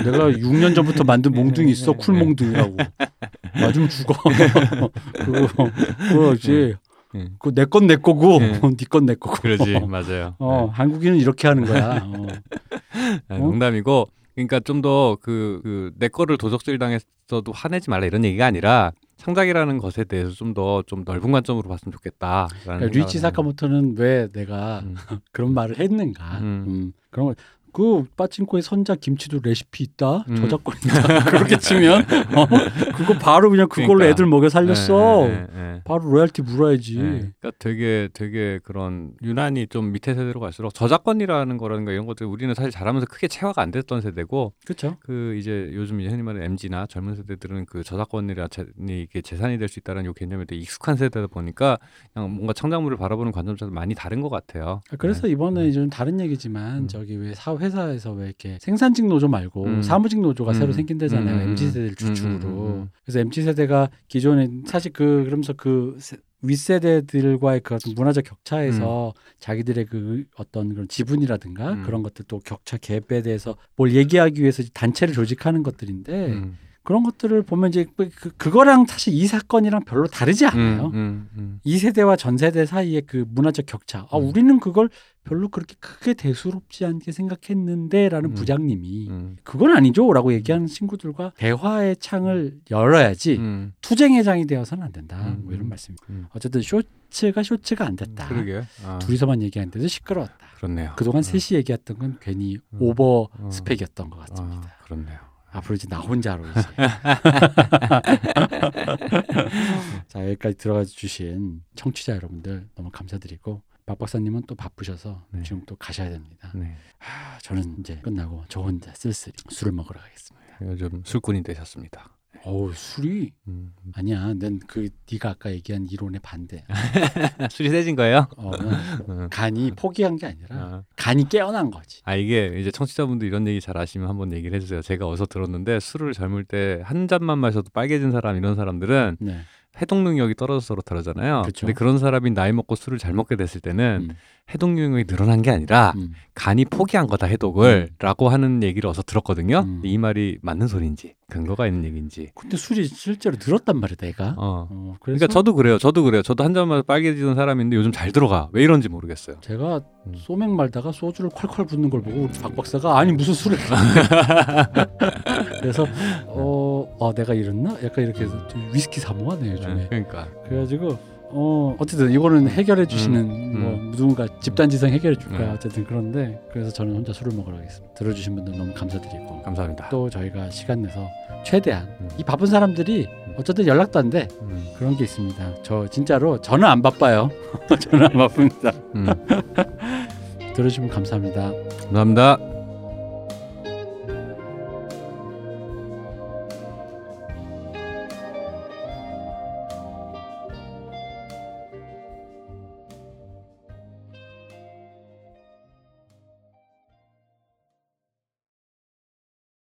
내가 6년 전부터 만든 몽둥이 있어 쿨 몽둥이라고. 맞으면 죽어. *laughs* 그거 그거지. 응. 그거 내건내 거고 응. 네건 내 거고. 그러지 *laughs* 맞아요. 어 한국인은 이렇게 하는 거야. 어. 아, 어? 농담이고 그러니까 좀 더 그 그 내 거를 도적질 당했어도 화내지 말라 이런 얘기가 아니라 창작이라는 것에 대해서 좀더좀 넓은 관점으로 봤으면 좋겠다. 그러니까 리치 사카모토는 왜 내가 음. *laughs* 그런 말을 했는가? 음. 음, 그런 거. 그 빠친코의 선자 김치도 레시피 있다 음. 저작권 있다 *laughs* 그렇게 치면 어? 그거 바로 그냥 그걸로 그러니까. 애들 먹여 살렸어 예, 예, 예. 바로 로얄티 물어야지 예. 그러니까 되게 되게 그런 유난히 좀 밑에 세대로 갈수록 저작권이라는 거라든가 이런 것들 우리는 사실 잘하면서 크게 체화가 안 됐던 세대고 그렇죠 그 이제 요즘 이제 흔히 말하는 MZ나 젊은 세대들은 그 저작권이라 재, 이게 재산이 될 수 있다는 요 개념에 되게 익숙한 세대다 보니까 그냥 뭔가 창작물을 바라보는 관점 자체도 많이 다른 것 같아요. 그래서 네. 이번에 좀 다른 얘기지만 음. 저기 왜 사회 사에서 왜 이렇게 생산직 노조 말고 음. 사무직 노조가 음. 새로 생긴다잖아요 음, 음, mz 세대를 주축으로 음, 음, 음. 그래서 mz 세대가 기존에 사실 그 그러면서 그 세- 윗세대들과의 그 어떤 문화적 격차에서 자기들의 그 어떤 그런 지분이라든가 음. 그런 것들 또 격차 갭에 대해서 뭘 얘기하기 위해서 단체를 조직하는 것들인데 음. 그런 것들을 보면 이제 그, 그- 그거랑 사실 이 사건이랑 별로 다르지 않아요. 음, 음, 음. 이 세대와 전 세대 사이의 그 문화적 격차. 아, 음. 우리는 그걸 별로 그렇게 크게 대수롭지 않게 생각했는데라는 음. 부장님이 음. 그건 아니죠라고 얘기하는 친구들과 대화의 창을 열어야지 음. 투쟁의 장이 되어서는 안 된다. 음. 뭐 이런 말씀입니다. 음. 어쨌든 쇼츠가 쇼츠가 안 됐다. 그러게. 아, 둘이서만 얘기하는데도 시끄러웠다. 그렇네요. 그동안 어. 셋이 얘기했던 건 괜히 음. 오버 어. 스펙이었던 것 같습니다. 아, 그렇네요. 앞으로 이제 나 혼자로 이제. *laughs* 자 여기까지 들어가 주신 청취자 여러분들 너무 감사드리고 박 박사님은 또 바쁘셔서 네. 지금 또 가셔야 됩니다. 네. 아, 저는 이제 끝나고 저 혼자 쓸쓸히 술을 먹으러 가겠습니다. 요즘 술꾼이 되셨습니다. 어우 술이 음. 아니야. 난 그 네가 아까 얘기한 이론에 반대. *laughs* 술이 세진 거예요? 어, 음. 간이 포기한 게 아니라 아. 간이 깨어난 거지. 아 이게 이제 청취자분들 이런 얘기 잘 아시면 한번 얘기를 해주세요. 제가 어디서 들었는데 술을 젊을 때 한 잔만 마셔도 빨개진 사람 이런 사람들은 네. 해독 능력이 떨어져서 그렇다잖아요. 근데 그런 사람이 나이 먹고 술을 잘 먹게 됐을 때는 음. 해독 능력이 늘어난 게 아니라 음. 간이 포기한 거다 해독을.라고 하는 얘기를 어서 들었거든요. 음. 이 말이 맞는 소리인지 근거가 있는 얘기인지. 근데 술이 실제로 늘었단 말이야 내가. 어. 어, 그러니까 저도 그래요. 저도 그래요. 저도 한 잔만 빨개지던 사람인데 요즘 잘 들어가. 왜 이런지 모르겠어요. 제가 음. 소맥 말다가 소주를 콸콸 붓는 걸 보고 박 박사가 아니 무슨 술을 *laughs* 그래서 어, 어 내가 이랬나 약간 이렇게 해서 좀 위스키 사모하네 요즘에 네, 그러니까. 그래가지고 어 어쨌든 이거는 해결해 주시는 음. 뭐 누군가 집단 지성 해결해 줄 거야 음. 어쨌든 그런데 그래서 저는 혼자 술을 먹으러 가겠습니다 들어주신 분들 너무 감사드리고 감사합니다. 또 저희가 시간 내서 최대한 음. 이 바쁜 사람들이 어쨌든 연락도 안돼 음. 그런 게 있습니다 저 진짜로 저는 안 바빠요 *laughs* 저는 안 바쁩니다 음. *laughs* 들어주시면 감사합니다. 감사합니다.